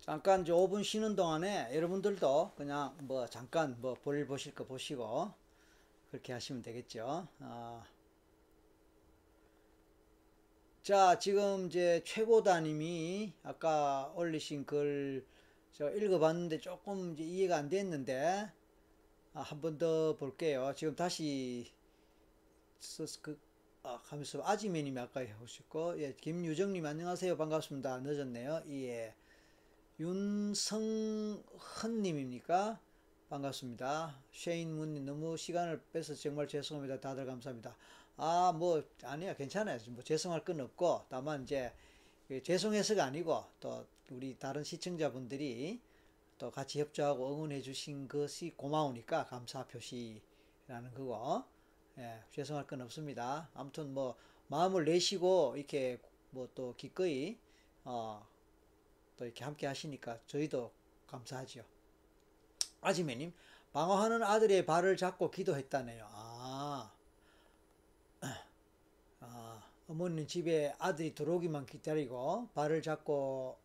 S1: 잠깐 이제 5분 쉬는 동안에 여러분들도 그냥 뭐 잠깐 뭐 볼일 보실 거 보시고 그렇게 하시면 되겠죠. 어. 자, 지금 이제 최고다님이 아까 올리신 글저 읽어봤는데 조금 이제 이해가 안 됐는데 아, 한 번 더 볼게요. 지금 다시 썼- 그 아, 하면서 아지매님이 아까 오셨고 예, 김유정님 안녕하세요. 반갑습니다. 늦었네요. 예. 윤성헌님입니까? 반갑습니다. 쉐인문님 너무 시간을 뺏어 정말 죄송합니다. 다들 감사합니다. 아 뭐 아니야. 괜찮아요. 뭐 죄송할 건 없고 다만 이제 그 죄송해서가 아니고 또 우리 다른 시청자분들이 또 같이 협조하고 응원해 주신 것이 고마우니까 감사 표시라는 거고 예, 죄송할 건 없습니다. 아무튼 뭐 마음을 내시고 이렇게 뭐 또 기꺼이 어, 또 이렇게 함께 하시니까 저희도 감사하죠. 아지매님 방어하는 아들의 발을 잡고 기도했다네요. 아, 아 어머니는 집에 아들이 들어오기만 기다리고 발을 잡고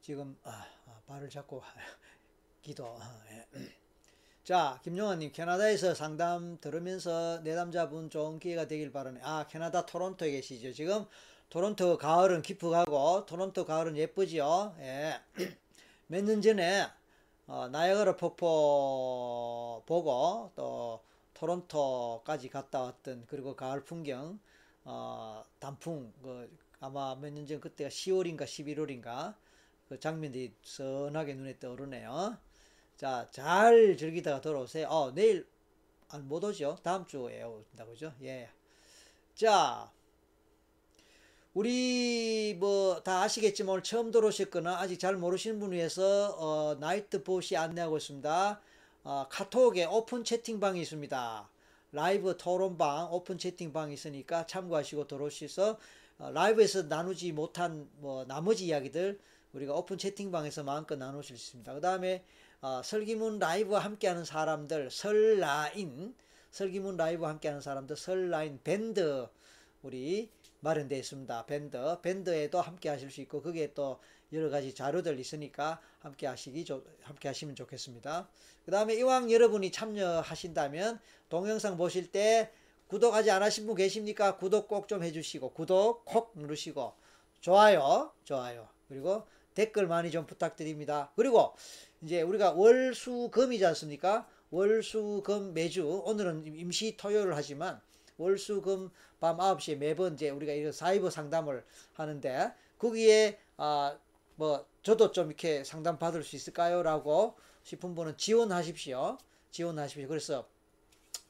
S1: 지금 아, 아, 발을 잡고 기도. 아, 예. 자, 김용환님, 캐나다에서 상담 들으면서 내담자분 좋은 기회가 되길 바라네. 아, 캐나다 토론토에 계시죠. 지금 토론토 가을은 기쁘가고, 토론토 가을은 예쁘지요. 예. 몇 년 전에, 어, 나야가라 폭포 보고, 또 토론토까지 갔다 왔던, 그리고 가을 풍경, 어, 단풍, 그, 아마 몇 년 전 그때가 10월인가 11월인가, 그 장면들이 선하게 눈에 떠오르네요. 자, 잘 즐기다가 돌아오세요. 어, 내일, 아, 못 오죠? 다음 주에 온다고죠? 예. 자, 우리 뭐 다 아시겠지만 오늘 처음 들어오셨거나 아직 잘 모르시는 분 위해서 어, 나이트 보시 안내하고 있습니다. 어, 카톡에 오픈 채팅방이 있습니다. 라이브 토론방 오픈 채팅방이 있으니까 참고하시고 들어오셔서 어, 라이브에서 나누지 못한 뭐 나머지 이야기들 우리가 오픈 채팅방에서 마음껏 나누실 수 있습니다. 그 다음에 어, 설기문 라이브와 함께하는 사람들 설라인 설기문 라이브와 함께하는 사람들 설라인 밴드 우리 마련되어 있습니다. 밴드 밴드에도 함께 하실 수 있고 거기에 또 여러 가지 자료들 있으니까 함께 하시기 좋- 함께 하시면 좋겠습니다. 그 다음에 이왕 여러분이 참여하신다면 동영상 보실 때 구독 하지 않으신 분 계십니까? 구독 꼭 좀 해주시고 구독 콕 누르시고 좋아요 좋아요 그리고 댓글 많이 좀 부탁드립니다. 그리고 이제 우리가 월수금이지 않습니까? 월수금 매주 오늘은 임시 토요일 하지만 월수금 밤 9시에 매번 이제 우리가 이런 사이버 상담을 하는데 거기에 아 뭐 저도 좀 이렇게 상담 받을 수 있을까요라고 싶은 분은 지원하십시오. 지원하십시오. 그래서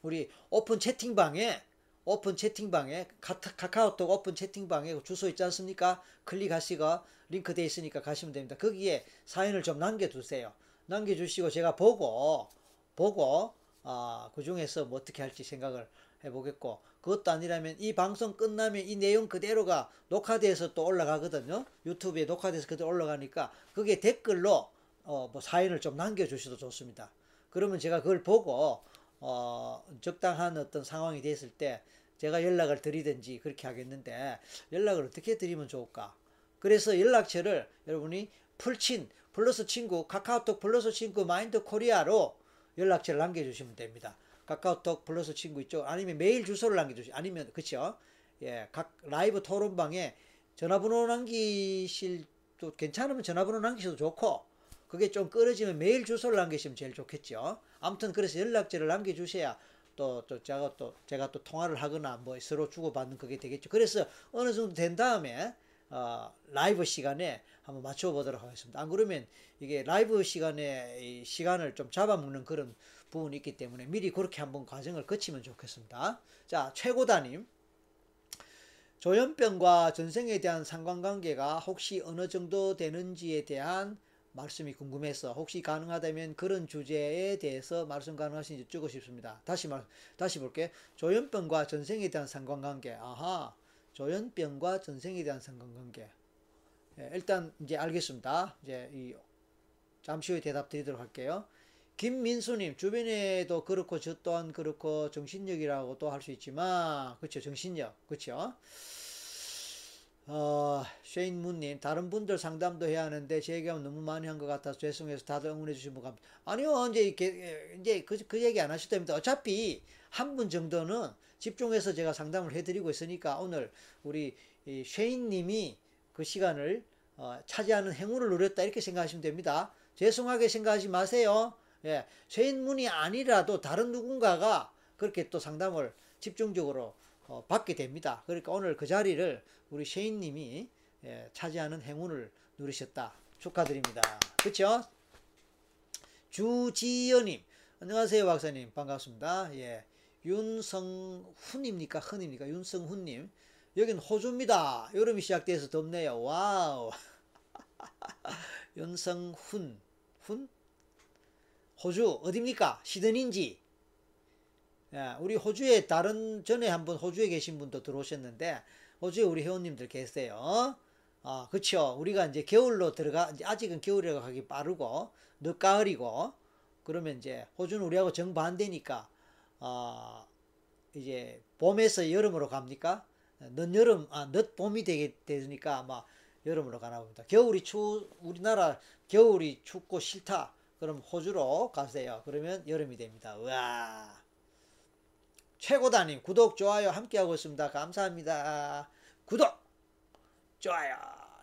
S1: 우리 오픈 채팅방에 오픈 채팅방에 카카오톡 오픈 채팅방에 주소 있지 않습니까? 클릭하시고 링크 돼 있으니까 가시면 됩니다. 거기에 사연을 좀 남겨두세요. 남겨주시고 제가 보고 보고 아, 그 중에서 뭐 어떻게 할지 생각을 해보겠고 그것도 아니라면 이 방송 끝나면 이 내용 그대로가 녹화돼서 또 올라가거든요. 유튜브에 녹화돼서 그대로 올라가니까 그게 댓글로 어, 뭐 사연을 좀 남겨주셔도 좋습니다. 그러면 제가 그걸 보고 어, 적당한 어떤 상황이 됐을 때 제가 연락을 드리든지 그렇게 하겠는데 연락을 어떻게 드리면 좋을까? 그래서 연락처를 여러분이 플친 플러스 친구 카카오톡 플러스 친구 마인드 코리아로 연락처를 남겨주시면 됩니다. 카카오톡 플러스 친구 있죠? 아니면 메일 주소를 남겨주시 아니면 그쵸? 예, 각 라이브 토론방에 전화번호 남기실 또 괜찮으면 전화번호 남기셔도 좋고 그게 좀 끊어지면 메일 주소를 남기시면 제일 좋겠죠. 아무튼 그래서 연락처를 남겨주셔야 또, 또 제가 또 제가 또 통화를 하거나 뭐 서로 주고받는 그게 되겠죠. 그래서 어느 정도 된 다음에 어, 라이브 시간에 한번 맞춰보도록 하겠습니다. 안 그러면 이게 라이브 시간에 이 시간을 좀 잡아먹는 그런 부분이 있기 때문에 미리 그렇게 한번 과정을 거치면 좋겠습니다. 자, 최고다님. 조현병과 전생에 대한 상관관계가 혹시 어느 정도 되는지에 대한 말씀이 궁금해서 혹시 가능하다면 그런 주제에 대해서 말씀 가능하신지 여쭈고 싶습니다. 다시 말 다시 볼게. 조현병과 전생에 대한 상관관계. 아하. 조현병과 전생에 대한 상관관계. 예, 일단 이제 알겠습니다. 이제 이 잠시 후에 대답 드리도록 할게요. 김민수님 주변에도 그렇고 저 또한 그렇고 정신력이라고 또할수 있지만 그렇죠 정신력 그렇죠 어, 쉐인문님 다른 분들 상담도 해야 하는데 제 얘기하면 너무 많이 한 것 같아서 죄송해서 다들 응원해 주시면 감사합니다. 아니요 이제 이렇게 이제 그, 그 얘기 안 하셔도 됩니다. 어차피 한 분 정도는 집중해서 제가 상담을 해드리고 있으니까 오늘 우리 이 쉐인님이 그 시간을 어, 차지하는 행운을 누렸다 이렇게 생각하시면 됩니다. 죄송하게 생각하지 마세요. 예, 쉐인문이 아니라도 다른 누군가가 그렇게 또 상담을 집중적으로 어, 받게 됩니다. 그러니까 오늘 그 자리를 우리 쉐인님이 예, 차지하는 행운을 누리셨다. 축하드립니다. 그렇죠? 주지연님 안녕하세요 박사님 반갑습니다. 예, 윤성훈입니까 흔입니까 윤성훈님 여긴 호주입니다. 여름이 시작돼서 덥네요. Wow 윤성훈 훈 호주 어딥니까 시드니인지 예, 우리 호주에 다른 전에 한번 호주에 계신 분도 들어오셨는데 호주에 우리 회원님들 계세요. 아, 그쵸. 우리가 이제 겨울로 들어가, 아직은 겨울이라고 하기 빠르고, 늦가을이고, 그러면 이제 호주는 우리하고 정반대니까, 아, 이제 봄에서 여름으로 갑니까? 늦여름, 아, 늦봄이 되게 되니까 아마 여름으로 가나 봅니다. 겨울이 추, 우리나라 겨울이 춥고 싫다. 그럼 호주로 가세요. 그러면 여름이 됩니다. 우와. 최고다님 구독 좋아요 함께하고 있습니다 감사합니다 구독 좋아요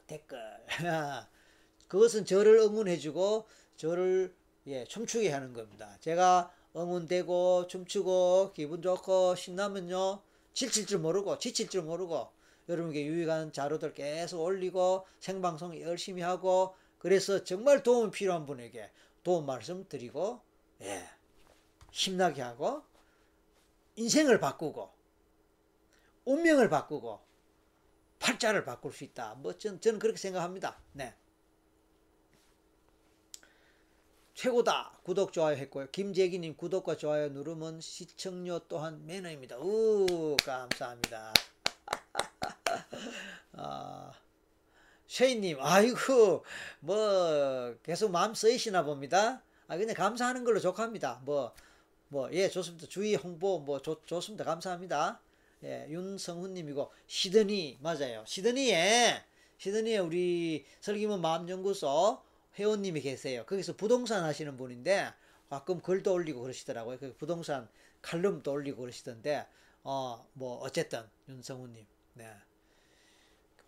S1: 댓글 그것은 저를 응원해주고 저를 예 춤추게 하는 겁니다 제가 응원되고 춤추고 기분 좋고 신나면요 지칠 줄 모르고 지칠 줄 모르고 여러분께 유익한 자료들 계속 올리고 생방송 열심히 하고 그래서 정말 도움이 필요한 분에게 도움 말씀 드리고 예 힘나게 하고 인생을 바꾸고 운명을 바꾸고 팔자를 바꿀 수 있다. 뭐 전, 저는 그렇게 생각합니다. 네. 최고다. 구독, 좋아요 했고요. 김재기님 구독과 좋아요 누르면 시청료 또한 매너입니다. 우 감사합니다. 아, 쉐이님, 아이고, 뭐, 계속 마음 쓰이시나 봅니다. 아, 그냥 감사하는 걸로 족합니다. 뭐, 뭐, 예, 좋습니다. 주의 홍보, 뭐, 좋, 좋습니다. 감사합니다. 예, 윤성훈님이고, 시드니, 맞아요. 시드니에, 시드니에 우리 설기문 마음연구소 회원님이 계세요. 거기서 부동산 하시는 분인데, 가끔 글도 올리고 그러시더라고요. 그 부동산 칼럼도 올리고 그러시던데, 어, 뭐, 어쨌든, 윤성훈님. 네.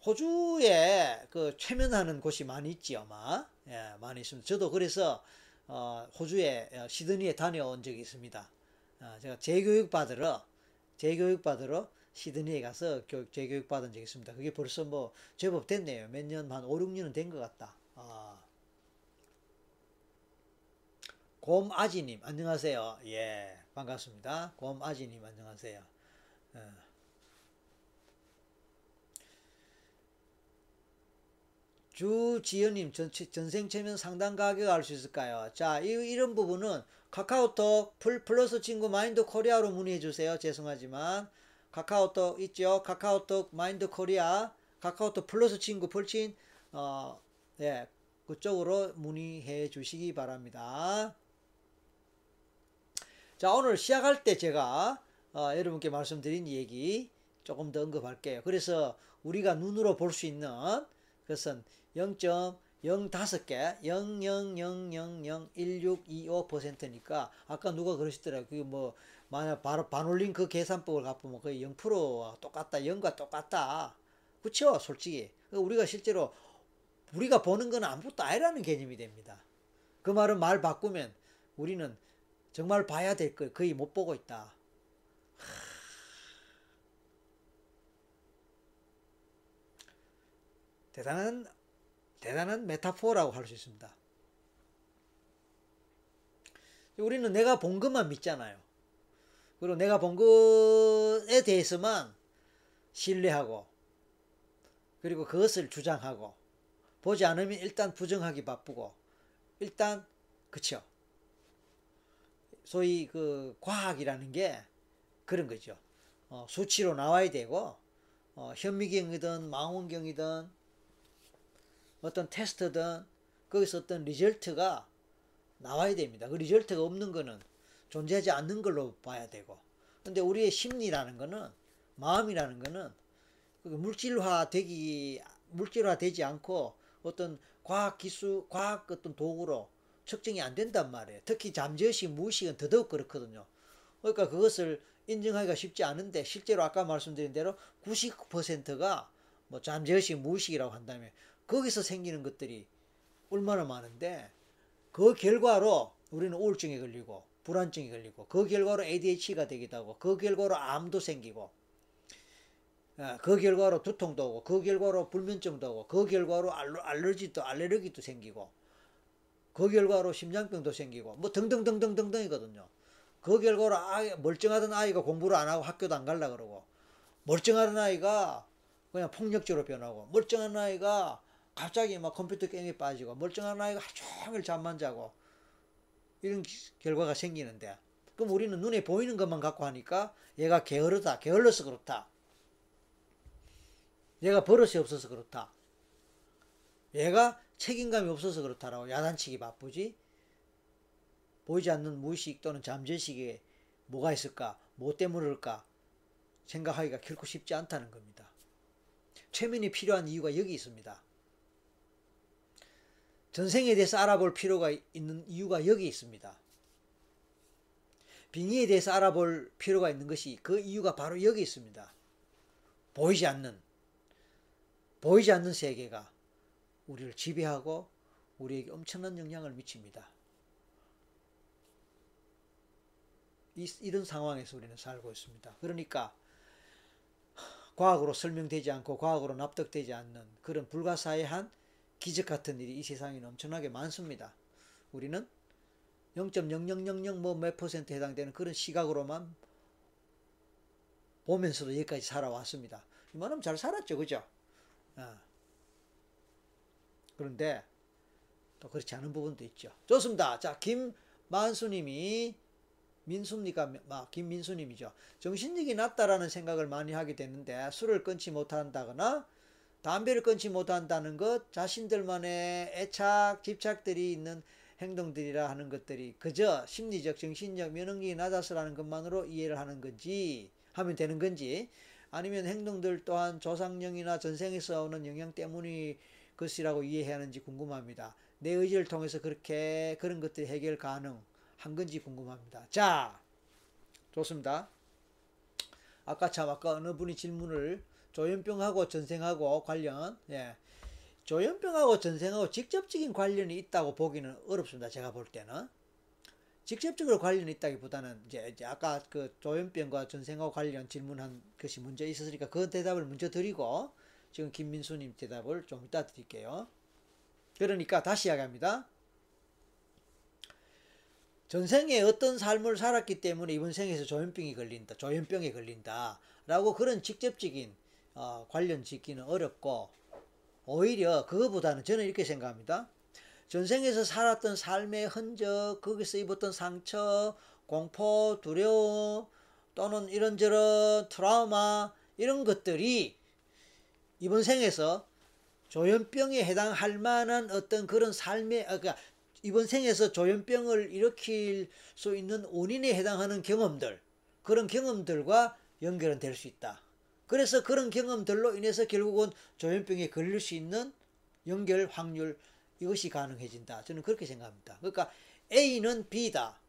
S1: 호주에 그 최면하는 곳이 많이 있지, 아마. 예, 많이 있습니다. 저도 그래서, 어, 호주에 어, 시드니에 다녀온 적이 있습니다. 어, 제가 재교육 받으러 재교육 받으러 시드니에 가서 교육, 재교육 받은 적이 있습니다. 그게 벌써 뭐 제법 됐네요. 몇 년, 한 5, 6년은 된 것 같다. 아. 곰아지님, 안녕하세요. 예, 반갑습니다. 곰아지님, 안녕하세요. 어. 주지연님 전생 체면 상당 가격 알 수 있을까요? 자, 이, 이런 부분은 카카오톡 플 플러스 친구 마인드 코리아로 문의해 주세요. 죄송하지만 카카오톡 있죠? 카카오톡 마인드 코리아 카카오톡 플러스 친구 플친 어, 예, 그쪽으로 문의해 주시기 바랍니다. 자, 오늘 시작할 때 제가 어, 여러분께 말씀드린 얘기 조금 더 언급할게요. 그래서 우리가 눈으로 볼 수 있는 그것은 0.05개 0.0001625%니까 아까 누가 그러시더라고요. 그게 뭐 만약 바로 반올림 그 계산법을 갚으면 거의 0%와 똑같다. 0과 똑같다. 그쵸? 솔직히. 우리가 실제로 우리가 보는 건 아무것도 아니라는 개념이 됩니다. 그 말은 말 바꾸면 우리는 정말 봐야 될 걸 거의 못 보고 있다. 대단한 대단한 메타포라고 할 수 있습니다. 우리는 내가 본 것만 믿잖아요. 그리고 내가 본 것에 대해서만 신뢰하고 그리고 그것을 주장하고 보지 않으면 일단 부정하기 바쁘고 일단 그쵸 소위 그 과학이라는 게 그런 거죠. 어, 수치로 나와야 되고 어, 현미경이든 망원경이든 어떤 테스트든 거기서 어떤 리절트가 나와야 됩니다. 그 리절트가 없는 거는 존재하지 않는 걸로 봐야 되고. 근데 우리의 심리라는 거는 마음이라는 거는 물질화 되기 물질화 되지 않고 어떤 과학 기술, 과학 어떤 도구로 측정이 안 된단 말이에요. 특히 잠재의식, 무의식은 더더욱 그렇거든요. 그러니까 그것을 인정하기가 쉽지 않은데 실제로 아까 말씀드린 대로 99%가 뭐 잠재의식, 무의식이라고 한다면 거기서 생기는 것들이 얼마나 많은데 그 결과로 우리는 우울증에 걸리고 불안증에 걸리고 그 결과로 ADHD가 되기도 하고 그 결과로 암도 생기고 아, 그 결과로 두통도 오고 그 결과로 불면증도 오고 그 결과로 알러지도 알레르기도 생기고 그 결과로 심장병도 생기고 뭐 등등등등등등이거든요. 그 결과로 아이, 멀쩡하던 아이가 공부를 안 하고 학교도 안 갈라 그러고 멀쩡한 아이가 그냥 폭력적으로 변하고 멀쩡한 아이가 갑자기 막 컴퓨터 게임에 빠지고 멀쩡한 아이가 하루 종일 잠만 자고 이런 결과가 생기는데 그럼 우리는 눈에 보이는 것만 갖고 하니까 얘가 게으르다 게을러서 그렇다 얘가 버릇이 없어서 그렇다 얘가 책임감이 없어서 그렇다라고 야단치기 바쁘지? 보이지 않는 무의식 또는 잠재식에 뭐가 있을까? 뭐 때문일까? 생각하기가 결코 쉽지 않다는 겁니다. 최면이 필요한 이유가 여기 있습니다. 전생에 대해서 알아볼 필요가 있는 이유가 여기 있습니다. 빙의에 대해서 알아볼 필요가 있는 것이 그 이유가 바로 여기 있습니다. 보이지 않는 보이지 않는 세계가 우리를 지배하고 우리에게 엄청난 영향을 미칩니다. 이, 이런 상황에서 우리는 살고 있습니다. 그러니까 과학으로 설명되지 않고 과학으로 납득되지 않는 그런 불가사의한 기적 같은 일이 이 세상에는 엄청나게 많습니다. 우리는 0.0000뭐몇 퍼센트 해당되는 그런 시각으로만 보면서도 여기까지 살아왔습니다. 이만하면 잘 살았죠, 그죠? 아. 그런데 또 그렇지 않은 부분도 있죠. 좋습니다. 자, 김만수님이 민수입니까? 아, 김민수님이죠. 정신력이 낮다라는 생각을 많이 하게 되는데 술을 끊지 못한다거나 담배를 끊지 못한다는 것, 자신들만의 애착, 집착들이 있는 행동들이라 하는 것들이 그저 심리적, 정신적, 면역력이 낮아서라는 것만으로 이해를 하는 건지, 하면 되는 건지, 아니면 행동들 또한 조상령이나 전생에서 오는 영향 때문이 것이라고 이해해야 하는지 궁금합니다. 내 의지를 통해서 그렇게 그런 것들이 해결 가능한 건지 궁금합니다. 자, 좋습니다. 아까 참 아까 어느 분이 질문을 조현병하고 전생하고 관련 예. 조현병하고 전생하고 직접적인 관련이 있다고 보기는 어렵습니다. 제가 볼 때는 직접적으로 관련이 있다기보다는 이제, 이제 아까 그 조현병과 전생하고 관련 질문한 것이 문제 있었으니까 그 대답을 먼저 드리고 지금 김민수님 대답을 좀 이따 드릴게요. 그러니까 다시 이야기합니다. 전생에 어떤 삶을 살았기 때문에 이번 생에서 조현병이 걸린다, 조현병에 걸린다, 라고 그런 직접적인 어, 관련 짓기는 어렵고 오히려 그거보다는 저는 이렇게 생각합니다. 전생에서 살았던 삶의 흔적, 거기서 입었던 상처, 공포, 두려움 또는 이런저런 트라우마 이런 것들이 이번 생에서 조현병에 해당할 만한 어떤 그런 삶의 아, 그러니까 이번 생에서 조현병을 일으킬 수 있는 원인에 해당하는 경험들 그런 경험들과 연결은 될 수 있다. 그래서 그런 경험들로 인해서 결국은 조현병에 걸릴 수 있는 연결 확률 이것이 가능해진다. 저는 그렇게 생각합니다. 그러니까 A는 B다.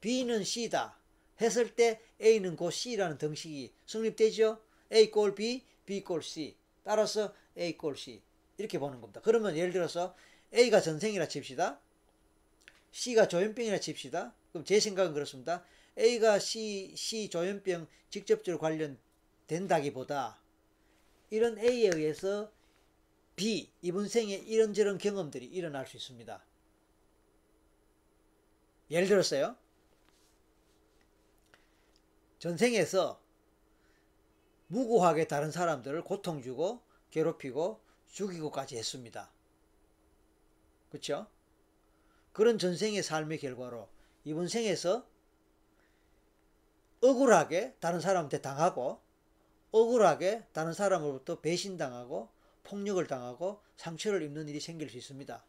S1: B는 C다. 했을 때 A는 곧 C라는 등식이 성립되죠. A 꼴 B, B 꼴 C. 따라서 A 꼴 C. 이렇게 보는 겁니다. 그러면 예를 들어서 A가 전생이라 칩시다. C가 조현병이라 칩시다. 그럼 제 생각은 그렇습니다. A가 C, C 조현병 직접적으로 관련 된다기보다 이런 A에 의해서 B, 이번 생에 이런저런 경험들이 일어날 수 있습니다. 예를 들었어요. 전생에서 무고하게 다른 사람들을 고통 주고 괴롭히고 죽이고까지 했습니다. 그렇죠? 그런 전생의 삶의 결과로 이번 생에서 억울하게 다른 사람한테 당하고 억울하게 다른 사람으로부터 배신당하고 폭력을 당하고 상처를 입는 일이 생길 수 있습니다.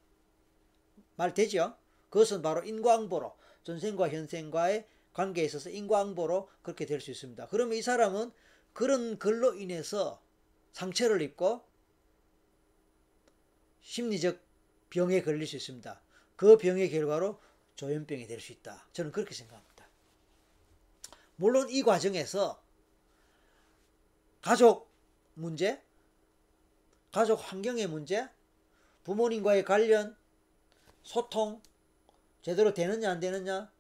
S1: 말 되죠? 그것은 바로 인과응보로 전생과 현생과의 관계에 있어서 인과응보로 그렇게 될 수 있습니다. 그러면 이 사람은 그런 글로 인해서 상처를 입고 심리적 병에 걸릴 수 있습니다. 그 병의 결과로 조현병이 될 수 있다. 저는 그렇게 생각합니다. 물론 이 과정에서 가족 문제, 가족 환경의 문제, 부모님과의 관련, 소통, 제대로 되느냐 안 되느냐,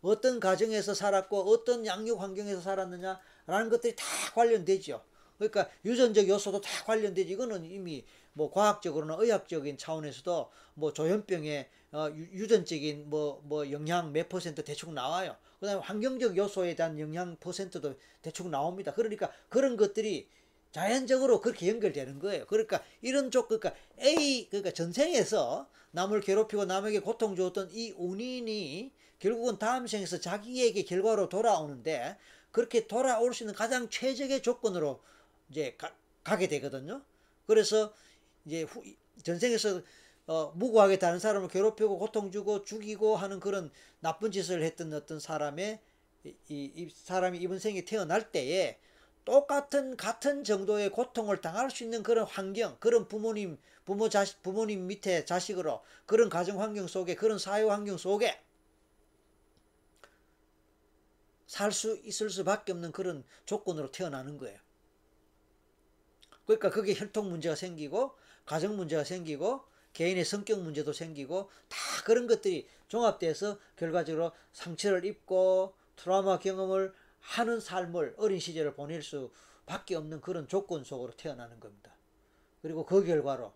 S1: 어떤 가정에서 살았고 어떤 양육 환경에서 살았느냐 라는 것들이 다 관련되죠. 그러니까 유전적 요소도 다 관련되지. 이거는 이미 뭐 과학적으로나 의학적인 차원에서도 뭐 조현병의 어, 유, 전적인 뭐, 뭐 영향 몇 퍼센트 대충 나와요. 그 다음에 환경적 요소에 대한 영향 퍼센트도 대충 나옵니다. 그러니까 그런 것들이 자연적으로 그렇게 연결되는 거예요. 그러니까 이런 쪽, 그러니까 A, 그러니까 전생에서 남을 괴롭히고 남에게 고통 주었던 이 운인이 결국은 다음 생에서 자기에게 결과로 돌아오는데 그렇게 돌아올 수 있는 가장 최적의 조건으로 이제 가, 가게 되거든요. 그래서 이제 후, 전생에서 어, 무고하게 다른 사람을 괴롭히고 고통 주고 죽이고 하는 그런 나쁜 짓을 했던 어떤 사람의 이, 이 사람이 이번 생에 태어날 때에 똑같은 같은 정도의 고통을 당할 수 있는 그런 환경, 그런 부모님, 부모 자식, 부모님 밑에 자식으로 그런 가정 환경 속에 그런 사회 환경 속에 살 수 있을 수밖에 없는 그런 조건으로 태어나는 거예요. 그러니까 그게 혈통 문제가 생기고 가정 문제가 생기고 개인의 성격 문제도 생기고 다 그런 것들이 종합돼서 결과적으로 상처를 입고 트라우마 경험을 하는 삶을 어린 시절을 보낼 수밖에 없는 그런 조건 속으로 태어나는 겁니다. 그리고 그 결과로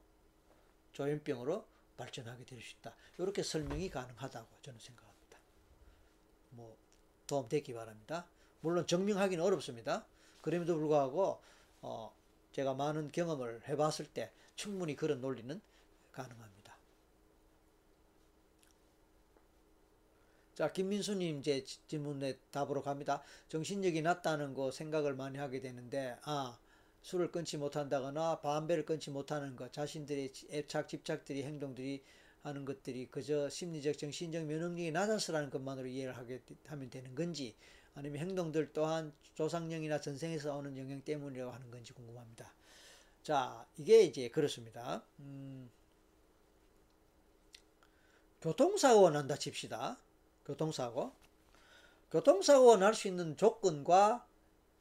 S1: 조현병으로 발전하게 될 수 있다. 이렇게 설명이 가능하다고 저는 생각합니다. 뭐 도움 되기 바랍니다. 물론 증명하기는 어렵습니다. 그럼에도 불구하고 어, 제가 많은 경험을 해봤을 때 충분히 그런 논리는 가능합니다. 자, 김민수님 제 질문에 답으로 갑니다. 정신력이 낮다는 거 생각을 많이 하게 되는데, 아, 술을 끊지 못한다거나 담배를 끊지 못하는 것, 자신들의 애착, 집착들이, 행동들이 하는 것들이 그저 심리적, 정신적 면역력이 낮아서라는 것만으로 이해를 하게 하면 되는 건지, 아니면 행동들 또한 조상령이나 전생에서 오는 영향 때문이라고 하는 건지 궁금합니다. 자, 이게 이제 그렇습니다. 음, 교통사고가 난다 칩시다. 교통사고. 교통사고가 날 수 있는 조건과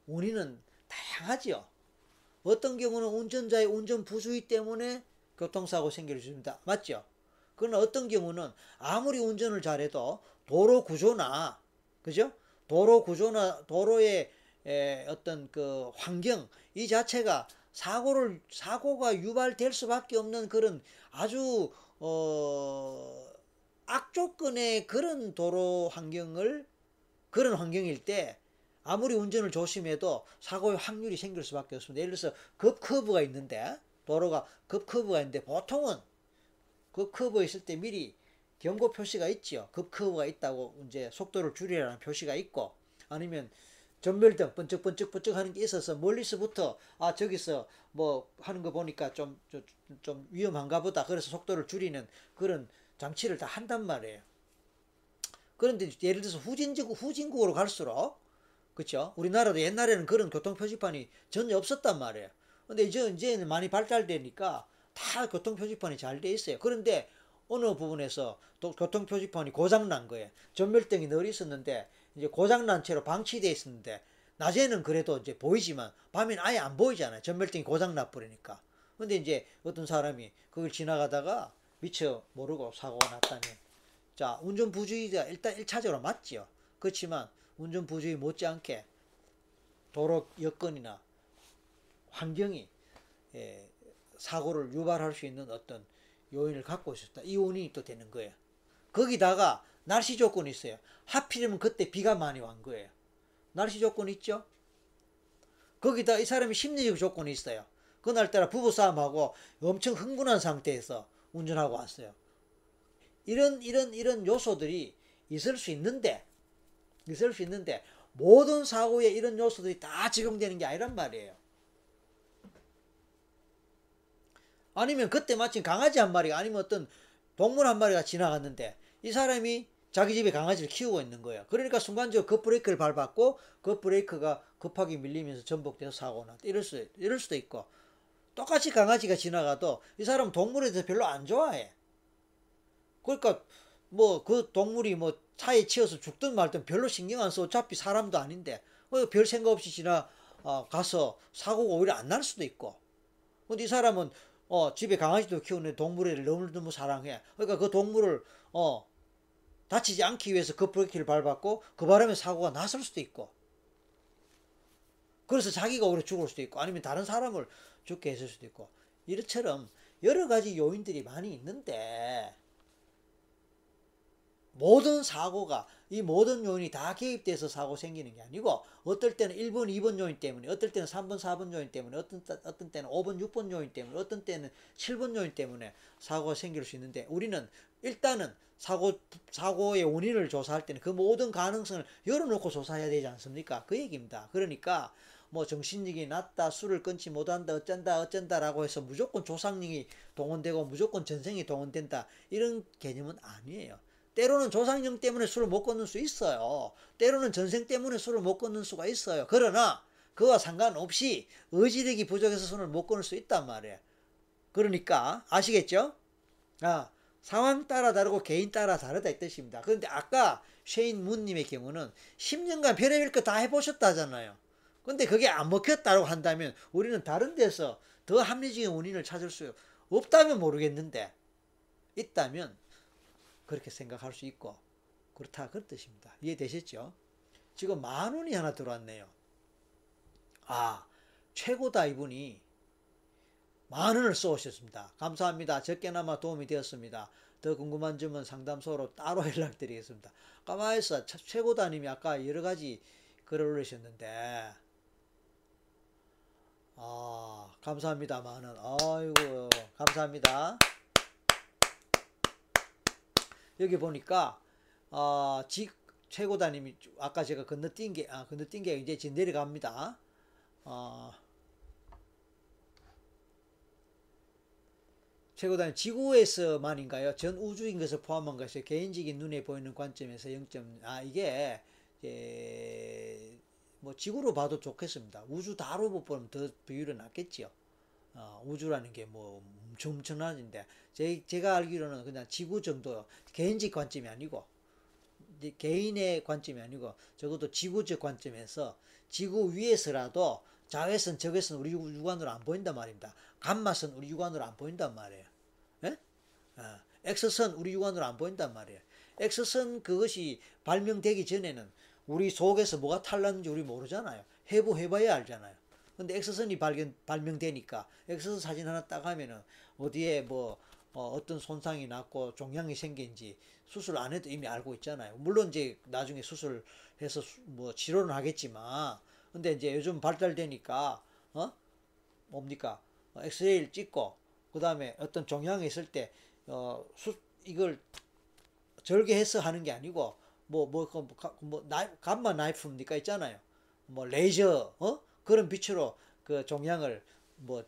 S1: 원인은 다양하지요. 어떤 경우는 운전자의 운전 부주의 때문에 교통사고 생길 수 있습니다. 맞죠? 그러나 어떤 경우는 아무리 운전을 잘해도 도로 구조나, 그죠? 도로 구조나 도로의 어떤 그 환경, 이 자체가 사고를, 사고가 유발될 수밖에 없는 그런 아주, 어, 악조건의 그런 도로 환경을 그런 환경일 때 아무리 운전을 조심해도 사고의 확률이 생길 수밖에 없습니다. 예를 들어서 급 커브가 있는데 도로가 급 커브가 있는데 보통은 급 커브가 있을 때 미리 경고 표시가 있죠. 급 커브가 있다고 이제 속도를 줄이라는 표시가 있고 아니면 점멸등 번쩍번쩍번쩍 하는 게 있어서 멀리서부터 아 저기서 뭐 하는 거 보니까 좀좀좀 위험한가 보다. 그래서 속도를 줄이는 그런 장치를 다 한단 말이에요. 그런데 예를 들어서 후진국, 후진국으로 갈수록, 그쵸? 우리나라도 옛날에는 그런 교통 표지판이 전혀 없었단 말이에요. 근데 이제, 이제는 많이 발달되니까 다 교통표지판이 잘 돼 있어요. 그런데 어느 부분에서 또 교통표지판이 고장난 거예요. 전멸등이 늘 있었는데, 이제 고장난 채로 방치돼 있었는데, 낮에는 그래도 이제 보이지만, 밤에는 아예 안 보이잖아요. 전멸등이 고장나 버리니까. 근데 이제 어떤 사람이 그걸 지나가다가 미처 모르고 사고가 났다면 자 운전 부주의가 일단 1차적으로 맞지요 그렇지만 운전 부주의 못지않게 도로 여건이나 환경이 예, 사고를 유발할 수 있는 어떤 요인을 갖고 있었다. 이 원인이 또 되는 거예요. 거기다가 날씨 조건이 있어요. 하필이면 그때 비가 많이 온 거예요. 날씨 조건 있죠? 거기다 이 사람이 심리적 조건이 있어요. 그날따라 부부싸움하고 엄청 흥분한 상태에서 운전하고 왔어요. 이런 이런 이런 요소들이 있을 수 있는데 있을 수 있는데 모든 사고에 이런 요소들이 다 적용되는 게 아니란 말이에요. 아니면 그때 마침 강아지 한 마리가 아니면 어떤 동물 한 마리가 지나갔는데 이 사람이 자기 집에 강아지를 키우고 있는 거예요. 그러니까 순간적으로 급 브레이크를 밟았고 급 브레이크가 급하게 밀리면서 전복돼서 났다. 이럴 수 이럴 수도 있고 똑같이 강아지가 지나가도 이 사람 동물에 대해서 별로 안 좋아해. 그러니까 뭐 그 동물이 뭐 차에 치여서 죽든 말든 별로 신경 안 써. 어차피 사람도 아닌데 어, 별 생각 없이 지나 어, 가서 사고가 오히려 안 날 수도 있고. 근데 이 사람은 어, 집에 강아지도 키우는 동물을 너무너무 사랑해. 그러니까 그 동물을 어, 다치지 않기 위해서 그 브레이크를 밟았고 그 바람에 사고가 났을 수도 있고. 그래서 자기가 오히려 죽을 수도 있고 아니면 다른 사람을 죽게 했을 수도 있고 이처럼 여러 가지 요인들이 많이 있는데 모든 사고가 이 모든 요인이 다 개입돼서 사고 생기는 게 아니고 어떨 때는 1번, 2번 요인 때문에 어떨 때는 3번, 4번 요인 때문에 어떤, 때- 어떤 때는 5번, 6번 요인 때문에 어떤 때는 7번 요인 때문에 사고가 생길 수 있는데 우리는 일단은 사고, 사고의 원인을 조사할 때는 그 모든 가능성을 열어놓고 조사해야 되지 않습니까? 그 얘기입니다. 그러니까 뭐 정신력이 낮다, 술을 끊지 못한다, 어쩐다, 어쩐다라고 해서 무조건 조상력이 동원되고 무조건 전생이 동원된다 이런 개념은 아니에요. 때로는 조상령 때문에 술을 못 끊는 수 있어요. 때로는 전생 때문에 술을 못 끊는 수가 있어요. 그러나 그와 상관없이 의지력이 부족해서 술을 못 끊을 수 있단 말이에요. 그러니까 아시겠죠? 아, 상황 따라 다르고 개인 따라 다르다 이 뜻입니다. 그런데 아까 쉐인 문님의 경우는 10년간 별의별 거 다 해보셨다잖아요. 근데 그게 안 먹혔다고 한다면 우리는 다른 데서 더 합리적인 원인을 찾을 수 없다면 모르겠는데 있다면 그렇게 생각할 수 있고 그렇다 그런 뜻입니다. 이해되셨죠? 지금 만 원이 하나 들어왔네요. 아 최고다 이분이 만 원을 쏘셨습니다. 감사합니다. 적게나마 도움이 되었습니다. 더 궁금한 점은 상담소로 따로 연락드리겠습니다. 가만히 있어. 최고다님이 아까 여러 가지 글을 올리셨는데 아 감사합니다. 만 원. 아이고 감사합니다. 여기 보니까 어, 지 최고다님이 아까 제가 건너뛴 게 아, 건너뛴 게 이제 지금 내려갑니다. 어, 최고다님 지구에서만인가요? 전 우주인 것을 포함한 것이 개인적인 눈에 보이는 관점에서 0점 아 이게 예, 뭐 지구로 봐도 좋겠습니다. 우주 다로 못 보면 더 비율은 낫겠지요. 어, 우주라는 게 뭐 엄청 엄청나는데 제, 제가 알기로는 그냥 지구 정도 개인적 관점이 아니고 개인의 관점이 아니고 적어도 지구적 관점에서 지구 위에서라도 자외선 적외선 우리 육- 육안으로 안 보인단 말입니다. 감마선 우리 육안으로 안 보인단 말이에요. 예? 어, X선 우리 육안으로 안 보인단 말이에요. X선 그것이 발명되기 전에는 우리 속에서 뭐가 탈났는지 우리 모르잖아요. 해부 해봐야 알잖아요. 근데 X선이 발견, 발명되니까 X선 사진 하나 딱 하면은 어디에 뭐 어, 떤 손상이 났고 종양이 생긴지 수술 안 해도 이미 알고 있잖아요. 물론 이제 나중에 수술해서 수- 뭐 치료는 하겠지만 근데 이제 요즘 발달되니까 어 뭡니까 어, 엑스레이를 찍고 그 다음에 어떤 종양이 있을 때 어, 수, 이걸 절개해서 하는 게 아니고 뭐뭐 뭐, 뭐, 뭐 나이, 감마 나이프입니까 있잖아요. 뭐 레이저 어 그런 빛으로 그 종양을 뭐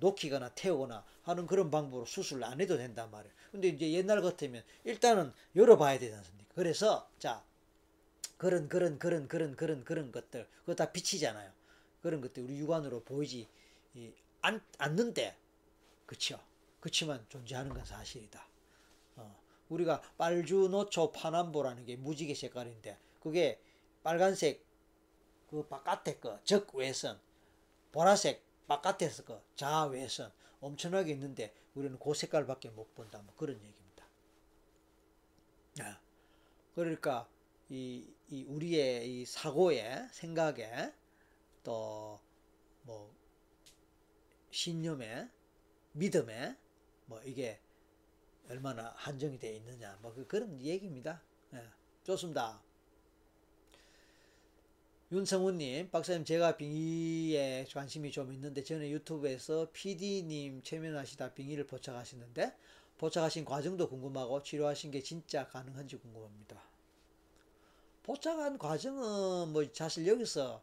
S1: 녹이거나 태우거나 하는 그런 방법으로 수술을 안 해도 된단 말이에요. 근데 이제 옛날 같으면 일단은 열어봐야 되지 않습니까? 그래서 자 그런 그런 그런 그런 그런 그런 것들 그거 다 빛이잖아요. 그런 것들 우리 육안으로 보이지 않는데 그쵸? 그치만 존재하는 건 사실이다. 어, 우리가 빨주노초 파남보라는 게 무지개 색깔인데 그게 빨간색 그 바깥에 거 적외선 보라색 바깥에서 거 자외선 엄청나게 있는데 우리는 그 색깔밖에 못 본다 뭐 그런 얘기입니다. 아, 그러니까 이, 이 우리의 이 사고에 생각에 또 뭐 신념에 믿음에 뭐 이게 얼마나 한정이 되어 있느냐 뭐 그- 그런 얘기입니다. 예, 좋습니다. 윤성훈님, 박사님 제가 빙의에 관심이 좀 있는데 전에 유튜브에서 PD님 체면하시다 빙의를 포착하시는데 포착하신 과정도 궁금하고 치료하신 게 진짜 가능한지 궁금합니다. 포착한 과정은 뭐 사실 여기서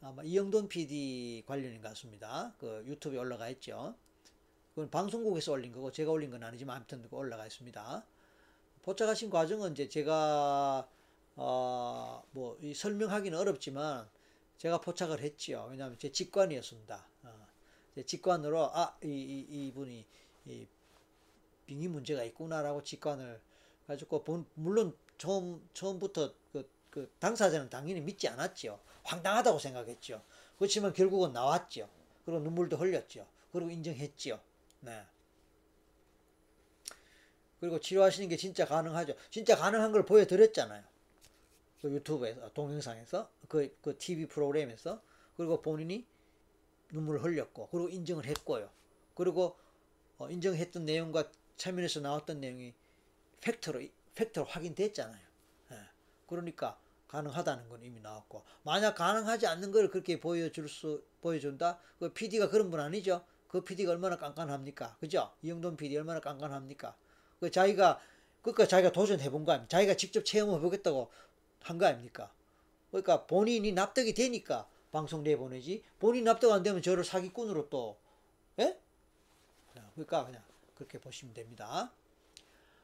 S1: 아마 이영돈 PD 관련인 것 같습니다. 그 유튜브에 올라가 있죠. 그건 방송국에서 올린 거고 제가 올린 건 아니지만 아무튼 그거 올라가 있습니다. 포착하신 과정은 이제 제가 어, 뭐, 이 설명하기는 어렵지만, 제가 포착을 했지요. 왜냐하면 제 직관이었습니다. 어, 이제 직관으로 아, 이, 이, 이분이 이 빙의 문제가 있구나라고 직관을 가지고 본, 물론 처음 처음부터 그, 그 당사자는 당연히 믿지 않았죠. 황당하다고 생각했죠. 그렇지만 결국은 나왔죠. 그리고 눈물도 흘렸죠. 그리고 인정했죠. 네. 그리고 치료하시는 게 진짜 가능하죠. 진짜 가능한 걸 보여드렸잖아요. 그 유튜브에서, 동영상에서, 그, 그 TV 프로그램에서. 그리고 본인이 눈물을 흘렸고, 그리고 인정을 했고요. 그리고 어, 인정했던 내용과 차면에서 나왔던 내용이 팩트로, 팩트로 확인됐잖아요. 예. 그러니까 가능하다는 건 이미 나왔고, 만약 가능하지 않는 걸 그렇게 보여줄 수, 보여준다? 그 PD가 그런 분 아니죠? 그 PD가 얼마나 깐깐합니까? 그죠? 이영돈 PD 얼마나 깐깐합니까? 그 자기가 그러니까 자기가 도전해 본 거 아닙니까? 자기가 직접 체험해 보겠다고 한 거 아닙니까? 그러니까 본인이 납득이 되니까 방송 내보내지. 본인 납득 안 되면 저를 사기꾼으로 또 예? 그러니까 그냥 그렇게 보시면 됩니다.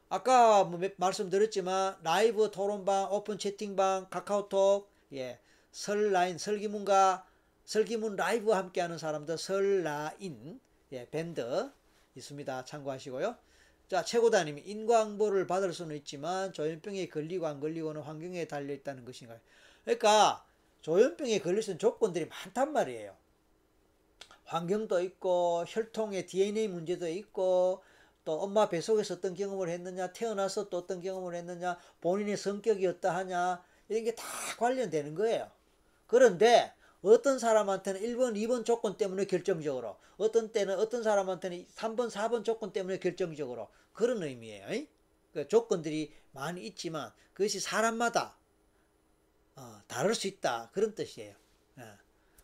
S1: 아까 뭐 말씀드렸지만 라이브 토론방, 오픈 채팅방, 카카오톡, 예, 설라인, 설기문과 설기문 라이브 함께하는 사람들 설라인, 예, 밴드 있습니다. 참고하시고요. 자, 최고다님이 인광보를 받을 수는 있지만 조현병에 걸리고 안 걸리고는 환경에 달려 있다는 것인가요? 그러니까 조현병에 걸릴 수 있는 조건들이 많단 말이에요. 환경도 있고 혈통의 DNA 문제도 있고 또 엄마 뱃속에서 어떤 경험을 했느냐 태어나서 또 어떤 경험을 했느냐 본인의 성격이 어떠하냐 이런 게 다 관련되는 거예요. 그런데 어떤 사람한테는 1번, 2번 조건 때문에 결정적으로, 어떤 때는 어떤 사람한테는 3번, 4번 조건 때문에 결정적으로 그런 의미예요. 그 조건들이 많이 있지만 그것이 사람마다 어, 다를 수 있다 그런 뜻이에요. 예.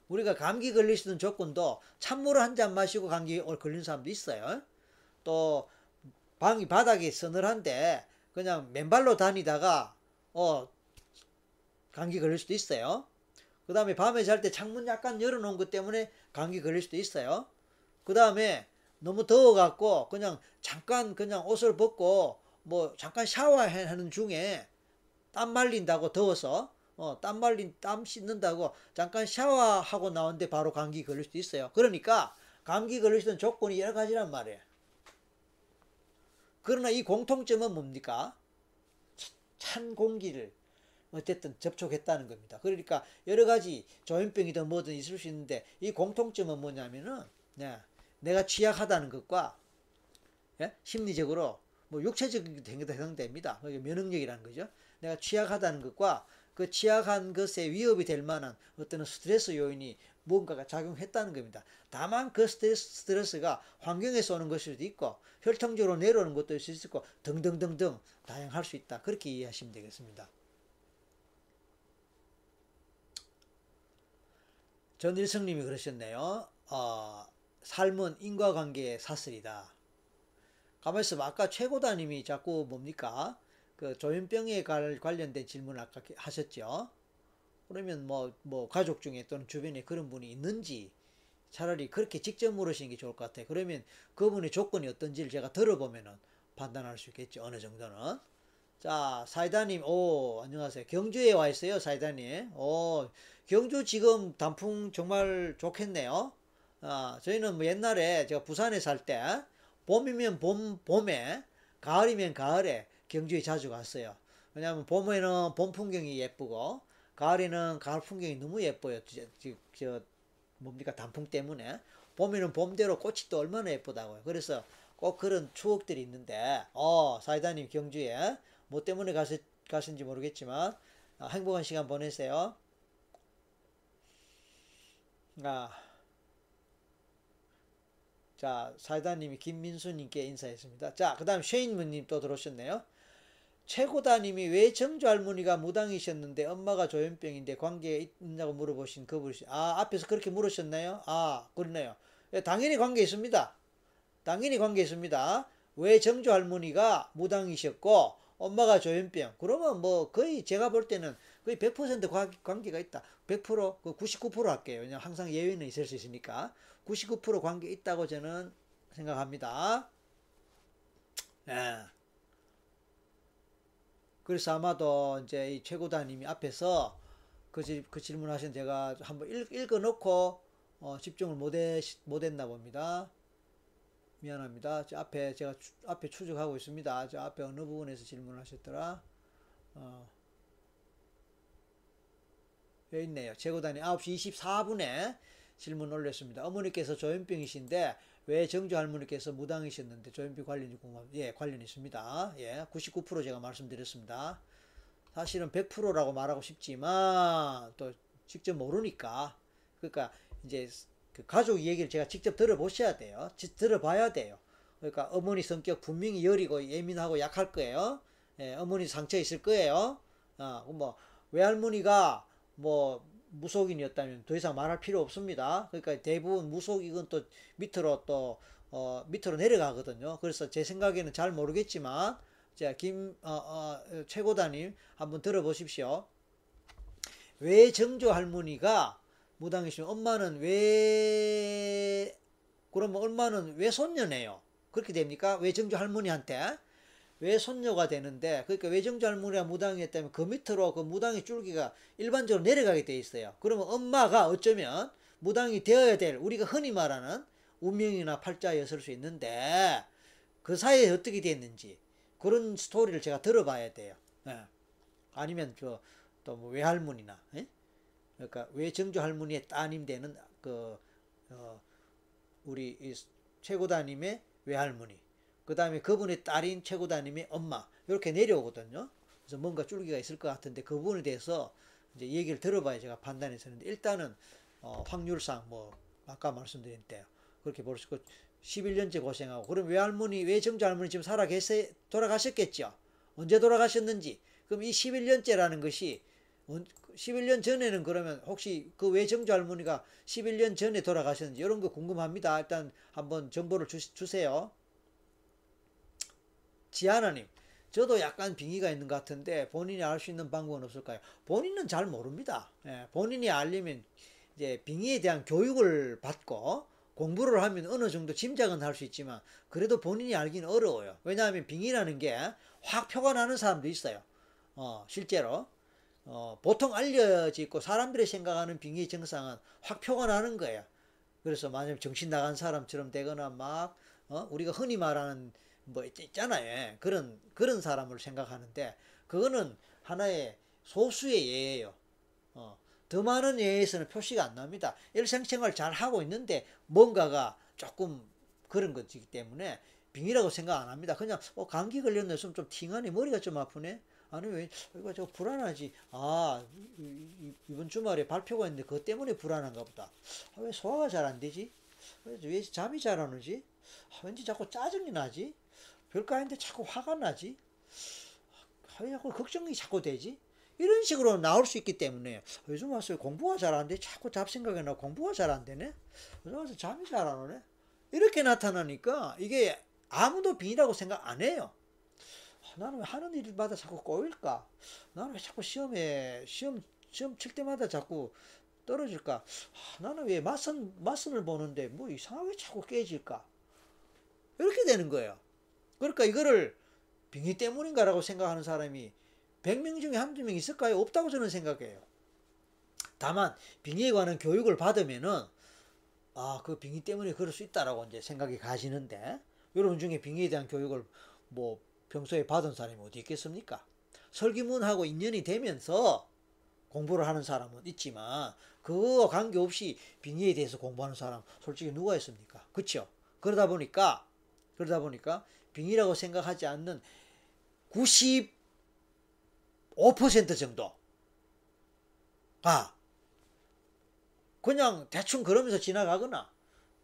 S1: 우리가 감기 걸릴 수 있는 조건도 찬물을 한 잔 마시고 감기 걸린 사람도 있어요. 또 방이 바닥이 서늘한데 그냥 맨발로 다니다가 어 감기 걸릴 수도 있어요. 그 다음에 밤에 잘 때 창문 약간 열어놓은 것 때문에 감기 걸릴 수도 있어요. 그 다음에 너무 더워갖고 그냥 잠깐 그냥 옷을 벗고 뭐 잠깐 샤워하는 중에 땀 말린다고 더워서 어, 땀 말린 땀 씻는다고 잠깐 샤워하고 나오는데 바로 감기 걸릴 수도 있어요. 그러니까 감기 걸릴 수 있는 조건이 여러 가지란 말이에요. 그러나 이 공통점은 뭡니까? 찬 공기를 어쨌든 접촉했다는 겁니다. 그러니까 여러 가지 조현병이든 뭐든 있을 수 있는데 이 공통점은 뭐냐면은 네, 내가 취약하다는 것과 예? 심리적으로 뭐 육체적인 경우도 해당됩니다. 그게 면역력이라는 거죠. 내가 취약하다는 것과 그 취약한 것에 위협이 될 만한 어떤 스트레스 요인이 뭔가가 작용했다는 겁니다. 다만 그 스트레스, 스트레스가 환경에서 오는 것일 수도 있고 혈통적으로 내려오는 것도 있을 수 있고 등등등등 다양할 수 있다. 그렇게 이해하시면 되겠습니다. 전일성님이 그러셨네요. 어, 삶은 인과관계의 사슬이다. 가만히 있어 아까 최고다님이 자꾸 뭡니까? 그 조현병에 관련된 질문을 아까 하셨죠. 그러면 뭐, 뭐, 가족 중에 또는 주변에 그런 분이 있는지 차라리 그렇게 직접 물으시는 게 좋을 것 같아요. 그러면 그분의 조건이 어떤지를 제가 들어보면은 판단할 수 있겠죠. 어느 정도는. 자, 사이다님, 오, 안녕하세요. 경주에 와 있어요, 사이다님. 오, 경주 지금 단풍 정말 좋겠네요. 아, 저희는 뭐 옛날에 제가 부산에 살 때, 봄이면 봄, 봄에, 가을이면 가을에 경주에 자주 갔어요. 왜냐하면 봄에는 봄 풍경이 예쁘고, 가을에는 가을 풍경이 너무 예뻐요. 저, 저, 저 뭡니까, 단풍 때문에. 봄에는 봄대로 꽃이 또 얼마나 예쁘다고요. 그래서 꼭 그런 추억들이 있는데, 어, 사이다님 경주에, 뭐 때문에 가시, 가신지 모르겠지만, 아, 행복한 시간 보내세요. 아, 자, 사이다님이 김민수님께 인사했습니다. 자, 그 다음 쉐인문님 또 들어오셨네요. 최고다님이 왜 정조 할머니가 무당이셨는데 엄마가 조현병인데 관계 있냐고 물어보신 그분이 아 앞에서 그렇게 물으셨나요? 아 그러네요. 예, 당연히 관계 있습니다. 당연히 관계 있습니다. 왜 정조 할머니가 무당이셨고 엄마가 조현병 그러면 뭐 거의 제가 볼 때는 거의 100% 관계가 있다. 100%, 그 99% 할게요. 왜냐면 항상 예외는 있을 수 있으니까. 99% 관계 있다고 저는 생각합니다. 예. 그래서 아마도 이제 이 최고다님이 앞에서 그, 질, 그 질문 하신 제가 한번 읽, 읽어 놓고 어, 집중을 못했나 봅니다. 미안합니다. 저 앞에 제가 추, 앞에 추적하고 있습니다. 저 앞에 어느 부분에서 질문하셨더라. 어, 여기 있네요. 재고단이 9시 24분에 질문 올렸습니다. 어머니께서 조현병이신데 왜 정주 할머니께서 무당이셨는데 조현병 관련이 궁금 예, 관련 있습니다. 예, 99% 제가 말씀드렸습니다. 사실은 100%라고 말하고 싶지만 또 직접 모르니까 그러니까 이제 그 가족 얘기를 제가 직접 들어보셔야 돼요. 들어봐야 돼요. 그러니까 어머니 성격 분명히 여리고 예민하고 약할 거예요. 예, 어머니 상처 있을 거예요. 아, 뭐 외할머니가 뭐 무속인이었다면 더 이상 말할 필요 없습니다. 그러니까 대부분 무속인은 또 밑으로 또 어, 밑으로 내려가거든요. 그래서 제 생각에는 잘 모르겠지만 자, 김 어, 어, 최고단님 한번 들어보십시오. 왜 정조 할머니가 무당이시면 엄마는 왜 그러면 엄마는 왜 손녀네요? 그렇게 됩니까? 왜 정조 할머니한테 왜 손녀가 되는데 그러니까 외정조 할머니가 무당이었다면 그 밑으로 그 무당의 줄기가 일반적으로 내려가게 돼 있어요. 그러면 엄마가 어쩌면 무당이 되어야 될 우리가 흔히 말하는 운명이나 팔자였을 수 있는데 그 사이에 어떻게 됐는지 그런 스토리를 제가 들어봐야 돼요. 예. 아니면 그또뭐 외할머니나 예? 그러니까 외정조 할머니의 따님 되는 그 어, 우리 최고다님의 외할머니 그 다음에 그분의 딸인 최고다님의 엄마 이렇게 내려오거든요. 그래서 뭔가 줄기가 있을 것 같은데 그 부분에 대해서 이제 얘기를 들어봐야 제가 판단했었는데 일단은 어, 확률상 뭐 아까 말씀드린 때 그렇게 볼 수 있고 11년째 고생하고 그럼 외할머니 외정자 할머니 지금 살아 계세요 돌아가셨겠죠. 언제 돌아가셨는지 그럼 이 11년째라는 것이 11년 전에는 그러면 혹시 그 외정자 할머니가 11년 전에 돌아가셨는지 이런 거 궁금합니다. 일단 한번 정보를 주, 주세요. 지하나님, 저도 약간 빙의가 있는 것 같은데 본인이 알 수 있는 방법은 없을까요? 본인은 잘 모릅니다. 예, 본인이 알려면 이제 빙의에 대한 교육을 받고 공부를 하면 어느 정도 짐작은 할 수 있지만 그래도 본인이 알기는 어려워요. 왜냐하면 빙의라는 게 확 표가 나는 사람도 있어요. 어, 실제로. 어, 보통 알려져 있고 사람들이 생각하는 빙의 증상은 확 표가 나는 거예요. 그래서 만약 정신 나간 사람처럼 되거나 막 어, 우리가 흔히 말하는 뭐 있잖아요. 예. 그런 그런 사람을 생각하는데 그거는 하나의 소수의 예예요. 어, 더 많은 예에서는 표시가 안 납니다. 일생생활 잘 하고 있는데 뭔가가 조금 그런 거기 때문에 빙이라고 생각 안 합니다. 그냥 어, 감기 걸렸네, 좀, 좀 팅하네, 머리가 좀 아프네. 아니 왜 이거 저 불안하지? 아 이번 주말에 발표가 있는데 그것 때문에 불안한가 보다. 아, 왜 소화가 잘 안 되지? 왜 잠이 잘 안 오지? 아, 왠지 자꾸 짜증이 나지? 별거 아닌데 자꾸 화가 나지? 왜 자꾸 걱정이 자꾸 되지? 이런 식으로 나올 수 있기 때문에 요즘 와서 공부가 잘 안 돼. 자꾸 잡생각이 나 공부가 잘 안 되네. 요즘 와서 잠이 잘 안 오네. 이렇게 나타나니까 이게 아무도 빈이라고 생각 안 해요. 나는 왜 하는 일마다 자꾸 꼬일까? 나는 왜 자꾸 시험에 시험 시험 칠 때마다 자꾸 떨어질까? 나는 왜 맞선 맞선을 보는데 뭐 이상하게 자꾸 깨질까? 이렇게 되는 거예요. 그러니까 이거를 빙의 때문인가라고 생각하는 사람이 100명 중에 한두 명 있을까요? 없다고 저는 생각해요. 다만 빙의에 관한 교육을 받으면은 아, 그 빙의 때문에 그럴 수 있다라고 이제 생각이 가지는데 여러분 중에 빙의에 대한 교육을 뭐 평소에 받은 사람이 어디 있겠습니까? 설기문하고 인연이 되면서 공부를 하는 사람은 있지만 그거와 관계없이 빙의에 대해서 공부하는 사람 솔직히 누가 있습니까? 그렇죠? 그러다 보니까 그러다 보니까 빙이라고 생각하지 않는 95% 정도. 아, 그냥 대충 그러면서 지나가거나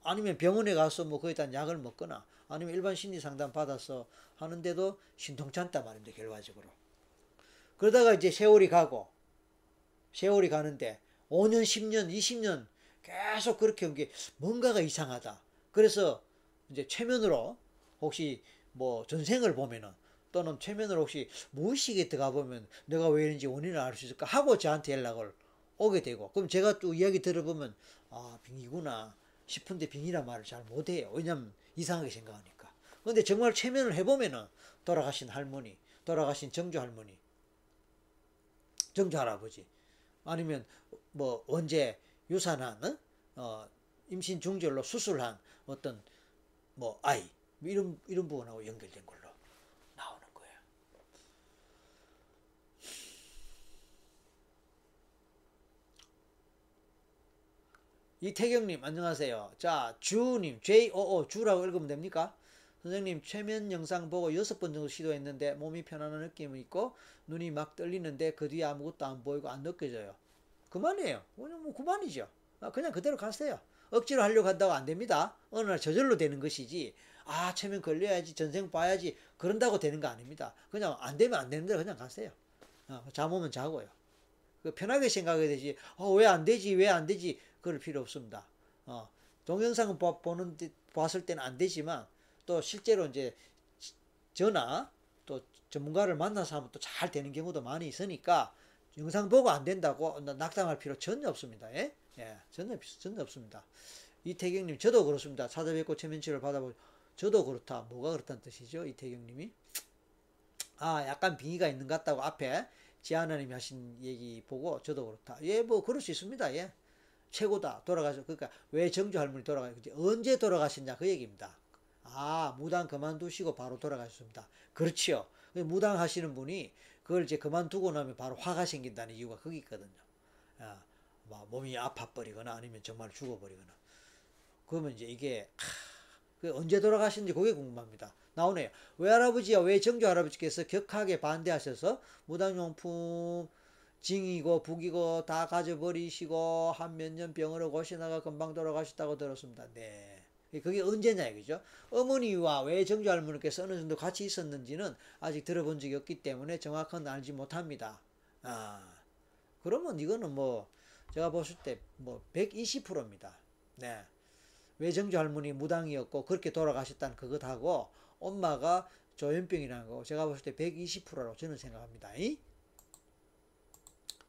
S1: 아니면 병원에 가서 뭐 거기다 약을 먹거나 아니면 일반 심리 상담 받아서 하는데도 신통찮다 말입니다, 결과적으로. 그러다가 이제 세월이 가고, 세월이 가는데 5년, 10년, 20년 계속 그렇게 온 게 뭔가가 이상하다. 그래서 이제 최면으로 혹시 뭐 전생을 보면은 또는 최면으로 혹시 무의식에 들어가 보면 내가 왜 이런지 원인을 알 수 있을까 하고 저한테 연락을 오게 되고 그럼 제가 또 이야기 들어보면 아 빙이구나 싶은데 빙이란 말을 잘 못해요 왜냐면 이상하게 생각하니까 근데 정말 최면을 해보면은 돌아가신 할머니 돌아가신 정조 할머니 정조 할아버지 아니면 뭐 언제 유산한 어? 어 임신 중절로 수술한 어떤 뭐 아이 뭐 이런 이런 부분하고 연결된 걸로 나오는 거예요. 이태경님 안녕하세요. 자 주님 J O O 주라고 읽으면 됩니까? 선생님 최면 영상 보고 여섯 번 정도 시도했는데 몸이 편안한 느낌이 있고 눈이 막 떨리는데 그 뒤에 아무것도 안 보이고 안 느껴져요. 그만이에요. 그냥 뭐 그만이죠. 아, 그냥 그대로 가세요. 억지로 하려고 한다고 안 됩니다. 어느 날 저절로 되는 것이지. 아, 최면 걸려야지, 전생 봐야지. 그런다고 되는 거 아닙니다. 그냥 안 되면 안 되는 대로 그냥 가세요. 어, 잠 오면 자고요. 그 편하게 생각해야 되지. 어, 왜 안 되지? 왜 안 되지? 그럴 필요 없습니다. 어, 동영상 보는, 봤을 때는 안 되지만 또 실제로 이제 전화 또 전문가를 만나서 하면 또 잘 되는 경우도 많이 있으니까 영상 보고 안 된다고 낙담할 필요 전혀 없습니다. 예? 예, 전혀, 전혀 없습니다. 이태경님, 저도 그렇습니다. 찾아뵙고 최면치를 받아보고, 저도 그렇다. 뭐가 그렇다는 뜻이죠? 이태경님이. 아, 약간 빙의가 있는 것 같다고 앞에 지하나님이 하신 얘기 보고, 저도 그렇다. 예, 뭐, 그럴 수 있습니다. 예. 최고다. 돌아가서, 그러니까, 왜 정주 할머니 돌아가요? 언제 돌아가셨냐? 그 얘기입니다. 아, 무당 그만두시고 바로 돌아가셨습니다. 그렇지요. 무당 하시는 분이 그걸 이제 그만두고 나면 바로 화가 생긴다는 이유가 거기 있거든요. 아, 막 몸이 아파버리거나 아니면 정말 죽어버리거나. 그러면 이제 이게 하, 그 언제 돌아가신지 그게 궁금합니다. 나오네요. 외할아버지와 외정조 할아버지께서 격하게 반대하셔서 무당용품 징이고 북이고 다 가져버리시고 한 몇 년 병으로 고시나가 금방 돌아가셨다고 들었습니다. 네. 그게 언제냐 이거죠. 어머니와 외정조 할머니께서 어느 정도 같이 있었는지는 아직 들어본 적이 없기 때문에 정확한 알지 못합니다. 아, 그러면 이거는 뭐 제가 봤을 때뭐 120%입니다. 네. 외정조 할머니 무당이었고 그렇게 돌아가셨다는 그것하고 엄마가 조현병이라는 거 제가 봤을 때 120%라고 저는 생각합니다.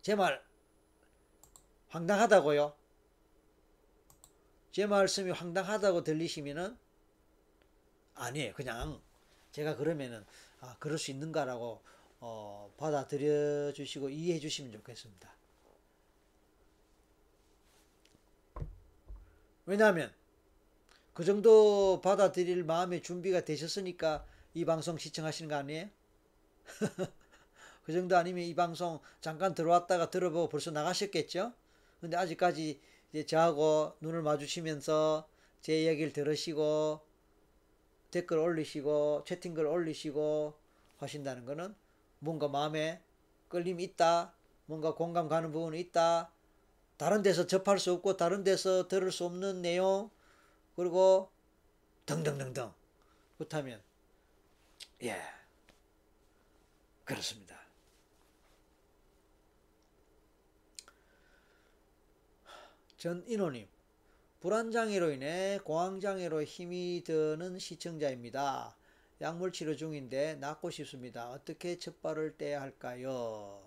S1: 제 말 황당하다고요? 제 말씀이 황당하다고 들리시면은 아니에요. 그냥 제가 그러면은 아 그럴 수 있는가라고 어, 받아들여 주시고 이해해 주시면 좋겠습니다. 왜냐하면 그 정도 받아들일 마음의 준비가 되셨으니까 이 방송 시청하시는 거 아니에요? 그 정도 아니면 이 방송 잠깐 들어왔다가 들어보고 벌써 나가셨겠죠? 근데 아직까지 이제 저하고 눈을 마주치면서 제 이야기를 들으시고 댓글 올리시고 채팅글 올리시고 하신다는 거는 뭔가 마음에 끌림이 있다. 뭔가 공감 가는 부분이 있다. 다른 데서 접할 수 없고 다른 데서 들을 수 없는 내용 그리고 등등등등 그렇다면 예 그렇습니다. 전 인호님 불안장애로 인해 공황장애로 힘이 드는 시청자입니다. 약물 치료 중인데 낫고 싶습니다. 어떻게 첫 발을 떼야 할까요?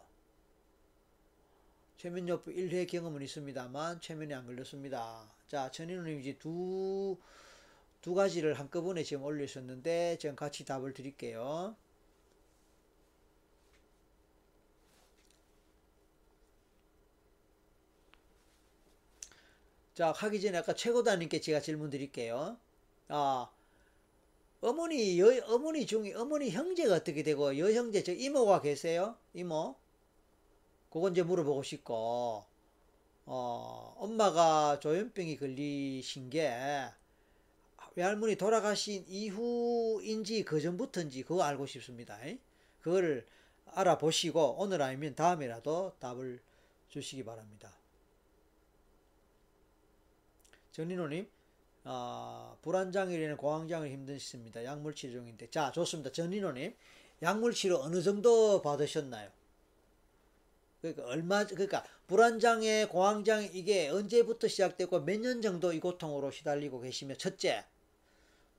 S1: 최면요법 1회 경험은 있습니다만 최면이 안 걸렸습니다. 자, 전인우님 이제 두, 두 가지를 한꺼번에 지금 올리셨는데 지금 같이 답을 드릴게요. 자, 하기 전에 아까 최고다님께 제가 질문 드릴게요. 아, 어머니, 여, 어머니 중에, 어머니 형제가 어떻게 되고, 여형제, 저 이모가 계세요? 이모? 그건 이제 물어보고 싶고, 어, 엄마가 조현병이 걸리신 게, 외할머니 돌아가신 이후인지 그 전부터인지 그거 알고 싶습니다. 그거를 알아보시고 오늘 아니면 다음에라도 답을 주시기 바랍니다. 전인호님, 어, 불안장애라는 공황장애 힘드십니다. 약물 치료 중인데. 자, 좋습니다. 전인호님, 약물 치료 어느 정도 받으셨나요? 그러니까 얼마 그러니까 불안장애, 공황장애 이게 언제부터 시작되고 몇 년 정도 이 고통으로 시달리고 계시며 첫째,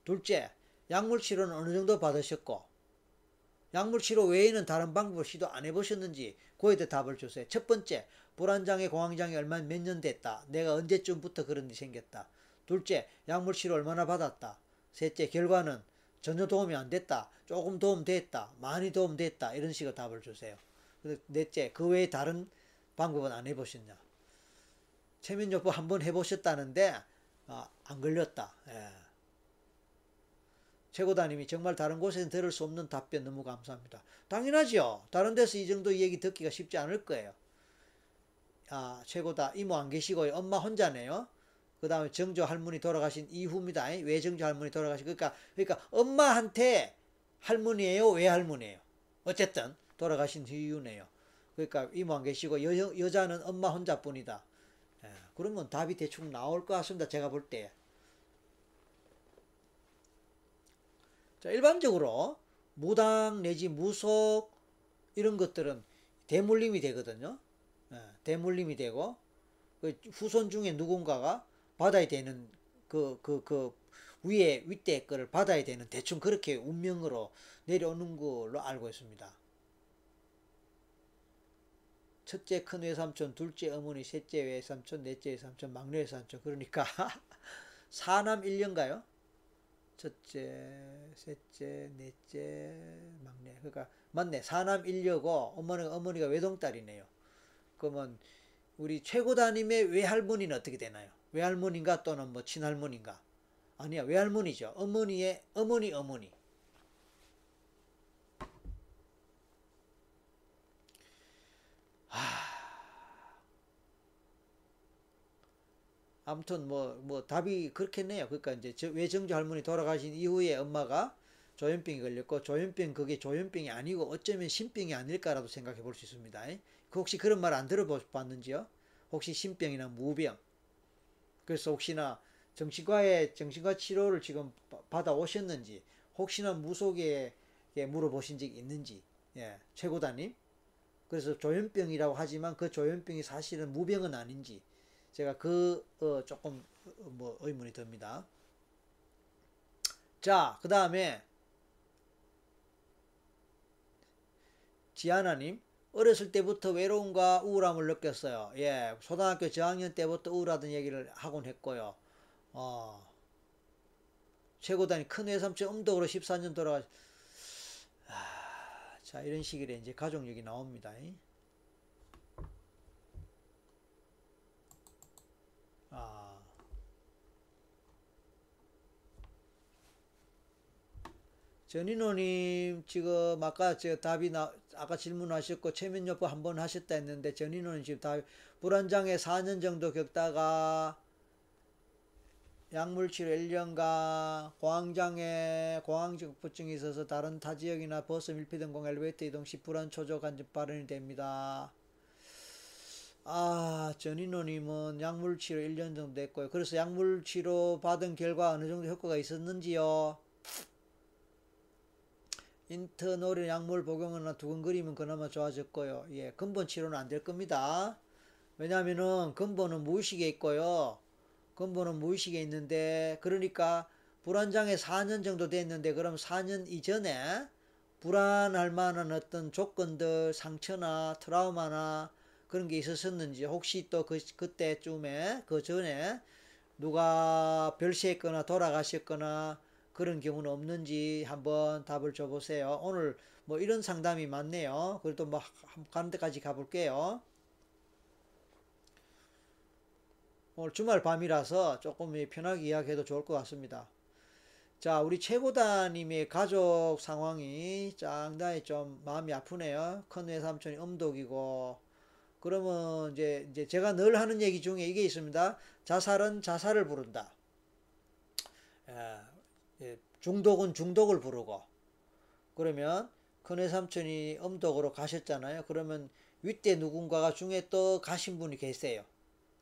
S1: 둘째, 약물 치료는 어느 정도 받으셨고 약물 치료 외에는 다른 방법을 시도 안 해보셨는지 그에 대해 답을 주세요. 첫 번째, 불안장애, 공황장애 얼마 몇 년 됐다. 내가 언제쯤부터 그런 일이 생겼다. 둘째, 약물 치료 얼마나 받았다. 셋째, 결과는 전혀 도움이 안 됐다. 조금 도움 됐다. 많이 도움 됐다. 이런 식으로 답을 주세요. 넷째, 그 외에 다른 방법은 안 해보셨냐. 최면요법 한번 해보셨다는데 아, 안 걸렸다. 예. 최고다님이 정말 다른 곳에는 들을 수 없는 답변 너무 감사합니다. 당연하죠. 다른 데서 이 정도 얘기 듣기가 쉽지 않을 거예요. 아, 최고다. 이모 안 계시고요. 엄마 혼자네요. 그 다음에 정조 할머니 돌아가신 이후입니다. 왜 정조 할머니 돌아가신, 그러니까, 그러니까 엄마한테 할머니예요? 외할머니예요? 어쨌든 돌아가신 이유네요. 그러니까 이모 안 계시고 여, 여자는 엄마 혼자뿐이다. 예, 그러면 답이 대충 나올 것 같습니다. 제가 볼 때. 자, 일반적으로 무당 내지 무속 이런 것들은 대물림이 되거든요. 예, 대물림이 되고 그 후손 중에 누군가가 받아야 되는 그 그 그 위에 윗대 거를 받아야 되는 대충 그렇게 운명으로 내려오는 걸로 알고 있습니다. 첫째 큰 외삼촌, 둘째 어머니, 셋째 외삼촌, 넷째 외삼촌, 막내 외삼촌. 그러니까 사남 일녀인가요? 첫째, 셋째, 넷째, 막내. 그러니까 맞네. 사남 일녀고 어머니가 어머니가 외동딸이네요. 그러면 우리 최고다님의 외할머니는 어떻게 되나요? 외할머니인가 또는 뭐 친할머니인가? 아니야 외할머니죠. 어머니의 어머니 어머니. 아무튼 뭐 뭐 답이 그렇겠네요. 그러니까 이제 저 외정조 할머니 돌아가신 이후에 엄마가 조현병이 걸렸고 조현병 그게 조현병이 아니고 어쩌면 신병이 아닐까라도 생각해 볼 수 있습니다. 그 혹시 그런 말 안 들어봤는지요? 혹시 신병이나 무병. 그래서 혹시나 정신과에 정신과 치료를 지금 받아 오셨는지 혹시나 무속에 물어보신 적이 있는지 예, 최고다님. 그래서 조현병이라고 하지만 그 조현병이 사실은 무병은 아닌지 제가 그 어, 조금 어, 뭐 의문이 듭니다. 자, 그 다음에 지하나님 어렸을 때부터 외로움과 우울함을 느꼈어요. 예, 초등학교 저학년 때부터 우울하던 얘기를 하곤 했고요. 어, 최고단이 큰 외삼촌 음덕으로 14년 돌아가. 아, 자, 이런 식으로 이제 가족 얘기 나옵니다. 아. 전인호님 지금 아까 제 답이 나 아까 질문하셨고 여부 한번 하셨다 했는데 전인호는 지금 답 불안장애 4년 정도 겪다가 약물치료 1년간 공황장애 공황증후증이 있어서 다른 타 지역이나 버스 밀폐된 공 엘리베이터 이동 시 불안 초조 간접 발현이 됩니다. 아, 전인호님은 약물 치료 1년 정도 됐고요. 그래서 약물 치료 받은 결과 어느 정도 효과가 있었는지요? 인터놀인 약물 복용이나 두근거리면 그나마 좋아졌고요. 예, 근본 치료는 안 될 겁니다. 왜냐하면은 근본은 무의식에 있고요. 근본은 무의식에 있는데 그러니까 불안장애 4년 정도 됐는데 그럼 4년 이전에 불안할 만한 어떤 조건들 상처나 트라우마나 그런 게 있었었는지 혹시 또 그 그때쯤에 그 전에 누가 별세했거나 돌아가셨거나 그런 경우는 없는지 한번 답을 줘보세요. 오늘 뭐 이런 상담이 많네요. 그래도 뭐 가는 데까지 가볼게요. 오늘 주말 밤이라서 조금 편하게 이야기해도 좋을 것 같습니다. 자, 우리 최고다님의 가족 상황이 상당히 좀 마음이 아프네요. 큰 외삼촌이 음독이고, 그러면 이제, 이제 제가 늘 하는 얘기 중에 이게 있습니다. 자살은 자살을 부른다. 예, 중독은 중독을 부르고, 그러면 큰 외삼촌이 음독으로 가셨잖아요. 그러면 윗대 누군가가 중에 또 가신 분이 계세요.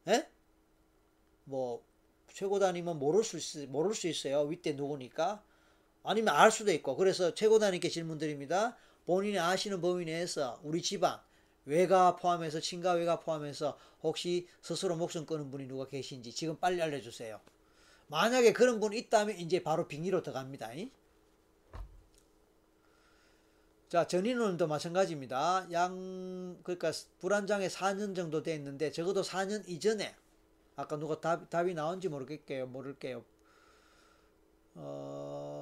S1: 예? 뭐 최고단이면 모를 수 있, 모를 수 있어요. 윗대 누구니까. 아니면 알 수도 있고. 그래서 최고단님께 질문 드립니다. 본인이 아시는 범위 내에서 우리 집안 외가 포함해서 친가 외가 포함해서 혹시 스스로 목숨 끊은 분이 누가 계신지 지금 빨리 알려주세요. 만약에 그런 분 있다면 이제 바로 빙의로 들어갑니다. 자, 전인원도 마찬가지입니다. 양, 그러니까 불안장애 4년 정도 됐는데 적어도 4년 이전에 아까 누가 답, 답이 나온지 모르겠게요. 모를게요. 어...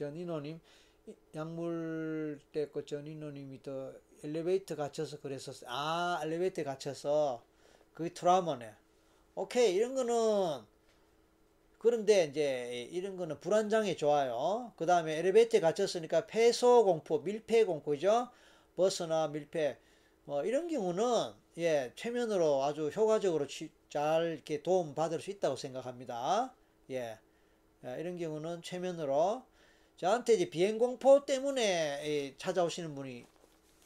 S1: 전인호님 약물대 그 전인호님이 또 엘리베이터 갇혀서 그랬었어. 아, 엘리베이터 갇혀서 그게 트라우마네. 오케이, 이런 거는 그런데 이제 이런 거는 불안장애 좋아요. 그 다음에 엘리베이터에 갇혔으니까 폐소 공포, 밀폐 공포죠. 버스나 밀폐 뭐 이런 경우는 예 최면으로 아주 효과적으로 취- 잘 이렇게 도움 받을 수 있다고 생각합니다. 예, 예, 이런 경우는 최면으로 저한테 이제 비행 공포 때문에 이 찾아오시는 분이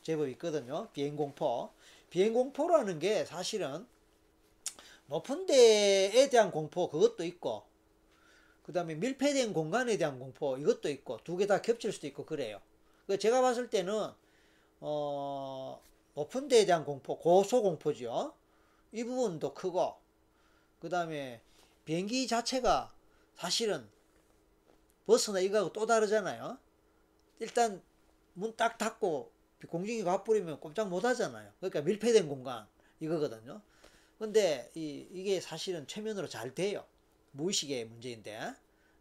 S1: 제법 있거든요. 비행 공포. 비행 공포라는 게 사실은 높은 데에 대한 공포 그것도 있고 그 다음에 밀폐된 공간에 대한 공포 이것도 있고 두 개 다 겹칠 수도 있고 그래요. 그 제가 봤을 때는 어 높은 데에 대한 공포 고소 공포죠. 이 부분도 크고 그 다음에 비행기 자체가 사실은 버스나 이거하고 또 다르잖아요. 일단 문 딱 닫고 공중이 가버리면 꼼짝 못 하잖아요. 그러니까 밀폐된 공간 이거거든요. 근데 이, 이게 사실은 최면으로 잘 돼요. 무의식의 문제인데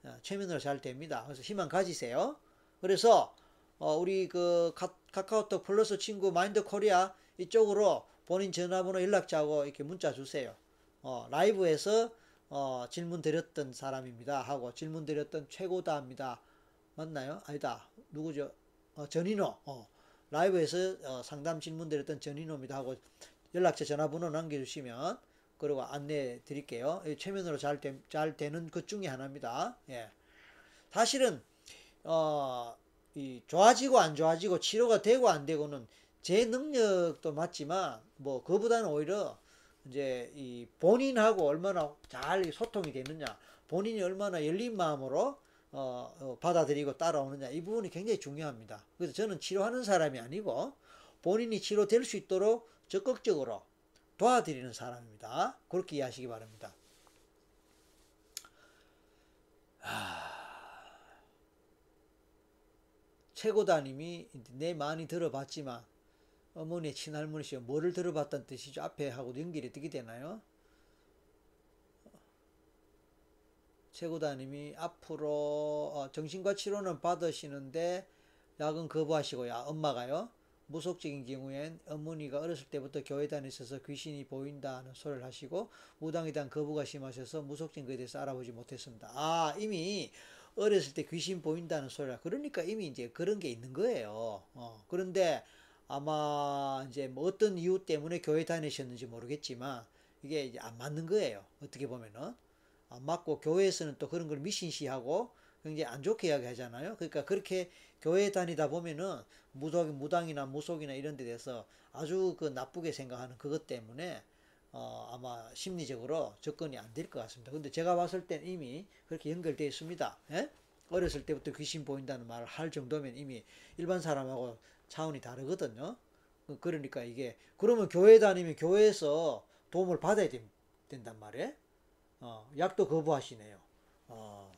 S1: 어, 최면으로 잘 됩니다. 그래서 희망 가지세요. 그래서 어, 우리 그 카, 카카오톡 플러스 친구 Mind Korea 이쪽으로 본인 전화번호 연락처하고 이렇게 문자 주세요. 어, 라이브에서 어, 질문 드렸던 사람입니다 하고 질문 드렸던 최고다 합니다. 맞나요? 아니다. 누구죠? 어, 전인호. 어, 라이브에서 어, 상담 질문 드렸던 전인호입니다 하고 연락처 전화번호 남겨주시면 그리고 안내 드릴게요. 이 최면으로 잘, 되, 잘 되는 것 중에 하나입니다. 예. 사실은 어, 이 좋아지고 안 좋아지고 치료가 되고 안 되고는 제 능력도 맞지만 뭐 그보다는 오히려 이제 이 본인하고 얼마나 잘 소통이 되느냐, 본인이 얼마나 열린 마음으로 어, 어, 받아들이고 따라오느냐 이 부분이 굉장히 중요합니다. 그래서 저는 치료하는 사람이 아니고 본인이 치료될 수 있도록 적극적으로 도와드리는 사람입니다. 그렇게 이해하시기 바랍니다. 최고다님이 내 많이 들어봤지만 어머니의 친할머니시여 뭐를 들어봤다는 뜻이죠? 앞에 하고 연결이 어떻게 되나요? 최고다님이 앞으로 어, 정신과 치료는 받으시는데 약은 거부하시고요. 아, 엄마가요. 무속적인 경우엔 어머니가 어렸을 때부터 교회 다니셔서 귀신이 보인다는 소리를 하시고 무당에 대한 거부가 심하셔서 무속적인 것에 대해서 알아보지 못했습니다. 아 이미 어렸을 때 귀신 보인다는 소리라 그러니까 이미 이제 그런 게 있는 거예요. 어, 그런데 아마 이제 뭐 어떤 이유 때문에 교회 다니셨는지 모르겠지만 이게 이제 안 맞는 거예요. 어떻게 보면은 안 맞고 교회에서는 또 그런 걸 미신시하고 굉장히 안 좋게 이야기하잖아요. 그러니까 그렇게 교회 다니다 보면은 무당, 무당이나 무속이나 이런 데 대해서 아주 그 나쁘게 생각하는 그것 때문에 어, 아마 심리적으로 접근이 안 될 것 같습니다. 근데 제가 봤을 땐 이미 그렇게 연결되어 있습니다. 예? 어렸을 때부터 귀신 보인다는 말을 할 정도면 이미 일반 사람하고 차원이 다르거든요. 그- 그러니까 이게 그러면 교회 다니면 교회에서 도움을 받아야 된, 된단 말이에요. 어, 약도 거부하시네요. 어.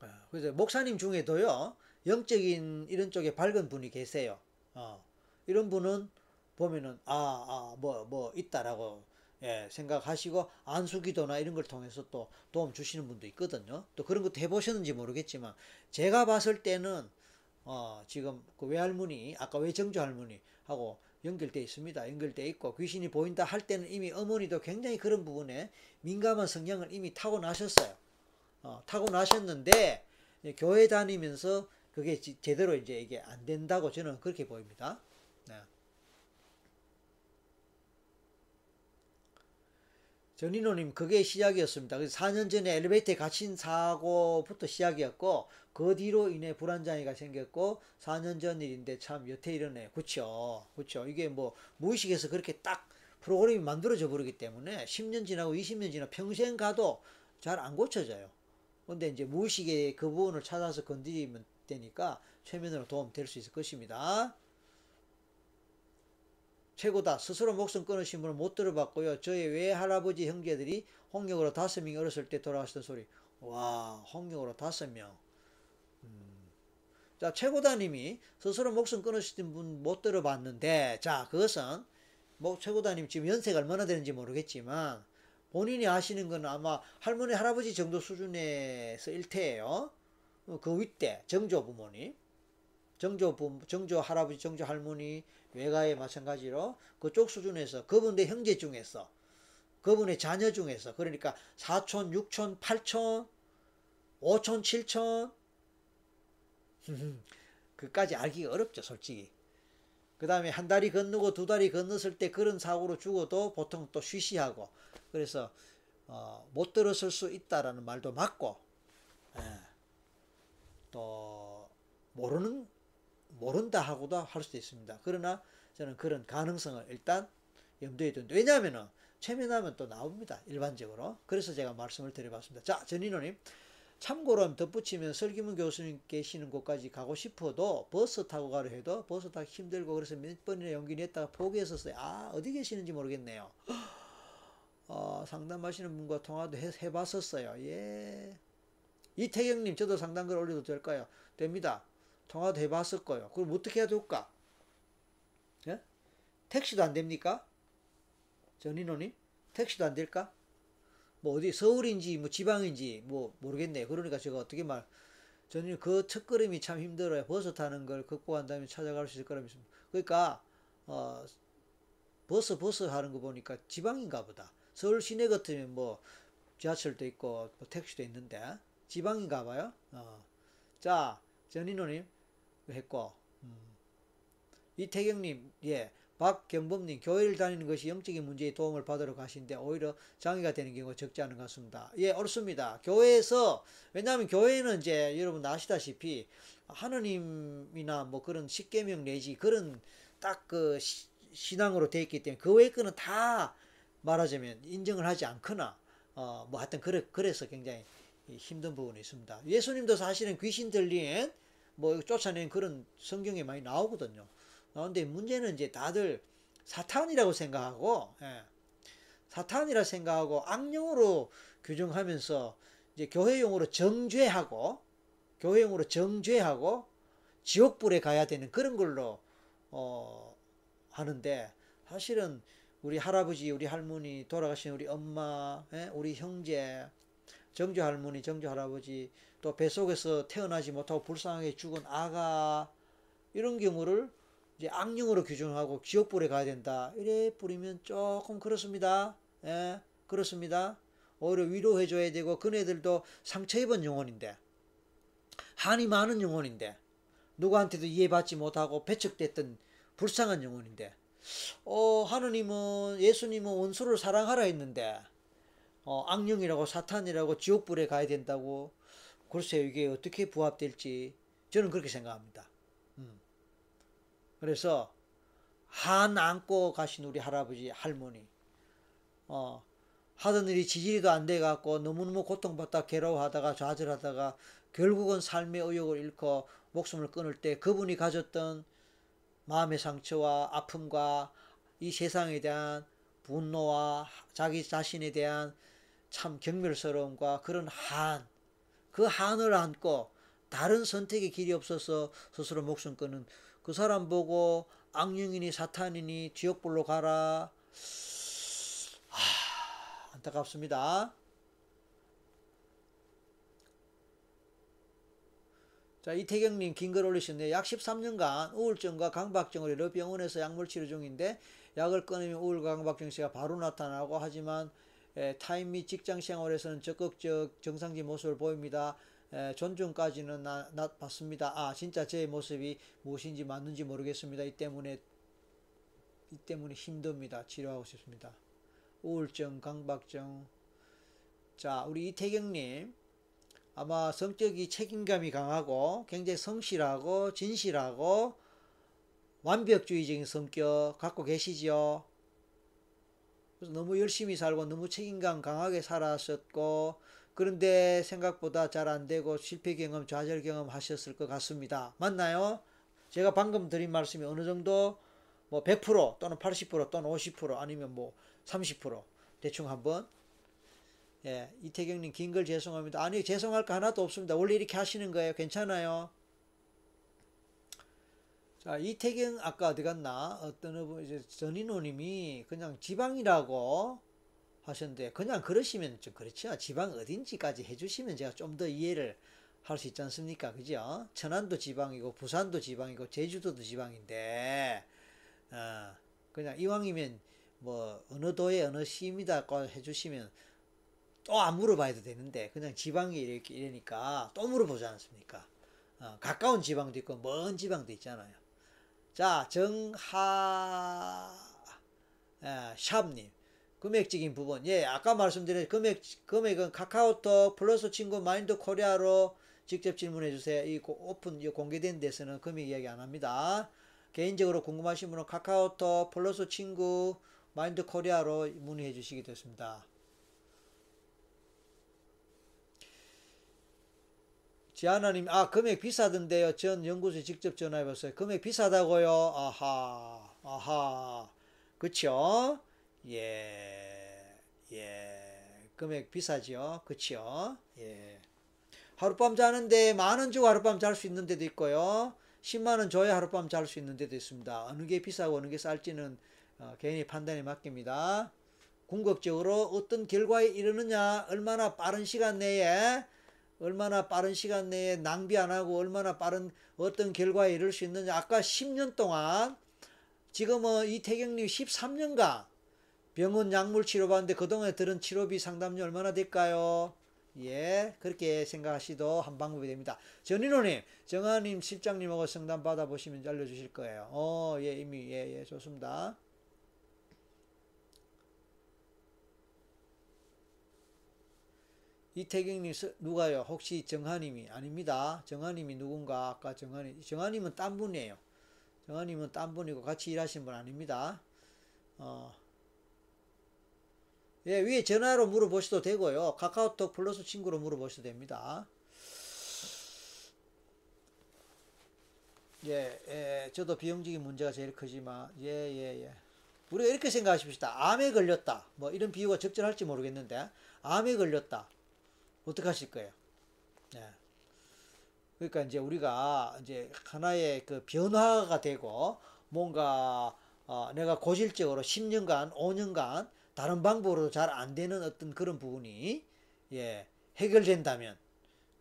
S1: 어, 그래서 목사님 중에도요 영적인 이런 쪽에 밝은 분이 계세요. 어, 이런 분은 보면은 아 아 뭐 뭐 있다라고 예, 생각하시고 안수기도나 이런 걸 통해서 또 도움 주시는 분도 있거든요. 또 그런 것도 해보셨는지 모르겠지만 제가 봤을 때는 어, 지금 그 외할머니 아까 외정조 할머니 하고 연결돼 있습니다. 연결돼 있고 귀신이 보인다 할 때는 이미 어머니도 굉장히 그런 부분에 민감한 성향을 이미 타고 나셨어요. 어, 타고 나셨는데 교회 다니면서 그게 지- 제대로 이제 이게 안 된다고 저는 그렇게 보입니다. 네. 전인호님 그게 시작이었습니다. 그래서 4년 전에 엘리베이터에 갇힌 사고부터 시작이었고 그 뒤로 인해 불안장애가 생겼고 4년 전 일인데 참 여태 이러네. 그쵸? 그쵸? 이게 뭐 무의식에서 그렇게 딱 프로그램이 만들어져 버리기 때문에 10년 지나고 20년 지나 평생 가도 잘 안 고쳐져요. 근데 이제 무의식의 그 부분을 찾아서 건드리면 되니까 최면으로 도움 될 수 있을 것입니다. 최고다. 스스로 목숨 끊으신 분은 못 들어봤고요. 저희 외할아버지 형제들이 홍역으로 다섯 명이 어렸을 때 돌아가시던 소리. 와, 홍역으로 다섯 명. 음. 자, 최고다님이 스스로 목숨 끊으신 분 못 들어봤는데, 자, 그것은 뭐 최고다님 지금 연세가 얼마나 되는지 모르겠지만 본인이 하시는 건 아마 할머니 할아버지 정도 수준에서 일태예요. 어, 그 윗대 정조 부모님, 정조 부 정조 할아버지, 정조 할머니 외가에 마찬가지로 그쪽 수준에서 그분의 형제 중에서 그분의 자녀 중에서 그러니까 사촌, 육촌, 팔촌, 오촌, 칠촌 그까지 알기가 어렵죠, 솔직히. 그 다음에 한 다리 건너고 두 다리 건넜을 때 그런 사고로 죽어도 보통 또 쉬쉬하고 그래서 어, 못 들었을 수 있다라는 말도 맞고 예. 또 모르는 모른다 하고도 할 수도 있습니다. 그러나 저는 그런 가능성을 일단 염두에 둔다. 왜냐하면은 최면하면 또 나옵니다. 일반적으로. 그래서 제가 말씀을 드려봤습니다. 자, 전인호님. 참고로 덧붙이면 설기문 교수님 계시는 곳까지 가고 싶어도 버스 타고 가려 해도 버스 타기 힘들고 그래서 몇 번이나 용기 냈다가 포기했었어요. 아, 어디 계시는지 모르겠네요. 어, 상담하시는 분과 통화도 해, 해봤었어요. 예. 이태경님, 저도 상담글 올려도 될까요? 됩니다. 통화도 해봤을 거예요. 그럼 어떻게 해야 될까? 예? 택시도 안 됩니까? 전인호님? 택시도 안 될까? 뭐 어디 서울인지 뭐 지방인지 뭐 모르겠네요. 그러니까 제가 어떻게 말 저는 그 첫걸음이 참 힘들어요. 버스 타는 걸 극복한 다음에 찾아갈 수 있을 거라 믿습니다. 그러니까 어 버스 버스 하는 거 보니까 지방인가 보다. 서울 시내 같으면 뭐 지하철도 있고 뭐 택시도 있는데 지방인가 봐요. 어. 자 전인호님 했고 음. 이태경님 예 박경범님 교회를 다니는 것이 영적인 문제에 도움을 받으러 가신데 오히려 장애가 되는 경우가 적지 않은 것 같습니다. 예 옳습니다. 교회에서 왜냐하면 교회는 이제 여러분 아시다시피 하느님이나 뭐 그런 십계명 내지 그런 딱 그 신앙으로 되어 있기 때문에 그 외의 거는 다 말하자면 인정을 하지 않거나 어 뭐 하여튼 그래 그래서 굉장히 힘든 부분이 있습니다. 예수님도 사실은 귀신 들린 뭐 쫓아낸 그런 성경에 많이 나오거든요. 그런데 문제는 이제 다들 사탄이라고 생각하고 예, 사탄이라 생각하고 악령으로 규정하면서 이제 교회용으로 정죄하고 교회용으로 정죄하고 지옥불에 가야 되는 그런 걸로 어 하는데 사실은 우리 할아버지, 우리 할머니, 돌아가신 우리 엄마, 예, 우리 형제, 정조 할머니, 정조 할아버지, 또 뱃속에서 태어나지 못하고 불쌍하게 죽은 아가 이런 경우를 이제 악령으로 규정하고 지옥불에 가야 된다. 이래 뿌리면 조금 그렇습니다. 예, 그렇습니다. 오히려 위로해줘야 되고 그네들도 상처 입은 영혼인데 한이 많은 영혼인데 누구한테도 이해받지 못하고 배척됐던 불쌍한 영혼인데 어, 하느님은 예수님은 원수를 사랑하라 했는데 어, 악령이라고 사탄이라고 지옥불에 가야 된다고 글쎄요 이게 어떻게 부합될지 저는 그렇게 생각합니다. 음. 그래서 한 안고 가신 우리 할아버지 할머니 어, 하던 일이 지지리도 안돼 갖고 너무너무 고통받다 괴로워하다가 좌절하다가 결국은 삶의 의욕을 잃고 목숨을 끊을 때 그분이 가졌던 마음의 상처와 아픔과 이 세상에 대한 분노와 자기 자신에 대한 참 경멸스러움과 그런 한, 그 한을 안고 다른 선택의 길이 없어서 스스로 목숨 끊은 그 사람 보고 악령이니 사탄이니 지옥불로 가라. 하, 안타깝습니다. 자, 이태경님 긴 글 올리셨네요. 약 13년간 우울증과 강박증을 여러 병원에서 약물 치료 중인데 약을 끊으면 우울과 강박증 시가 바로 나타나고 하지만 에, 타임 및 직장 생활에서는 적극적 정상지 모습을 보입니다. 에, 존중까지는 나, 나 봤습니다. 아 진짜 제 모습이 무엇인지 맞는지 모르겠습니다. 이 때문에 이 때문에 힘듭니다. 치료하고 싶습니다. 우울증, 강박증. 자, 우리 이태경님 아마 성격이 책임감이 강하고 굉장히 성실하고 진실하고 완벽주의적인 성격 갖고 계시지요. 그래서 너무 열심히 살고 너무 책임감 강하게 살았었고 그런데 생각보다 잘 안 되고 실패 경험, 좌절 경험 하셨을 것 같습니다. 맞나요? 제가 방금 드린 말씀이 어느 정도 뭐 100% 또는 80% 또는 50% 아니면 뭐 30% 대충 한번 예, 이태경님 긴 글 죄송합니다. 아니 죄송할 거 하나도 없습니다. 원래 이렇게 하시는 거예요. 괜찮아요. 자 이태경 아까 어디 갔나 어떤 분 이제 전인호님이 그냥 지방이라고 하셨는데 그냥 그러시면 좀 그렇죠. 지방 어딘지까지 해주시면 제가 좀 더 이해를 할 수 있지 않습니까? 그죠? 천안도 지방이고 부산도 지방이고 제주도도 지방인데 어, 그냥 이왕이면 뭐 어느 도에 어느 시입니다 해주시면 또 안 물어봐야 되는데 그냥 지방이 이렇게 이러니까 또 물어보지 않습니까? 어, 가까운 지방도 있고 먼 지방도 있잖아요. 자 정하 에, 샵님 금액적인 부분 예 아까 말씀드린 금액 금액은 카카오톡 플러스 친구 Mind Korea로 직접 질문해 주세요. 이 오픈 이 공개된 데서는 금액 이야기 안 합니다. 개인적으로 궁금하신 분은 카카오톡 플러스 친구 Mind Korea로 문의해 주시기 됐습니다. 지하나님, 아, 금액 비싸던데요. 전 연구소에 직접 전화해 봤어요. 금액 비싸다고요? 아하, 아하. 그쵸? 예, 예. 금액 비싸죠? 그쵸? 예. 하룻밤 자는데 만 원 주고 하룻밤 잘 수 있는 데도 있고요. 10만 원 줘야 하룻밤 잘 수 있는 데도 있습니다. 어느 게 비싸고 어느 게 쌀지는 어, 개인의 판단에 맡깁니다. 궁극적으로 어떤 결과에 이르느냐, 얼마나 빠른 시간 내에 얼마나 빠른 시간 내에 낭비 안 하고 얼마나 빠른 어떤 결과에 이를 수 있느냐. 아까 10년 동안 지금은 이태경님 13년간 병원 약물 치료받는데 그동안에 들은 치료비 상담료 얼마나 될까요? 예, 그렇게 생각하시도 한 방법이 됩니다. 전인호님, 정하님, 실장님하고 상담 받아보시면 알려주실 거예요. 어, 예, 이미, 예, 예, 좋습니다. 이태경님 누가요? 혹시 정하님이 아닙니다. 정하님이 누군가 아까 정하님 정하님은 딴 분이에요. 정하님은 딴 분이고 같이 일하신 분 아닙니다. 어. 예, 위에 전화로 물어보셔도 되고요. 카카오톡 플러스 친구로 물어보셔도 됩니다. 예, 예, 저도 비용적인 문제가 제일 크지만, 예, 예, 예. 우리가 이렇게 생각하십시다. 암에 걸렸다. 뭐 이런 비유가 적절할지 모르겠는데, 암에 걸렸다. 어떻게 하실 거예요? 네. 그러니까 이제 우리가 이제 하나의 그 변화가 되고 뭔가 어 내가 고질적으로 10년간, 5년간 다른 방법으로 잘 안 되는 어떤 그런 부분이 예, 해결된다면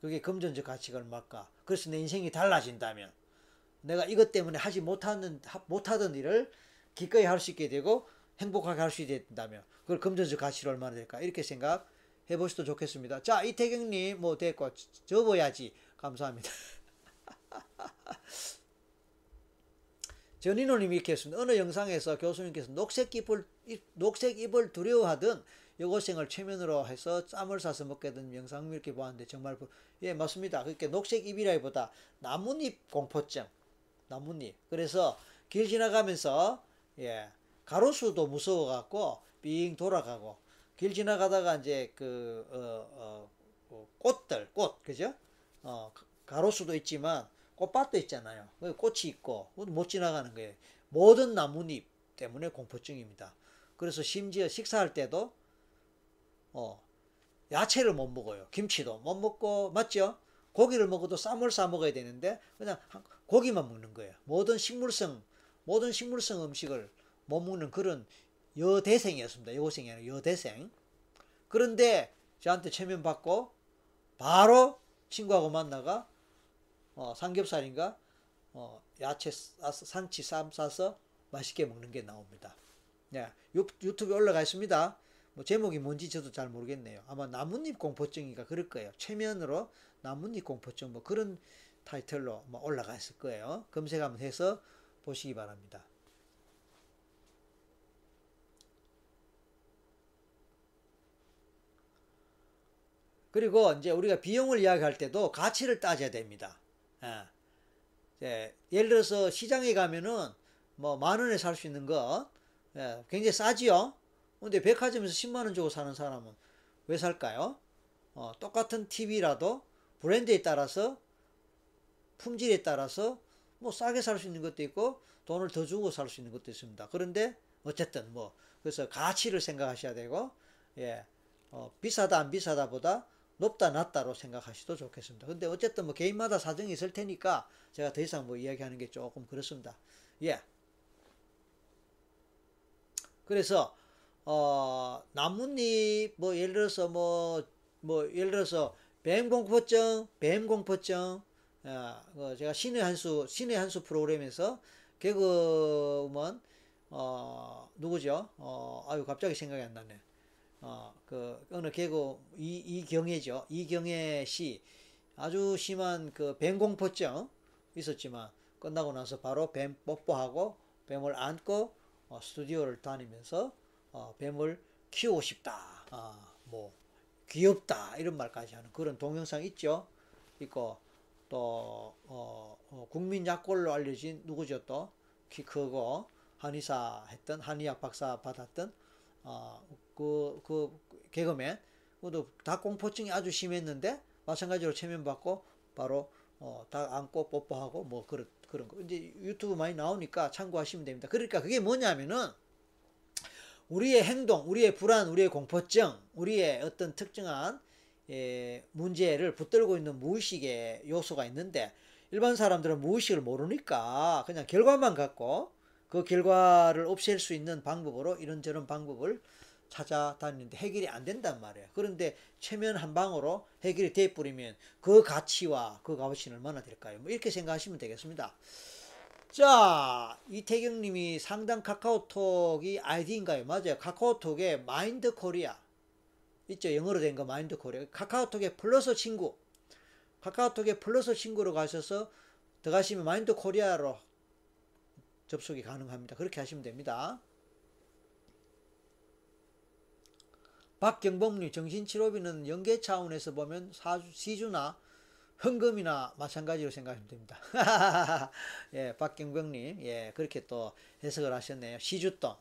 S1: 그게 금전적 가치가 얼마일까? 그래서 내 인생이 달라진다면 내가 이것 때문에 하지 못하는 못하던 일을 기꺼이 할 수 있게 되고 행복하게 할 수 있게 된다면 그걸 금전적 가치로 얼마나 될까? 이렇게 생각 해보셔도 좋겠습니다. 자, 이태경님, 뭐, 됐고, 접어야지. 감사합니다. 전인호님이 이렇게 했습니다. 어느 영상에서 교수님께서 녹색 잎을, 녹색 잎을 두려워하던 여고생을 최면으로 해서 쌈을 싸서 먹게 된 영상 이렇게 보았는데 정말, 예, 맞습니다. 그렇게 녹색 잎이라기보다 나뭇잎 공포증. 나뭇잎. 그래서 길 지나가면서, 예, 가로수도 무서워갖고 빙 돌아가고 길 지나가다가 이제 그, 어, 어, 어, 꽃들, 꽃, 그죠? 어, 가로수도 있지만 꽃밭도 있잖아요. 꽃이 있고 못 지나가는 거예요. 모든 나뭇잎 때문에 공포증입니다. 그래서 심지어 식사할 때도 어, 야채를 못 먹어요. 김치도 못 먹고 맞죠? 고기를 먹어도 쌈을 싸 먹어야 되는데 그냥 고기만 먹는 거예요. 모든 식물성 모든 식물성 음식을 못 먹는 그런 여대생이었습니다. 여고생이 아니라 여대생. 그런데 저한테 체면 받고 바로 친구하고 만나가 어, 삼겹살인가 어, 야채 싸서 상치 쌈 싸서 맛있게 먹는 게 나옵니다. 네, 유, 유튜브에 올라가 있습니다. 뭐 제목이 뭔지 저도 잘 모르겠네요. 아마 나뭇잎 공포증이가 그럴 거예요. 최면으로 나뭇잎 공포증 뭐 그런 타이틀로 뭐 올라가 있을 거예요. 검색 한번 해서 보시기 바랍니다. 그리고 이제 우리가 비용을 이야기할 때도 가치를 따져야 됩니다. 예. 예를 들어서 시장에 가면은 뭐 만 원에 살 수 있는 거 예, 굉장히 싸지요. 근데 백화점에서 10만 원 주고 사는 사람은 왜 살까요? 어, 똑같은 TV라도 브랜드에 따라서 품질에 따라서 뭐 싸게 살 수 있는 것도 있고 돈을 더 주고 살 수 있는 것도 있습니다. 그런데 어쨌든 뭐 그래서 가치를 생각하셔야 되고 예, 어, 비싸다 안 비싸다보다 높다 낮다로 생각하셔도 좋겠습니다. 근데 어쨌든 뭐 개인마다 사정이 있을 테니까 제가 더 이상 뭐 이야기하는 게 조금 그렇습니다. 예. 그래서 어, 나뭇잎, 뭐, 예를 들어서, 뭐, 뭐, 예를 들어서, 뱀 공포증, 뱀 공포증, 어, 그 제가 신의 한수, 신의 한수 프로그램에서 개그우먼, 어, 누구죠? 어, 아유, 갑자기 생각이 안 나네. 어, 그, 어느 개그, 이, 이경애죠. 이경애 씨. 아주 심한 그 뱀공포증 있었지만, 끝나고 나서 바로 뱀 뽀뽀하고, 뱀을 안고, 어, 스튜디오를 다니면서, 어, 뱀을 키우고 싶다. 아, 뭐, 귀엽다. 이런 말까지 하는 그런 동영상 있죠. 있고, 또, 어, 어, 국민 약골로 알려진 누구죠 또? 키 크고, 한의사 했던, 한의학 박사 받았던, 어, 그, 그, 개그맨. 그도 닭공포증이 아주 심했는데, 마찬가지로 체면받고, 바로, 어, 닭 안고 뽀뽀하고, 뭐, 그런, 그런 거. 이제 유튜브 많이 나오니까 참고하시면 됩니다. 그러니까 그게 뭐냐면은, 우리의 행동, 우리의 불안, 우리의 공포증, 우리의 어떤 특정한 예, 문제를 붙들고 있는 무의식의 요소가 있는데 일반 사람들은 무의식을 모르니까 그냥 결과만 갖고 그 결과를 없앨 수 있는 방법으로 이런저런 방법을 찾아다니는데 해결이 안 된단 말이에요. 그런데 최면 한 방으로 해결이 돼 버리면 그 가치와 그 값어치는 얼마나 될까요? 뭐 이렇게 생각하시면 되겠습니다. 자, 이태경 님이 상담 카카오톡이 아이디인가요? 맞아요. 카카오톡에 Mind Korea. 있죠. 영어로 된 거 Mind Korea. 카카오톡에 플러스 친구. 카카오톡에 플러스 친구로 가셔서 들어가시면 Mind Korea로 접속이 가능합니다. 그렇게 하시면 됩니다. 박경범님 정신치료비는 연계 차원에서 보면 사주, 시주나 헌금이나 마찬가지로 생각하시면 됩니다. 예, 박경병님, 예, 그렇게 또 해석을 하셨네요. 시주돈,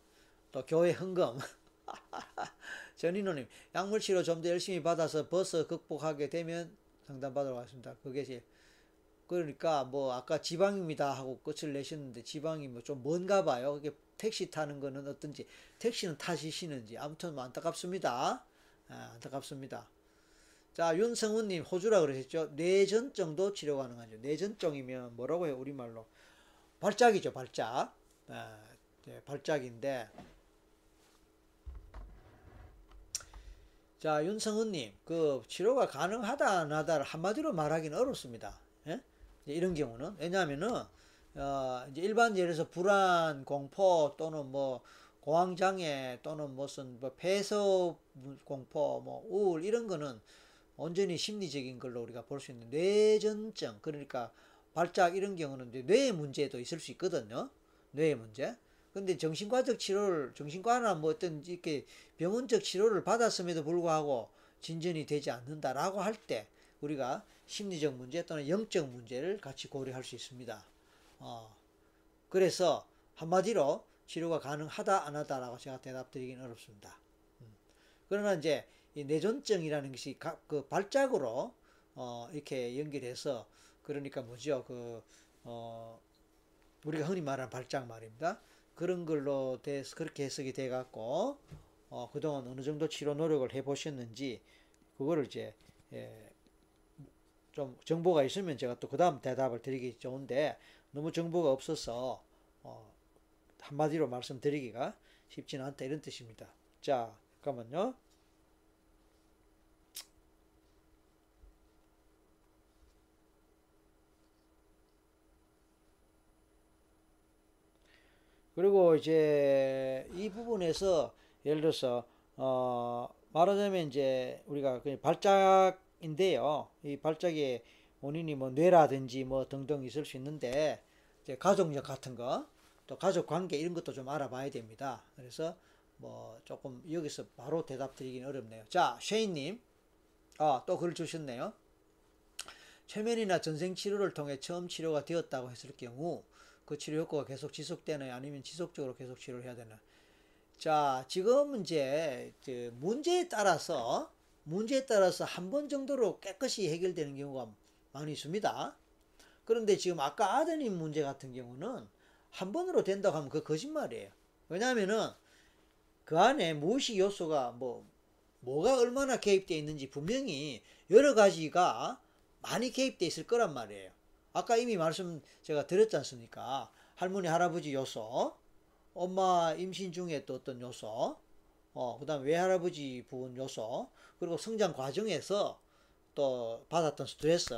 S1: 또 교회 헌금. 전인호님, 약물치료 좀 더 열심히 받아서 버스 극복하게 되면 상담받으러 가겠습니다. 그게 제 그러니까 뭐 아까 지방입니다 하고 끝을 내셨는데 지방이 뭐 좀 먼가 봐요. 그게 택시 타는 거는 어떤지 택시는 타시시는지 아무튼 뭐 안타깝습니다. 아, 안타깝습니다. 자, 윤성훈님, 호주라 그러셨죠? 뇌전증도 치료 가능하죠. 뇌전증이면 뭐라고 해요, 우리말로? 발작이죠, 발작. 아, 네, 발작인데. 자, 윤성훈님, 그 치료가 가능하다, 안 하다를 한마디로 말하기는 어렵습니다. 예? 이런 경우는. 왜냐하면은, 어, 이제 일반 예를 들어서 불안, 공포 또는 뭐, 공황 장애 또는 무슨 뭐 폐서 공포, 뭐 우울 이런 거는 온전히 심리적인 걸로 우리가 볼 수 있는 뇌전증 그러니까 발작 이런 경우는 뇌의 문제도 있을 수 있거든요. 뇌의 문제. 근데 정신과적 치료를 정신과나 뭐 어떤 이렇게 병원적 치료를 받았음에도 불구하고 진전이 되지 않는다라고 할 때 우리가 심리적 문제 또는 영적 문제를 같이 고려할 수 있습니다. 어. 그래서 한마디로 치료가 가능하다 안 하다라고 제가 대답드리기는 어렵습니다. 음. 그러나 이제 이 뇌전증이라는 것이 각그 발작으로 어 이렇게 연결해서 그러니까 뭐죠 그 어 우리가 흔히 말하는 발작 말입니다. 그런 걸로 돼서 그렇게 해석이 돼 갖고 어 그동안 어느 정도 치료 노력을 해 보셨는지 그거를 이제 예, 좀 정보가 있으면 제가 또 그 다음 대답을 드리기 좋은데 너무 정보가 없어서 어 한마디로 말씀드리기가 쉽지는 않다 이런 뜻입니다. 자 잠깐만요. 그리고 이제 이 부분에서 예를 들어서 어 말하자면 이제 우리가 그 발작인데요. 이 발작의 원인이 뭐 뇌라든지 뭐 등등 있을 수 있는데 이제 가족력 같은 거, 또 가족 관계 이런 것도 좀 알아봐야 됩니다. 그래서 뭐 조금 여기서 바로 대답 드리기는 어렵네요. 자, 쉐인님, 아, 또글 주셨네요. 최면이나 전생 치료를 통해 처음 치료가 되었다고 했을 경우 그 치료 효과가 계속 지속되나요? 아니면 지속적으로 계속 치료를 해야 되나? 자, 지금 이제 그 문제에 따라서 문제에 따라서 한 번 정도로 깨끗이 해결되는 경우가 많이 있습니다. 그런데 지금 아까 아드님 문제 같은 경우는 한 번으로 된다고 하면 그 거짓말이에요. 왜냐하면은 그 안에 무의식 요소가 뭐 뭐가 얼마나 개입되어 있는지 분명히 여러 가지가 많이 개입되어 있을 거란 말이에요. 아까 이미 말씀 제가 드렸지 않습니까? 할머니, 할아버지 요소, 엄마 임신 중에 또 어떤 요소, 어, 그 다음에 외할아버지 부분 요소, 그리고 성장 과정에서 또 받았던 스트레스,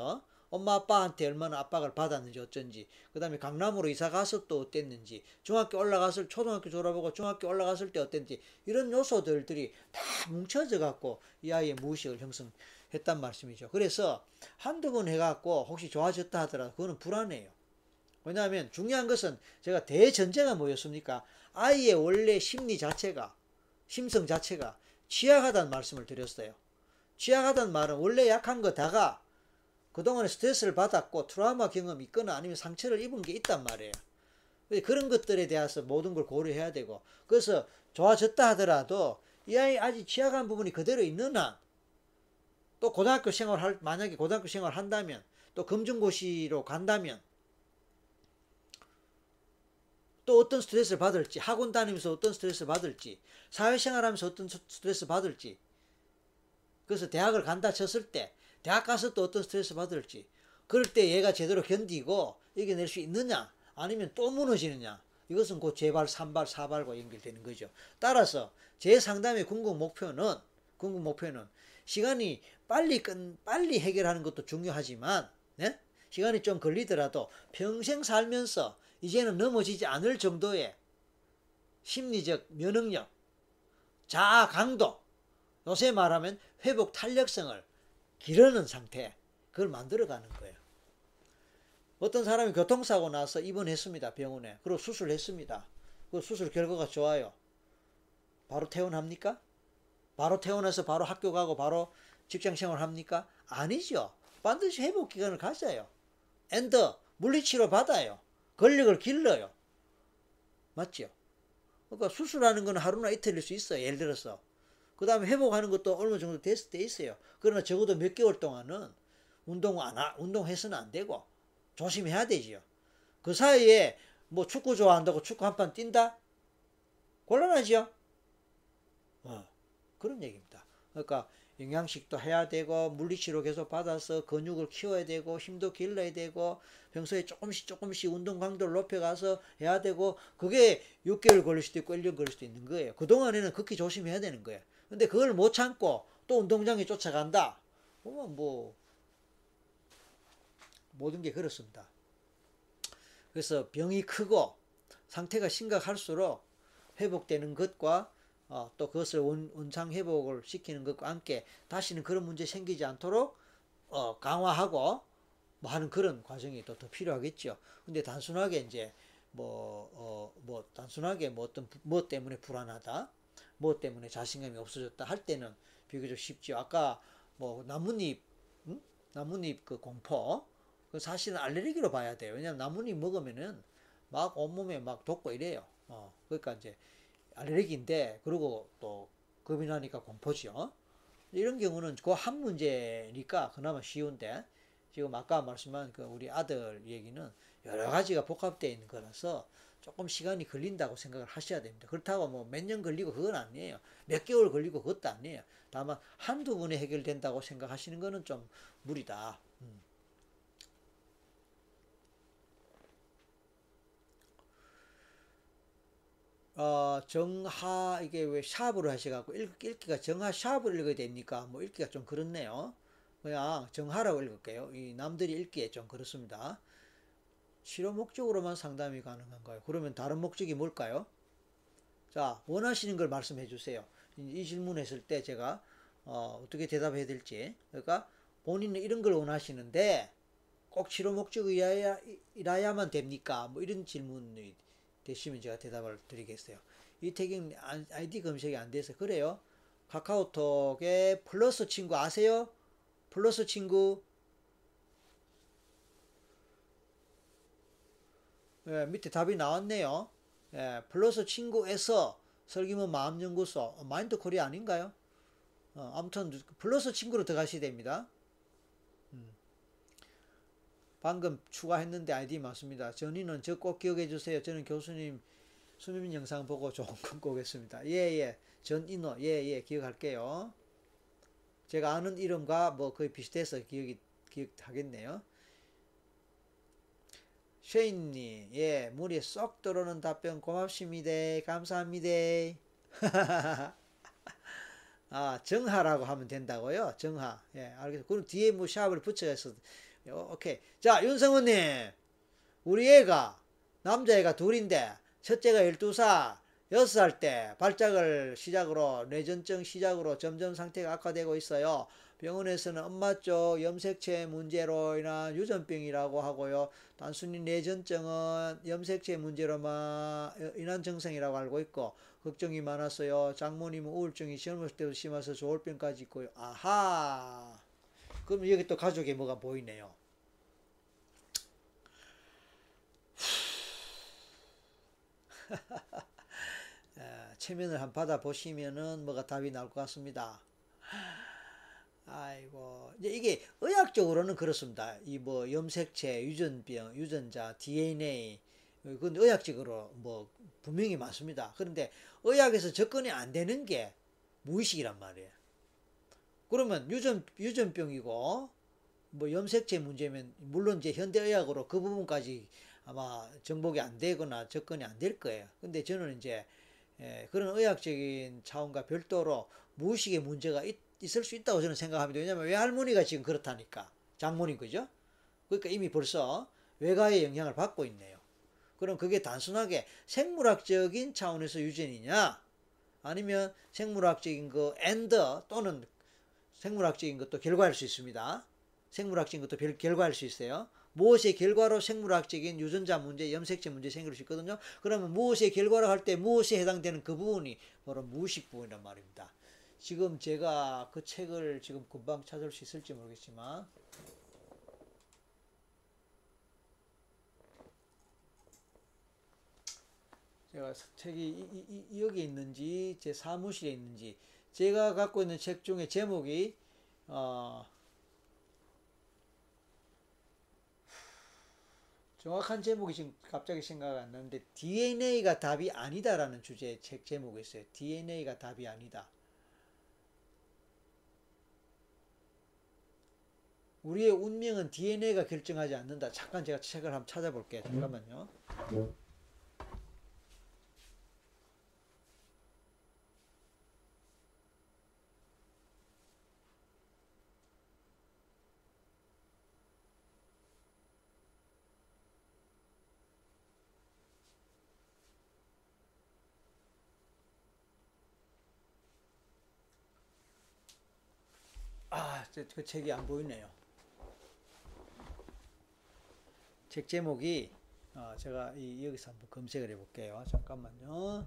S1: 엄마 아빠한테 얼마나 압박을 받았는지 어쩐지, 그 다음에 강남으로 이사 가서 또 어땠는지, 중학교 올라갔을, 초등학교 졸업하고 중학교 올라갔을 때 어땠는지, 이런 요소들들이 다 뭉쳐져 갖고 이 아이의 무의식을 형성했단 말씀이죠. 그래서 한두 번 해갖고 혹시 좋아졌다 하더라도 그거는 불안해요. 왜냐하면 중요한 것은 제가 대전제가 뭐였습니까? 아이의 원래 심리 자체가 심성 자체가 취약하다는 말씀을 드렸어요. 취약하다는 말은 원래 약한 거다가 그동안에 스트레스를 받았고 트라우마 경험이 있거나 아니면 상처를 입은 게 있단 말이에요. 그런 것들에 대해서 모든 걸 고려해야 되고 그래서 좋아졌다 하더라도 이 아이 아직 취약한 부분이 그대로 있는 한 또 고등학교 생활 만약에 고등학교 생활 한다면 또 검정고시로 간다면 또 어떤 스트레스를 받을지, 학원 다니면서 어떤 스트레스를 받을지, 사회생활 하면서 어떤 스트레스 받을지, 그래서 대학을 간다 쳤을 때, 대학 가서 또 어떤 스트레스 받을지, 그럴 때 얘가 제대로 견디고 이겨낼 수 있느냐, 아니면 또 무너지느냐, 이것은 곧 재발, 삼발, 사발과 연결되는 거죠. 따라서 제 상담의 궁극 목표는, 궁극 목표는 시간이 빨리 끝, 빨리 해결하는 것도 중요하지만, 네? 시간이 좀 걸리더라도 평생 살면서 이제는 넘어지지 않을 정도의 심리적 면역력, 자아 강도, 요새 말하면 회복 탄력성을 기르는 상태, 그걸 만들어가는 거예요. 어떤 사람이 교통사고 나서 입원했습니다. 병원에. 그리고 수술했습니다. 그 수술 결과가 좋아요. 바로 퇴원합니까? 바로 퇴원해서 바로 학교 가고 바로 직장 생활 합니까? 아니죠. 반드시 회복 기간을 가져요. 엔더 물리치료 받아요. 권력을 길러요. 맞죠? 그러니까 수술하는 건 하루나 이틀일 수 있어요. 예를 들어서. 그 다음에 회복하는 것도 어느 정도 됐을 때 있어요. 그러나 적어도 몇 개월 동안은 운동 안, 하, 운동해서는 안 되고 조심해야 되지요. 그 사이에 뭐 축구 좋아한다고 축구 한 판 뛴다? 곤란하죠? 어, 그런 얘기입니다. 그러니까 영양식도 해야 되고 물리치료 계속 받아서 근육을 키워야 되고 힘도 길러야 되고 평소에 조금씩 조금씩 운동 강도를 높여가서 해야 되고 그게 6개월 걸릴 수도 있고 1년 걸릴 수도 있는 거예요. 그동안에는 극히 조심해야 되는 거예요. 근데 그걸 못 참고 또 운동장에 쫓아간다. 그러면 뭐 모든 게 그렇습니다. 그래서 병이 크고 상태가 심각할수록 회복되는 것과 어, 또 그것을 원, 원상 회복을 시키는 것과 함께 다시는 그런 문제 생기지 않도록 어, 강화하고 뭐 하는 그런 과정이 또 더 필요하겠죠. 근데 단순하게 이제 뭐, 어, 뭐, 단순하게 뭐 어떤, 뭐 때문에 불안하다, 뭐 때문에 자신감이 없어졌다 할 때는 비교적 쉽죠. 아까 뭐 나뭇잎, 응? 나뭇잎 그 공포, 그 사실은 알레르기로 봐야 돼요. 왜냐면 나뭇잎 먹으면은 막 온몸에 막 돋고 이래요. 어, 그러니까 이제 알레르기인데 그리고 또 겁이 나니까 공포죠. 이런 경우는 그 한 문제니까 그나마 쉬운데 지금 아까 말씀한 그 우리 아들 얘기는 여러 가지가 복합되어 있는 거라서 조금 시간이 걸린다고 생각을 하셔야 됩니다. 그렇다고 뭐 몇 년 걸리고 그건 아니에요. 몇 개월 걸리고 그것도 아니에요. 다만 한두 분에 해결된다고 생각하시는 거는 좀 무리다. 음. 어, 정하, 이게 왜 샵으로 하셔갖고, 읽, 기가 정하 샵을 읽어야 됩니까? 뭐 읽기가 좀 그렇네요. 그냥 정하라고 읽을게요. 이 남들이 읽기에 좀 그렇습니다. 치료 목적으로만 상담이 가능한가요? 그러면 다른 목적이 뭘까요? 자, 원하시는 걸 말씀해 주세요. 이 질문 했을 때 제가, 어, 떻게 대답해야 될지. 그러니까, 본인은 이런 걸 원하시는데, 꼭 치료 목적이라야만 됩니까? 뭐 이런 질문이 되시면 제가 대답을 드리겠어요. 이태경 아이디 검색이 안 돼서 그래요. 카카오톡에 플러스 친구 아세요? 플러스 친구 예, 밑에 답이 나왔네요. 예, 플러스 친구에서 설기문 마음연구소 어, Mind Korea 아닌가요? 어, 아무튼 플러스 친구로 들어가셔야 됩니다. 방금 추가했는데 아이디 맞습니다. 전인호 저 꼭 기억해 주세요. 저는 교수님 수면 영상 보고 좋은 꿈 꾸겠습니다. 예, 예. 전인호, 예, 예. 기억할게요. 제가 아는 이름과 뭐 거의 비슷해서 기억이, 기억하겠네요. 쉐인님, 예, 물이 쏙 들어오는 답변 고맙습니다. 감사합니다. 아, 정하라고 하면 된다고요? 정하. 예, 알겠습니다. 그럼 뒤에 뭐 샵을 붙여서, 어, 오케이. 자, 윤성우님. 우리 애가, 남자애가 둘인데, 첫째가 12살, 6살 때 발작을 시작으로, 뇌전증 시작으로 점점 상태가 악화되고 있어요. 병원에서는 엄마 쪽 염색체 문제로 인한 유전병이라고 하고요. 단순히 뇌전증은 염색체 문제로만 인한 증상이라고 알고 있고, 걱정이 많았어요. 장모님은 우울증이 젊었을 때도 심해서 조울병까지 있고요. 아하. 그럼 여기 또 가족의 뭐가 보이네요. 체면을 한 받아 보시면은 뭐가 답이 나올 것 같습니다. 아이고 이제 이게 의학적으로는 그렇습니다. 이 뭐 염색체, 유전병, 유전자, DNA 그건 의학적으로 뭐 분명히 맞습니다. 그런데 의학에서 접근이 안 되는 게 무의식이란 말이에요. 그러면 유전 유전병이고 뭐 염색체 문제면 물론 이제 현대의학으로 그 부분까지 아마 정복이 안 되거나 접근이 안 될 거예요. 근데 저는 이제 예, 그런 의학적인 차원과 별도로 무의식의 문제가 있, 있을 수 있다고 저는 생각합니다. 왜냐하면 외할머니가 지금 그렇다니까 장모님 그죠? 그러니까 이미 벌써 외가의 영향을 받고 있네요. 그럼 그게 단순하게 생물학적인 차원에서 유전이냐? 아니면 생물학적인 그 엔더 또는 생물학적인 것도 결과할 수 있습니다. 생물학적인 것도 별, 결과할 수 있어요. 무엇의 결과로 생물학적인 유전자 문제, 염색체 문제 생길 수 있거든요. 그러면 무엇의 결과로 할 때 무엇에 해당되는 그 부분이 바로 무의식 부분이란 말입니다. 지금 제가 그 책을 지금 금방 찾을 수 있을지 모르겠지만 제가 책이 여기 있는지 제 사무실에 있는지 제가 갖고 있는 책 중에 제목이 어, 정확한 제목이 지금 갑자기 생각 안 나는데 DNA가 답이 아니다라는 주제의 책 제목이 있어요. DNA가 답이 아니다. 우리의 운명은 DNA가 결정하지 않는다. 잠깐 제가 책을 한번 찾아볼게요. 잠깐만요. 아, 그 책이 안 보이네요. 책 제목이 어, 제가 이, 여기서 한번 검색을 해볼게요. 잠깐만요.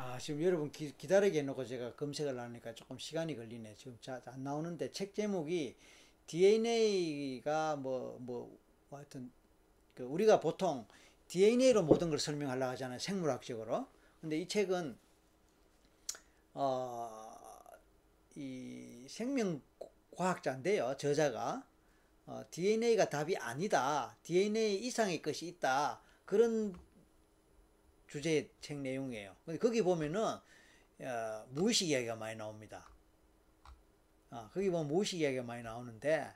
S1: 아, 지금 여러분 기, 기다리게 해놓고 제가 검색을 하니까 조금 시간이 걸리네. 지금 자, 안 나오는데 책 제목이 DNA가 뭐, 뭐, 뭐 하여튼, 그 우리가 보통 DNA로 모든 걸 설명하려고 하잖아요. 생물학적으로. 근데 이 책은, 어, 이 생명 과학자인데요. 저자가. 어, DNA가 답이 아니다. DNA 이상의 것이 있다. 그런 주제의 책 내용이에요. 근데 거기 보면은 어, 무의식 이야기가 많이 나옵니다. 아, 거기 보면 무의식 이야기가 많이 나오는데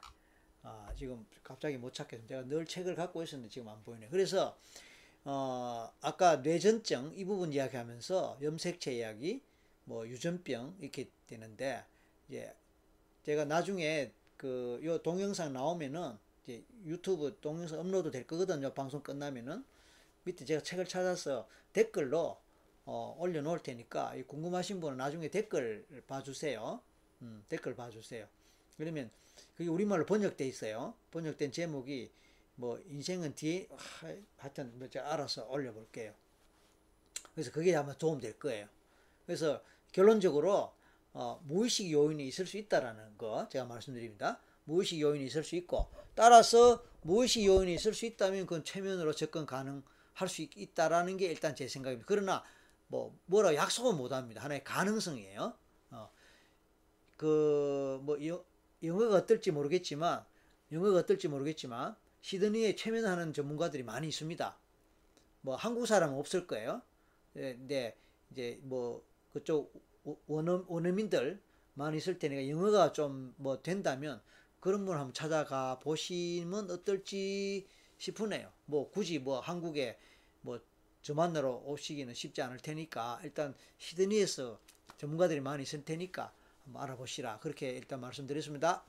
S1: 아, 지금 갑자기 못 찾겠어요. 제가 늘 책을 갖고 있었는데 지금 안 보이네. 그래서 어, 아까 뇌전증 이 부분 이야기하면서 염색체 이야기, 뭐 유전병 이렇게 되는데 이제 제가 나중에 그 요 동영상 나오면은 이제 유튜브 동영상 업로드 될 거거든요. 방송 끝나면은 밑에 제가 책을 찾아서 댓글로 어, 올려놓을 테니까 궁금하신 분은 나중에 댓글 봐주세요. 음, 댓글 봐주세요. 그러면 그게 우리말로 번역돼 있어요. 번역된 제목이 뭐 인생은 뒤에 하, 하여튼 뭐 제가 알아서 올려볼게요. 그래서 그게 아마 도움될 거예요. 그래서 결론적으로 어, 무의식 요인이 있을 수 있다라는 거 제가 말씀드립니다. 무의식 요인이 있을 수 있고 따라서 무의식 요인이 있을 수 있다면 그건 최면으로 접근 가능 할 수 있, 다라는 게 일단 제 생각입니다. 그러나 뭐 뭐라 약속은 못 합니다. 하나의 가능성이에요. 어, 그뭐 영어가 어떨지 모르겠지만 영어가 어떨지 모르겠지만 시드니에 최면하는 전문가들이 많이 있습니다. 뭐 한국 사람은 없을 거예요. 네, 근데 이제 뭐 그쪽 원어, 원어민들 많이 있을 테니까 영어가 좀 뭐 된다면 그런 분 한번 찾아가 보시면 어떨지 싶으네요. 뭐 굳이 뭐 한국에 뭐 저 만나러 오시기는 쉽지 않을 테니까 일단 시드니에서 전문가들이 많이 있을 테니까 한번 알아보시라. 그렇게 일단 말씀드렸습니다.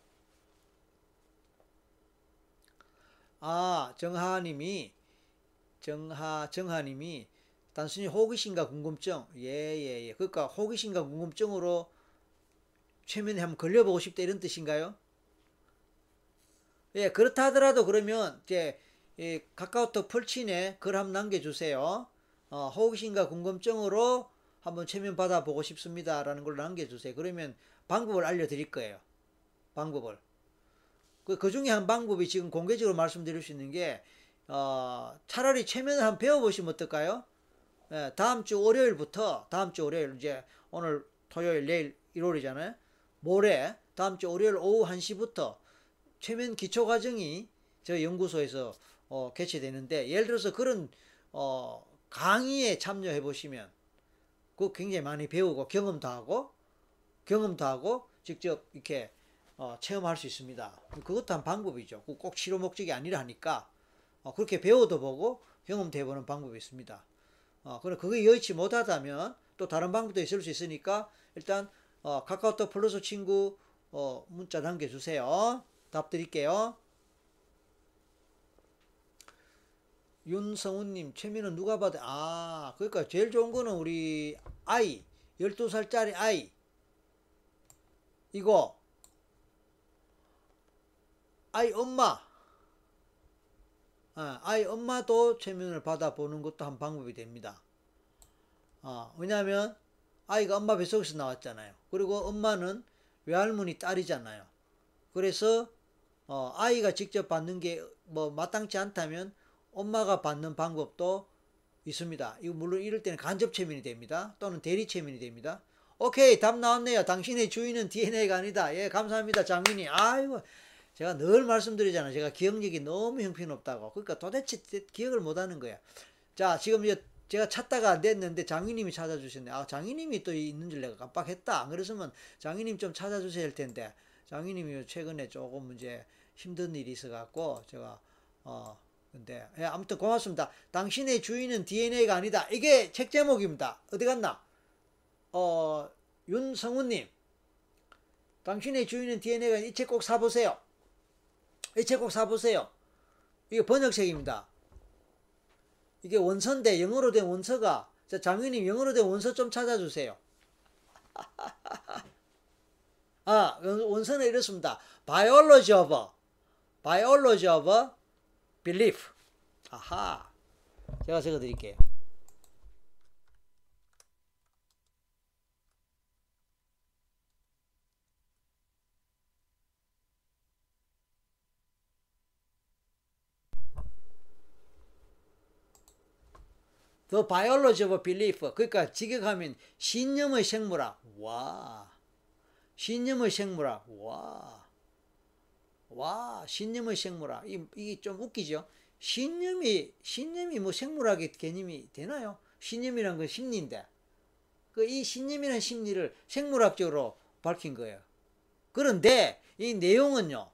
S1: 아, 정하님이 정하 정하님이 단순히 호기심과 궁금증, 예예예. 예, 예. 그러니까 호기심과 궁금증으로 최면에 한번 걸려보고 싶다 이런 뜻인가요? 예, 그렇다 하더라도 그러면 이제 이 카카오톡 펄친에 글 한번 남겨주세요. 어, 호기심과 궁금증으로 한번 최면 받아보고 싶습니다 라는 걸 남겨주세요. 그러면 방법을 알려드릴 거예요. 방법을. 그, 그 중에 한 방법이 지금 공개적으로 말씀드릴 수 있는 게, 어, 차라리 최면을 한번 배워보시면 어떨까요? 예, 다음 주 월요일부터, 다음 주 월요일, 이제 오늘 토요일, 내일 일요일이잖아요. 모레, 다음 주 월요일 오후 1시부터 최면 기초 과정이 저 연구소에서 어, 개최되는데, 예를 들어서 그런, 어, 강의에 참여해 보시면, 그 굉장히 많이 배우고 경험도 하고, 경험도 하고 직접 이렇게 어, 체험할 수 있습니다. 그것도 한 방법이죠. 꼭 치료 목적이 아니라 하니까 어, 그렇게 배워도 보고 경험도 해보는 방법이 있습니다. 어, 그럼 그게 여의치 못하다면 또 다른 방법도 있을 수 있으니까 일단 어, 카카오톡 플러스 친구 어, 문자 남겨주세요. 답 드릴게요. 윤성훈님, 최민은 누가 봐도, 아, 그러니까 제일 좋은 거는 우리 아이, 12살짜리 아이, 이거 아이 엄마 어, 아이 엄마도 최면을 받아보는 것도 한 방법이 됩니다. 어, 왜냐하면 아이가 엄마 뱃속에서 나왔잖아요. 그리고 엄마는 외할머니 딸이잖아요. 그래서 어, 아이가 직접 받는 게 뭐 마땅치 않다면 엄마가 받는 방법도 있습니다. 이거 물론 이럴 때는 간접 최면이 됩니다. 또는 대리 최면이 됩니다. 오케이 답 나왔네요. 당신의 주인은 DNA가 아니다. 예 감사합니다 장인이. 아이고 제가 늘 말씀드리잖아요. 제가 기억력이 너무 형편없다고. 그러니까 도대체 기억을 못하는 거야. 자 지금 이제 제가 찾다가 안 됐는데 장인님이 찾아주셨네. 아 장인님이 또 있는 줄 내가 깜빡했다. 안 그랬으면 장인님 좀 찾아주셔야 할 텐데 장인님이 최근에 조금 이제 힘든 일이 있어갖고 제가 어 근데 예, 아무튼 고맙습니다. 당신의 주인은 DNA가 아니다. 이게 책 제목입니다. 어디 갔나? 어, 윤성우님, 당신의 주인은 DNA가 이 책 꼭 사보세요. 이 책 꼭 사보세요. 이게 번역책입니다. 이게 원서인데 영어로 된 원서가 자, 장윤님 영어로 된 원서 좀 찾아주세요. 아, 원서는 이렇습니다. Biology of, Biology of Belief. 아하. 제가 적어 드릴게요. The biology of belief. 그러니까 직역하면 신념의 생물학. 와. 신념의 생물학. 와. 와, 신념의 생물학. 이, 이게 좀 웃기죠? 신념이, 신념이 뭐 생물학의 개념이 되나요? 신념이란 건 심리인데. 그 이 신념이라는 심리를 생물학적으로 밝힌 거예요. 그런데 이 내용은요.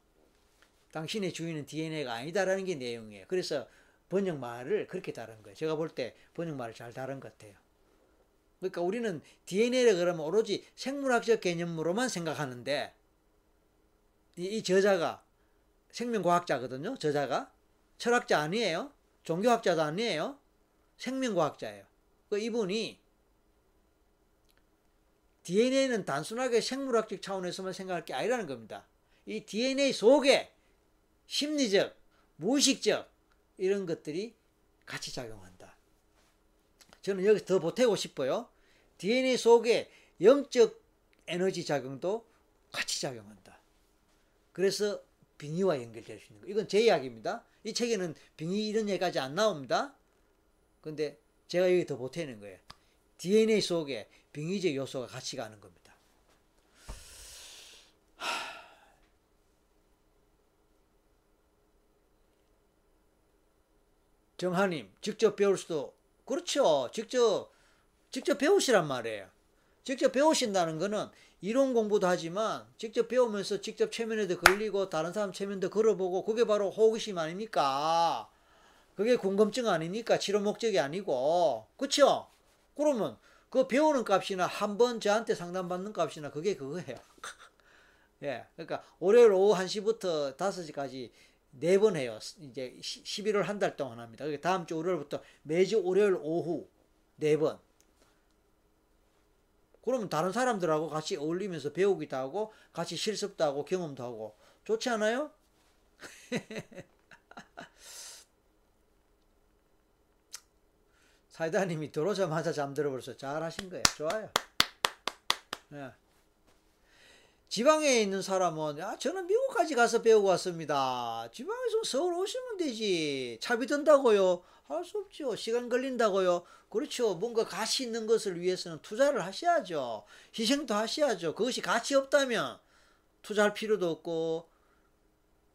S1: 당신의 주인은 DNA가 아니다라는 게 내용이에요. 그래서 번역말을 그렇게 다른 거예요. 제가 볼 때 번역말을 잘 다른 것 같아요. 그러니까 우리는 DNA를 그러면 오로지 생물학적 개념으로만 생각하는데 이, 이 저자가 생명과학자거든요. 저자가 철학자 아니에요. 종교학자도 아니에요. 생명과학자예요. 그 이분이 DNA는 단순하게 생물학적 차원에서만 생각할 게 아니라는 겁니다. 이 DNA 속에 심리적, 무의식적 이런 것들이 같이 작용한다. 저는 여기서 더 보태고 싶어요. DNA 속에 영적 에너지 작용도 같이 작용한다. 그래서 빙의와 연결될 수 있는 거. 이건 제 이야기입니다. 이 책에는 빙의 이런 얘기까지 안 나옵니다. 근데 제가 여기 더 보태는 거예요. DNA 속에 빙의적 요소가 같이 가는 겁니다. 정하님, 직접 배울 수도, 그렇죠. 직접, 직접 배우시란 말이에요. 직접 배우신다는 거는 이론 공부도 하지만 직접 배우면서 직접 체면에도 걸리고 다른 사람 체면도 걸어보고 그게 바로 호기심 아닙니까? 그게 궁금증 아닙니까? 치료 목적이 아니고. 그쵸? 그러면 그 배우는 값이나 한 번 저한테 상담받는 값이나 그게 그거예요. 예. 그러니까 월요일 오후 1시부터 5시까지 네 번 해요. 이제 11월 한 달 동안 합니다. 다음 주 월요일부터 매주 월요일 오후 네 번. 그러면 다른 사람들하고 같이 어울리면서 배우기도 하고 같이 실습도 하고 경험도 하고 좋지 않아요? 사이다님이 들어오자마자 잠들어 버렸어. 잘하신 거예요. 좋아요. 예. 지방에 있는 사람은 야 저는 미국까지 가서 배우고 왔습니다. 지방에서 서울 오시면 되지. 차비 든다고요? 할 수 없죠. 시간 걸린다고요? 그렇죠. 뭔가 가치 있는 것을 위해서는 투자를 하셔야죠. 희생도 하셔야죠. 그것이 가치 없다면 투자할 필요도 없고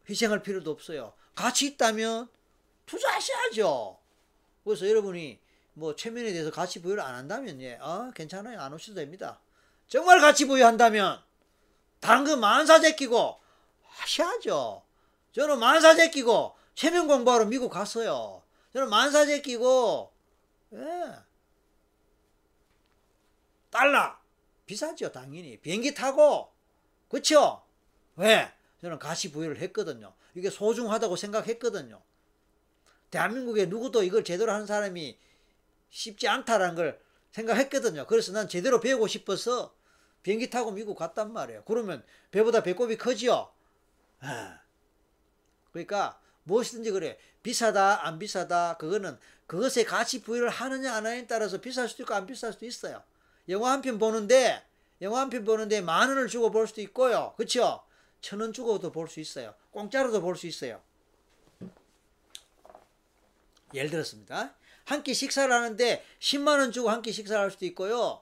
S1: 희생할 필요도 없어요. 가치 있다면 투자하셔야죠. 그래서 여러분이 뭐 최면에 대해서 가치 부여를 안 한다면 예, 아 괜찮아요. 안 오셔도 됩니다. 정말 가치 부여한다면 다른 거 만사 제끼고 하셔야죠. 저는 만사 제끼고 최면 공부하러 미국 갔어요. 저는 만사 제 끼고 예. 달러 비싸죠 당연히 비행기 타고 그쵸? 왜? 저는 가치 부여를 했거든요. 이게 소중하다고 생각했거든요. 대한민국에 누구도 이걸 제대로 하는 사람이 쉽지 않다라는 걸 생각했거든요. 그래서 난 제대로 배우고 싶어서 비행기 타고 미국 갔단 말이에요. 그러면 배보다 배꼽이 커지요. 아. 그러니까 무엇이든지 그래. 비싸다 안 비싸다 그거는 그것에 가치 부여를 하느냐 안 하느냐에 따라서 비쌀 수도 있고 안 비쌀 수도 있어요. 영화 한 편 보는데 영화 한 편 보는데 만 원을 주고 볼 수도 있고요. 그렇죠? 천 원 주고도 볼 수 있어요. 공짜로도 볼 수 있어요. 예를 들었습니다. 한 끼 식사를 하는데 10만 원 주고 한 끼 식사를 할 수도 있고요.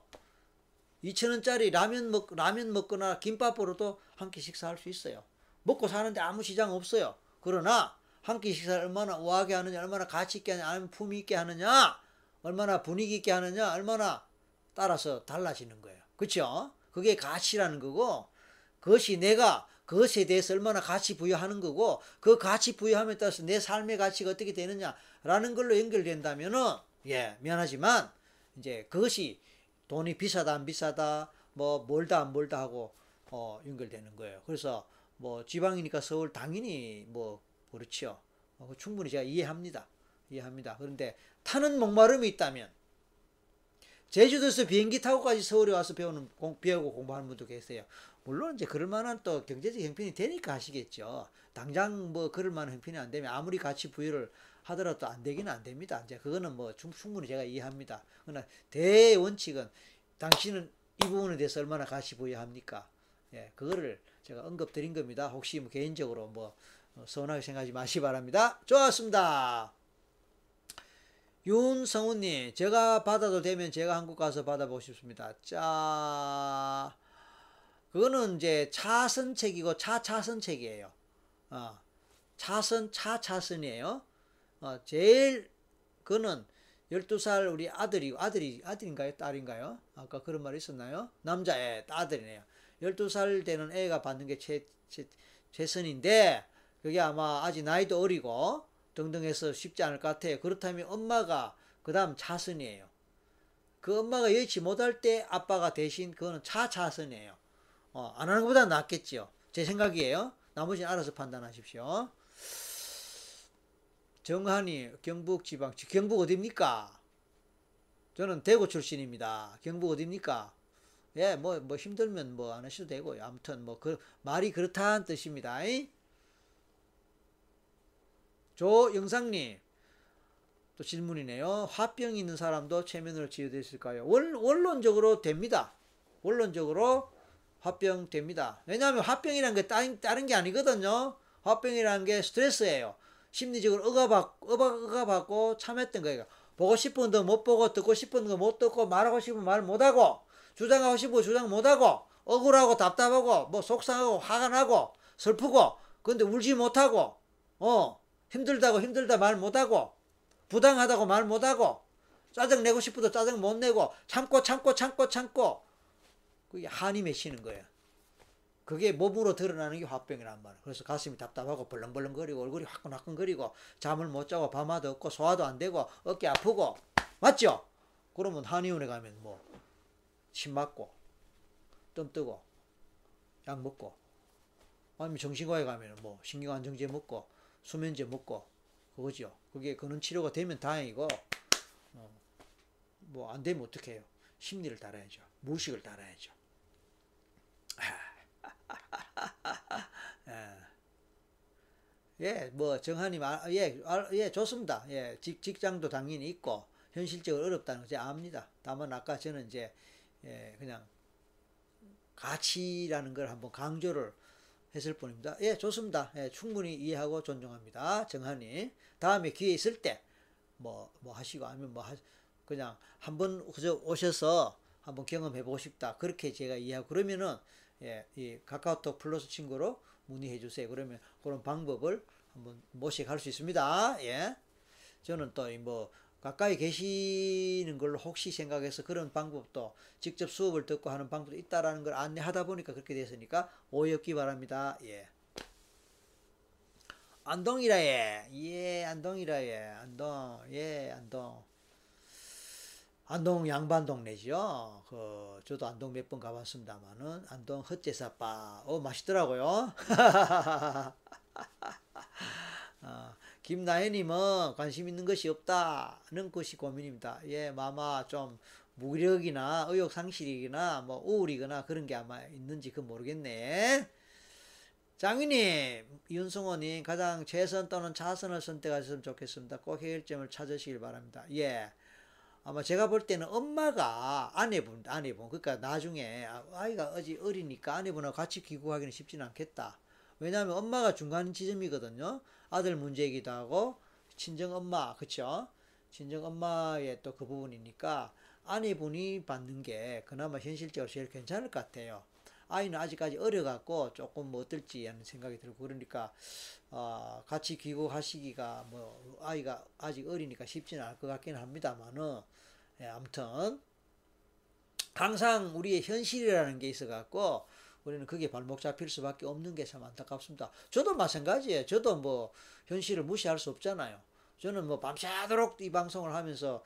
S1: 2천 원짜리 라면 먹 라면 먹거나 김밥으로도 한 끼 식사할 수 있어요. 먹고 사는데 아무 시장 없어요. 그러나 한 끼 식사를 얼마나 우아하게 하느냐, 얼마나 가치 있게 하느냐, 아니면 품위 있게 하느냐, 얼마나 분위기 있게 하느냐, 얼마나 따라서 달라지는 거예요. 그렇죠? 그게 가치라는 거고 그것이 내가 그것에 대해서 얼마나 가치 부여하는 거고 그 가치 부여함에 따라서 내 삶의 가치가 어떻게 되느냐라는 걸로 연결된다면은 예 미안하지만 이제 그것이 돈이 비싸다 안 비싸다 뭐 멀다 안 멀다 하고 어 연결되는 거예요. 그래서 뭐 지방이니까 서울 당연히 뭐 그렇죠. 어, 충분히 제가 이해합니다. 이해합니다. 그런데 타는 목마름이 있다면 제주도에서 비행기 타고까지 서울에 와서 배우는 공, 배우고 공부하는 분도 계세요. 물론 이제 그럴 만한 또 경제적 형편이 되니까 하시겠죠. 당장 뭐 그럴 만한 형편이 안 되면 아무리 가치 부여를 하더라도 안 되기는 안 됩니다. 이제 그거는 뭐 충분히 제가 이해합니다. 그러나 대원칙은 당신은 이 부분에 대해서 얼마나 가치 부여합니까? 예, 그거를 제가 언급 드린 겁니다. 혹시 뭐 개인적으로 뭐 서운하게 생각하지 마시 기 바랍니다. 좋았습니다. 윤성우님, 제가 받아도 되면 제가 한국 가서 받아보고 싶습니다. 자, 그거는 이제 차선책이고 차차선책이에요. 어, 차선, 차차선이에요. 어, 제일, 그는 12살 우리 아들이, 아들이, 아들인가요? 딸인가요? 아까 그런 말 있었나요? 남자애, 아들이네요. 12살 되는 애가 받는 게 최, 최, 최선인데, 그게 아마 아직 나이도 어리고, 등등 해서 쉽지 않을 것 같아요. 그렇다면 엄마가 그 다음 차선이에요. 그 엄마가 여의치 못할 때 아빠가 대신 그거는 차차선이에요. 어, 안 하는 것보다 낫겠죠. 제 생각이에요. 나머지는 알아서 판단하십시오. 정한이 경북 지방 경북 어딥니까? 저는 대구 출신입니다. 경북 어딥니까? 예, 뭐, 뭐 힘들면 뭐 안 하셔도 되고요. 아무튼 뭐 그 말이 그렇다는 뜻입니다. 조영상님, 또 질문이네요. 화병이 있는 사람도 최면으로 치유됐을까요? 원, 원론적으로 됩니다. 원론적으로 화병 됩니다. 왜냐하면 화병이라는 게 다른, 다른 게 아니거든요. 화병이라는 게 스트레스예요. 심리적으로 억압받, 억압받고 참했던 거예요. 보고 싶은 거 못 보고 듣고 싶은 거 못 듣고 말하고 싶은 말 못하고 주장하고 싶은 거 주장 못하고 억울하고 답답하고 뭐 속상하고 화가 나고 슬프고 근데 울지 못하고 어 힘들다고 힘들다 말 못하고 부당하다고 말 못하고 짜증 내고 싶어도 짜증 못 내고 참고 참고 참고 참고 그게 한이 맺히는 거예요. 그게 몸으로 드러나는 게 화병이란 말이에요. 그래서 가슴이 답답하고 벌렁벌렁거리고 얼굴이 화끈화끈거리고 잠을 못 자고 밤마다 없고 소화도 안 되고 어깨 아프고 맞죠? 그러면 한의원에 가면 뭐 침 맞고 뜸 뜨고 약 먹고 아니면 정신과에 가면 뭐 신경안정제 먹고 수면제 먹고 그거죠. 그게 그런 치료가 되면 다행이고 어, 뭐 안 되면 어떻게 해요? 심리를 따라야죠. 무식을 따라야죠. 예, 뭐 정한님, 아, 예, 아, 예, 좋습니다. 예, 직, 직장도 당연히 있고 현실적으로 어렵다는 거 제가 압니다. 다만 아까 저는 이제 예, 그냥 가치라는 걸 한번 강조를 했을 뿐입니다. 예, 좋습니다. 예, 충분히 이해하고 존중합니다. 정한님. 다음에 기회 있을 때 뭐, 뭐 하시고 아니면 뭐 하, 그냥 한번 그저 오셔서 한번 경험해 보고 싶다. 그렇게 제가 이해하고 그러면은 예, 이 카카오톡 플러스 친구로 문의해 주세요. 그러면 그런 방법을 한번 모색할 수 있습니다. 예. 저는 또 뭐 가까이 계시는 걸로 혹시 생각해서 그런 방법도 직접 수업을 듣고 하는 방법도 있다라는 걸 안내하다 보니까 그렇게 됐으니까 오해 없기 바랍니다. 예. 안동이라 예. 예, 안동이라 예. 안동. 예, 안동. 안동 양반 동네죠. 그 저도 안동 몇 번 가봤습니다만은 안동 헛제사빠 어 맛있더라고요. 어, 김나연님은 관심 있는 것이 없다는 것이 고민입니다. 예, 마마 좀 무력이나 의욕 상실이거나 뭐 우울이거나 그런 게 아마 있는지 그 모르겠네. 장인님, 윤승호님 가장 최선 또는 차선을 선택하셨으면 좋겠습니다. 꼭 해결점을 찾으시길 바랍니다. 예. 아마 제가 볼 때는 엄마가 아내분, 아내분, 그러니까 나중에 아이가 어지 어리니까 아내분하고 같이 귀국하기는 쉽지는 않겠다. 왜냐하면 엄마가 중간 지점이거든요. 아들 문제이기도 하고 친정 엄마, 그쵸? 친정 엄마의 또 그 부분이니까 아내분이 받는 게 그나마 현실적으로 제일 괜찮을 것 같아요. 아이는 아직까지 어려갖고 조금 뭐 어떨지 하는 생각이 들고 그러니까 어, 같이 귀국하시기가 뭐 아이가 아직 어리니까 쉽지는 않을 것 같기는 합니다만은 예, 아무튼 항상 우리의 현실이라는 게 있어갖고 우리는 그게 발목 잡힐 수밖에 없는 게 참 안타깝습니다. 저도 마찬가지예요. 저도 뭐 현실을 무시할 수 없잖아요. 저는 뭐 밤새도록 이 방송을 하면서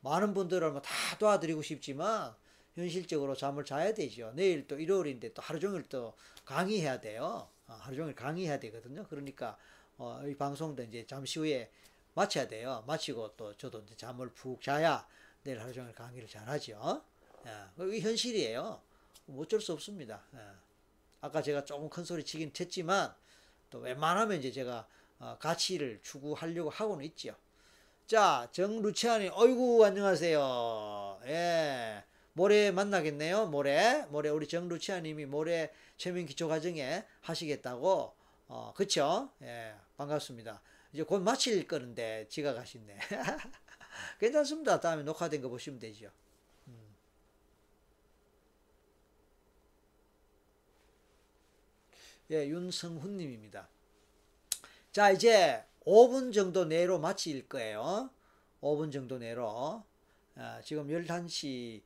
S1: 많은 분들을 뭐 다 도와드리고 싶지만 현실적으로 잠을 자야 되죠. 내일 또 일요일인데 또 하루 종일 또 강의해야 돼요. 어, 하루 종일 강의해야 되거든요. 그러니까 어, 이 방송도 이제 잠시 후에 마쳐야 돼요. 마치고 또 저도 이제 잠을 푹 자야 내일 하루 종일 강의를 잘하죠. 예, 이 현실이에요. 뭐 어쩔 수 없습니다. 예. 아까 제가 조금 큰 소리 치긴 했지만 또 웬만하면 이제 제가 어, 가치를 추구하려고 하고는 있죠. 자, 정루치아님, 어이구, 안녕하세요. 예. 모레 만나겠네요. 모레. 모레 우리 정루치아님이 모레 최면 기초 과정에 하시겠다고. 어, 그쵸? 예. 반갑습니다. 이제 곧 마칠 거는데 지각하시네. 괜찮습니다. 다음에 녹화된 거 보시면 되죠. 예, 윤성훈 님입니다. 자, 이제 5분 정도 내로 마칠 거예요. 5분 정도 내로. 아, 지금 11시,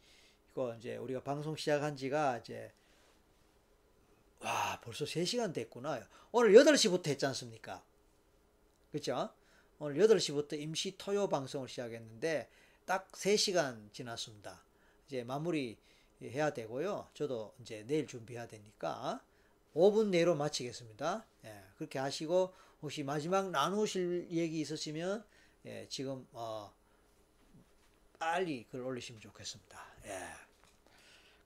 S1: 이거 이제 우리가 방송 시작한 지가 이제, 와, 벌써 3시간 됐구나. 오늘 8시부터 했지 않습니까? 그죠? 오늘 8시부터 임시 토요 방송을 시작했는데, 딱 3시간 지났습니다. 이제 마무리 해야 되고요. 저도 이제 내일 준비해야 되니까, 5분 내로 마치겠습니다. 예, 그렇게 하시고, 혹시 마지막 나누실 얘기 있으시면 예, 지금 어, 빨리 글 올리시면 좋겠습니다. 예.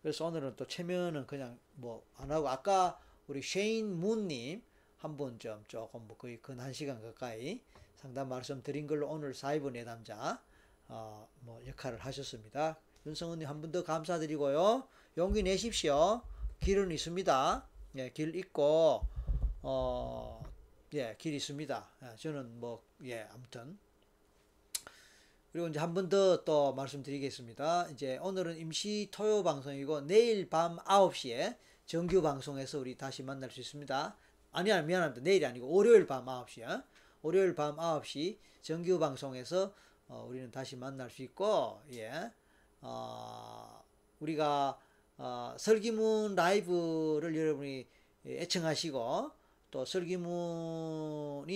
S1: 그래서 오늘은 또 체면은 그냥 뭐 안 하고 아까 우리 쉐인 문님 한번좀 조금 뭐 거의 근 한 시간 가까이 상담 말씀드린 걸로 오늘 사이버 내담자 어, 뭐 역할을 하셨습니다. 윤성은님 한번더 감사드리고요. 용기 내십시오. 길은 있습니다. 예, 길 있고 어, 예, 길 있습니다. 예, 저는 뭐 예, 아무튼 그리고 이제 한 번 더 또 말씀드리겠습니다. 이제 오늘은 임시 토요 방송이고 내일 밤 9시에 정규 방송에서 우리 다시 만날 수 있습니다. 아니, 아니, 미안합니다. 내일이 아니고 월요일 밤 9시요. 월요일 밤 9시 정규 방송에서 어, 우리는 다시 만날 수 있고, 예. 어, 우리가 어, 설기문 라이브를 여러분이 애청하시고 또 설기문이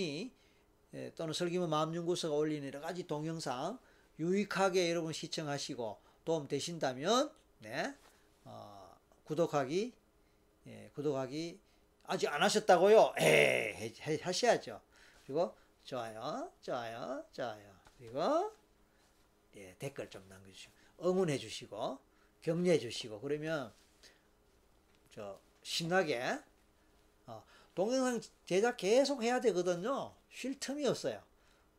S1: 예, 또는 설기문 마음연구소가 올리는 여러 가지 동영상 유익하게 여러분 시청하시고 도움 되신다면 네 어, 구독하기 예, 구독하기 아직 안 하셨다고요? 에 하셔야죠. 그리고 좋아요, 좋아요, 좋아요. 그리고 예, 댓글 좀 남겨주시고 응원해 주시고 격려해 주시고 그러면 저 신나게 어, 동영상 제작 계속 해야 되거든요. 쉴 틈이 없어요.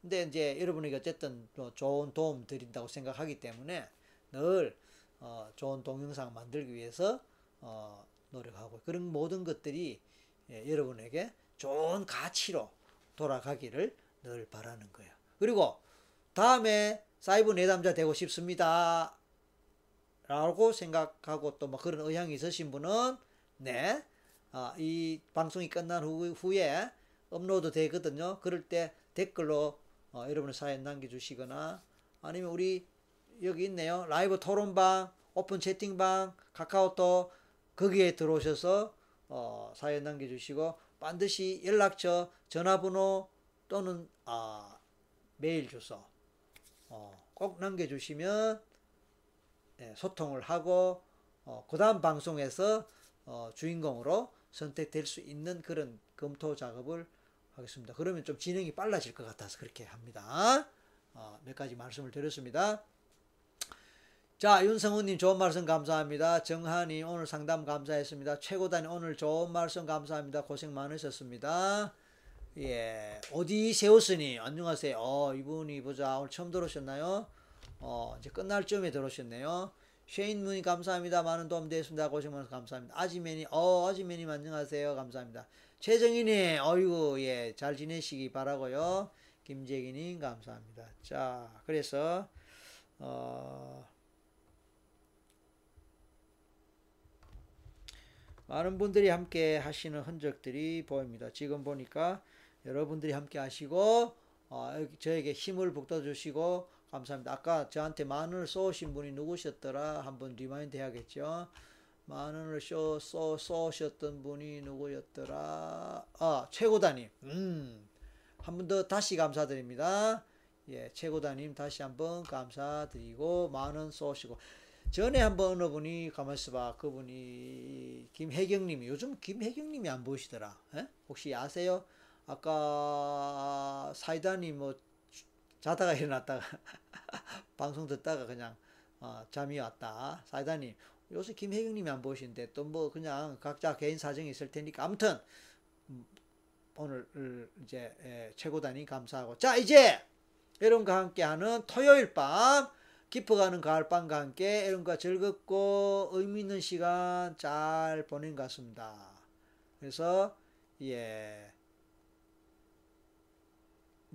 S1: 근데 이제 여러분에게 어쨌든 좋은 도움 드린다고 생각하기 때문에 늘 어, 좋은 동영상 만들기 위해서 어, 노력하고 그런 모든 것들이 예, 여러분에게 좋은 가치로 돌아가기를 늘 바라는 거예요. 그리고 다음에 사이버 내담자 되고 싶습니다. 라고 생각하고 또 뭐 그런 의향이 있으신 분은 네, 아, 이 방송이 끝난 후, 후에 업로드 되거든요. 그럴 때 댓글로 어, 여러분의 사연 남겨주시거나 아니면 우리 여기 있네요. 라이브 토론방, 오픈 채팅방, 카카오톡 거기에 들어오셔서 어, 사연 남겨주시고 반드시 연락처, 전화번호 또는 아, 메일 주소 어, 꼭 남겨주시면 예, 소통을 하고 어, 그 다음 방송에서 어, 주인공으로 선택될 수 있는 그런 검토 작업을 하겠습니다. 그러면 좀 진행이 빨라질 것 같아서 그렇게 합니다. 어, 몇 가지 말씀을 드렸습니다. 자, 윤성훈님 좋은 말씀 감사합니다. 정한이 오늘 상담 감사했습니다. 최고단이 오늘 좋은 말씀 감사합니다. 고생 많으셨습니다. 예, 어디 세웠으니 안녕하세요. 어, 이분이 보자 오늘 처음 들어오셨나요? 어, 이제 끝날 쯤에 들어오셨네요. 쉐인 문이 감사합니다. 많은 도움 되었습니다. 고생 많으서 감사합니다. 아지맨이, 어, 아지맨님 안녕하세요. 감사합니다. 최정인이, 어이구, 예, 잘 지내시기 바라고요 김재기님, 감사합니다. 자, 그래서, 어, 많은 분들이 함께 하시는 흔적들이 보입니다. 지금 보니까 여러분들이 함께 하시고, 어, 저에게 힘을 북돋주시고, 감사합니다. 아까 저한테 만 원을 쏘신 분이 누구셨더라? 한번 remind 해야겠죠. 만 원을 쏘, 쏘, 쏘셨던 분이 누구였더라? 아, 최고다님. 음. 한 번 더 다시 감사드립니다. 예, 최고다님 다시 한번 감사드리고, 만 원 쏘시고. 전에 한번 어느 분이 가만 있어 봐. 그분이 김혜경님이 요즘 김혜경님이 안 보이시더라. 에? 예? 혹시 아세요? 아까 사이다님 뭐 자다가 일어났다가 방송 듣다가 그냥 어, 잠이 왔다. 사이다님 요새 김혜경님이 안 보시는데 또 뭐 그냥 각자 개인 사정이 있을 테니까 아무튼 음, 오늘 이제 예, 최고단이 감사하고 자 이제 여러분과 함께하는 토요일 밤 깊어가는 가을밤과 함께 여러분과 즐겁고 의미 있는 시간 잘 보낸 것 같습니다. 그래서 예.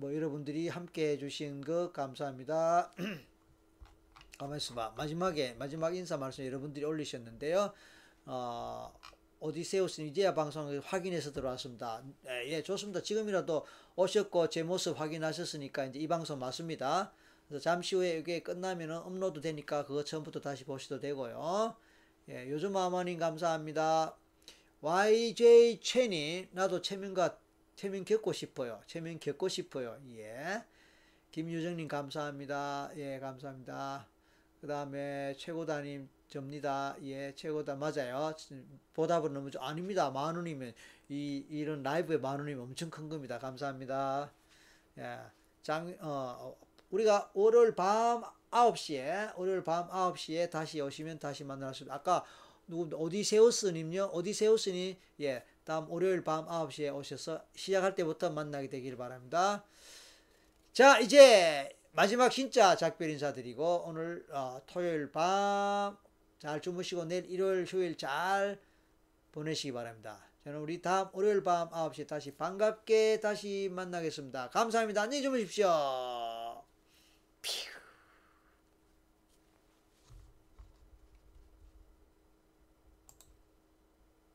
S1: 뭐 여러분들이 함께 해주신 것 감사합니다. 가만있어봐. 마지막에 마지막 인사 말씀 여러분들이 올리셨는데요. 어, 오디세우스는 이제야 방송을 확인해서 들어왔습니다. 예, 예, 좋습니다. 지금이라도 오셨고 제 모습 확인하셨으니까 이제 이 방송 맞습니다. 그래서 잠시 후에 이게 끝나면 업로드 되니까 그거 처음부터 다시 보셔도 되고요. 예, 요즘 아마님 감사합니다. YJ 채니 나도 채민과 체면 겪고 싶어요. 체면 겪고 싶어요. 예. 김유정님 감사합니다. 예, 감사합니다. 그 다음에 최고다님 접니다. 예, 최고다 맞아요. 보답은 너무 좀 아닙니다. 만 원이면 이 이런 라이브에 만 원이면 엄청 큰 겁니다. 감사합니다. 예, 장 어, 우리가 월요일 밤 9시에 월요일 밤 9시에 다시 오시면 다시 만날 수 아까 누구 어디세우스님요? 어디세우스니 예 다음 월요일 밤 9시에 오셔서 시작할 때부터 만나게 되길 바랍니다. 자, 이제 마지막 진짜 작별 인사드리고 오늘 어, 토요일 밤 잘 주무시고 내일 일요일 휴일 잘 보내시기 바랍니다. 저는 우리 다음 월요일 밤 9시에 다시 반갑게 다시 만나겠습니다. 감사합니다. 안녕히 주무십시오.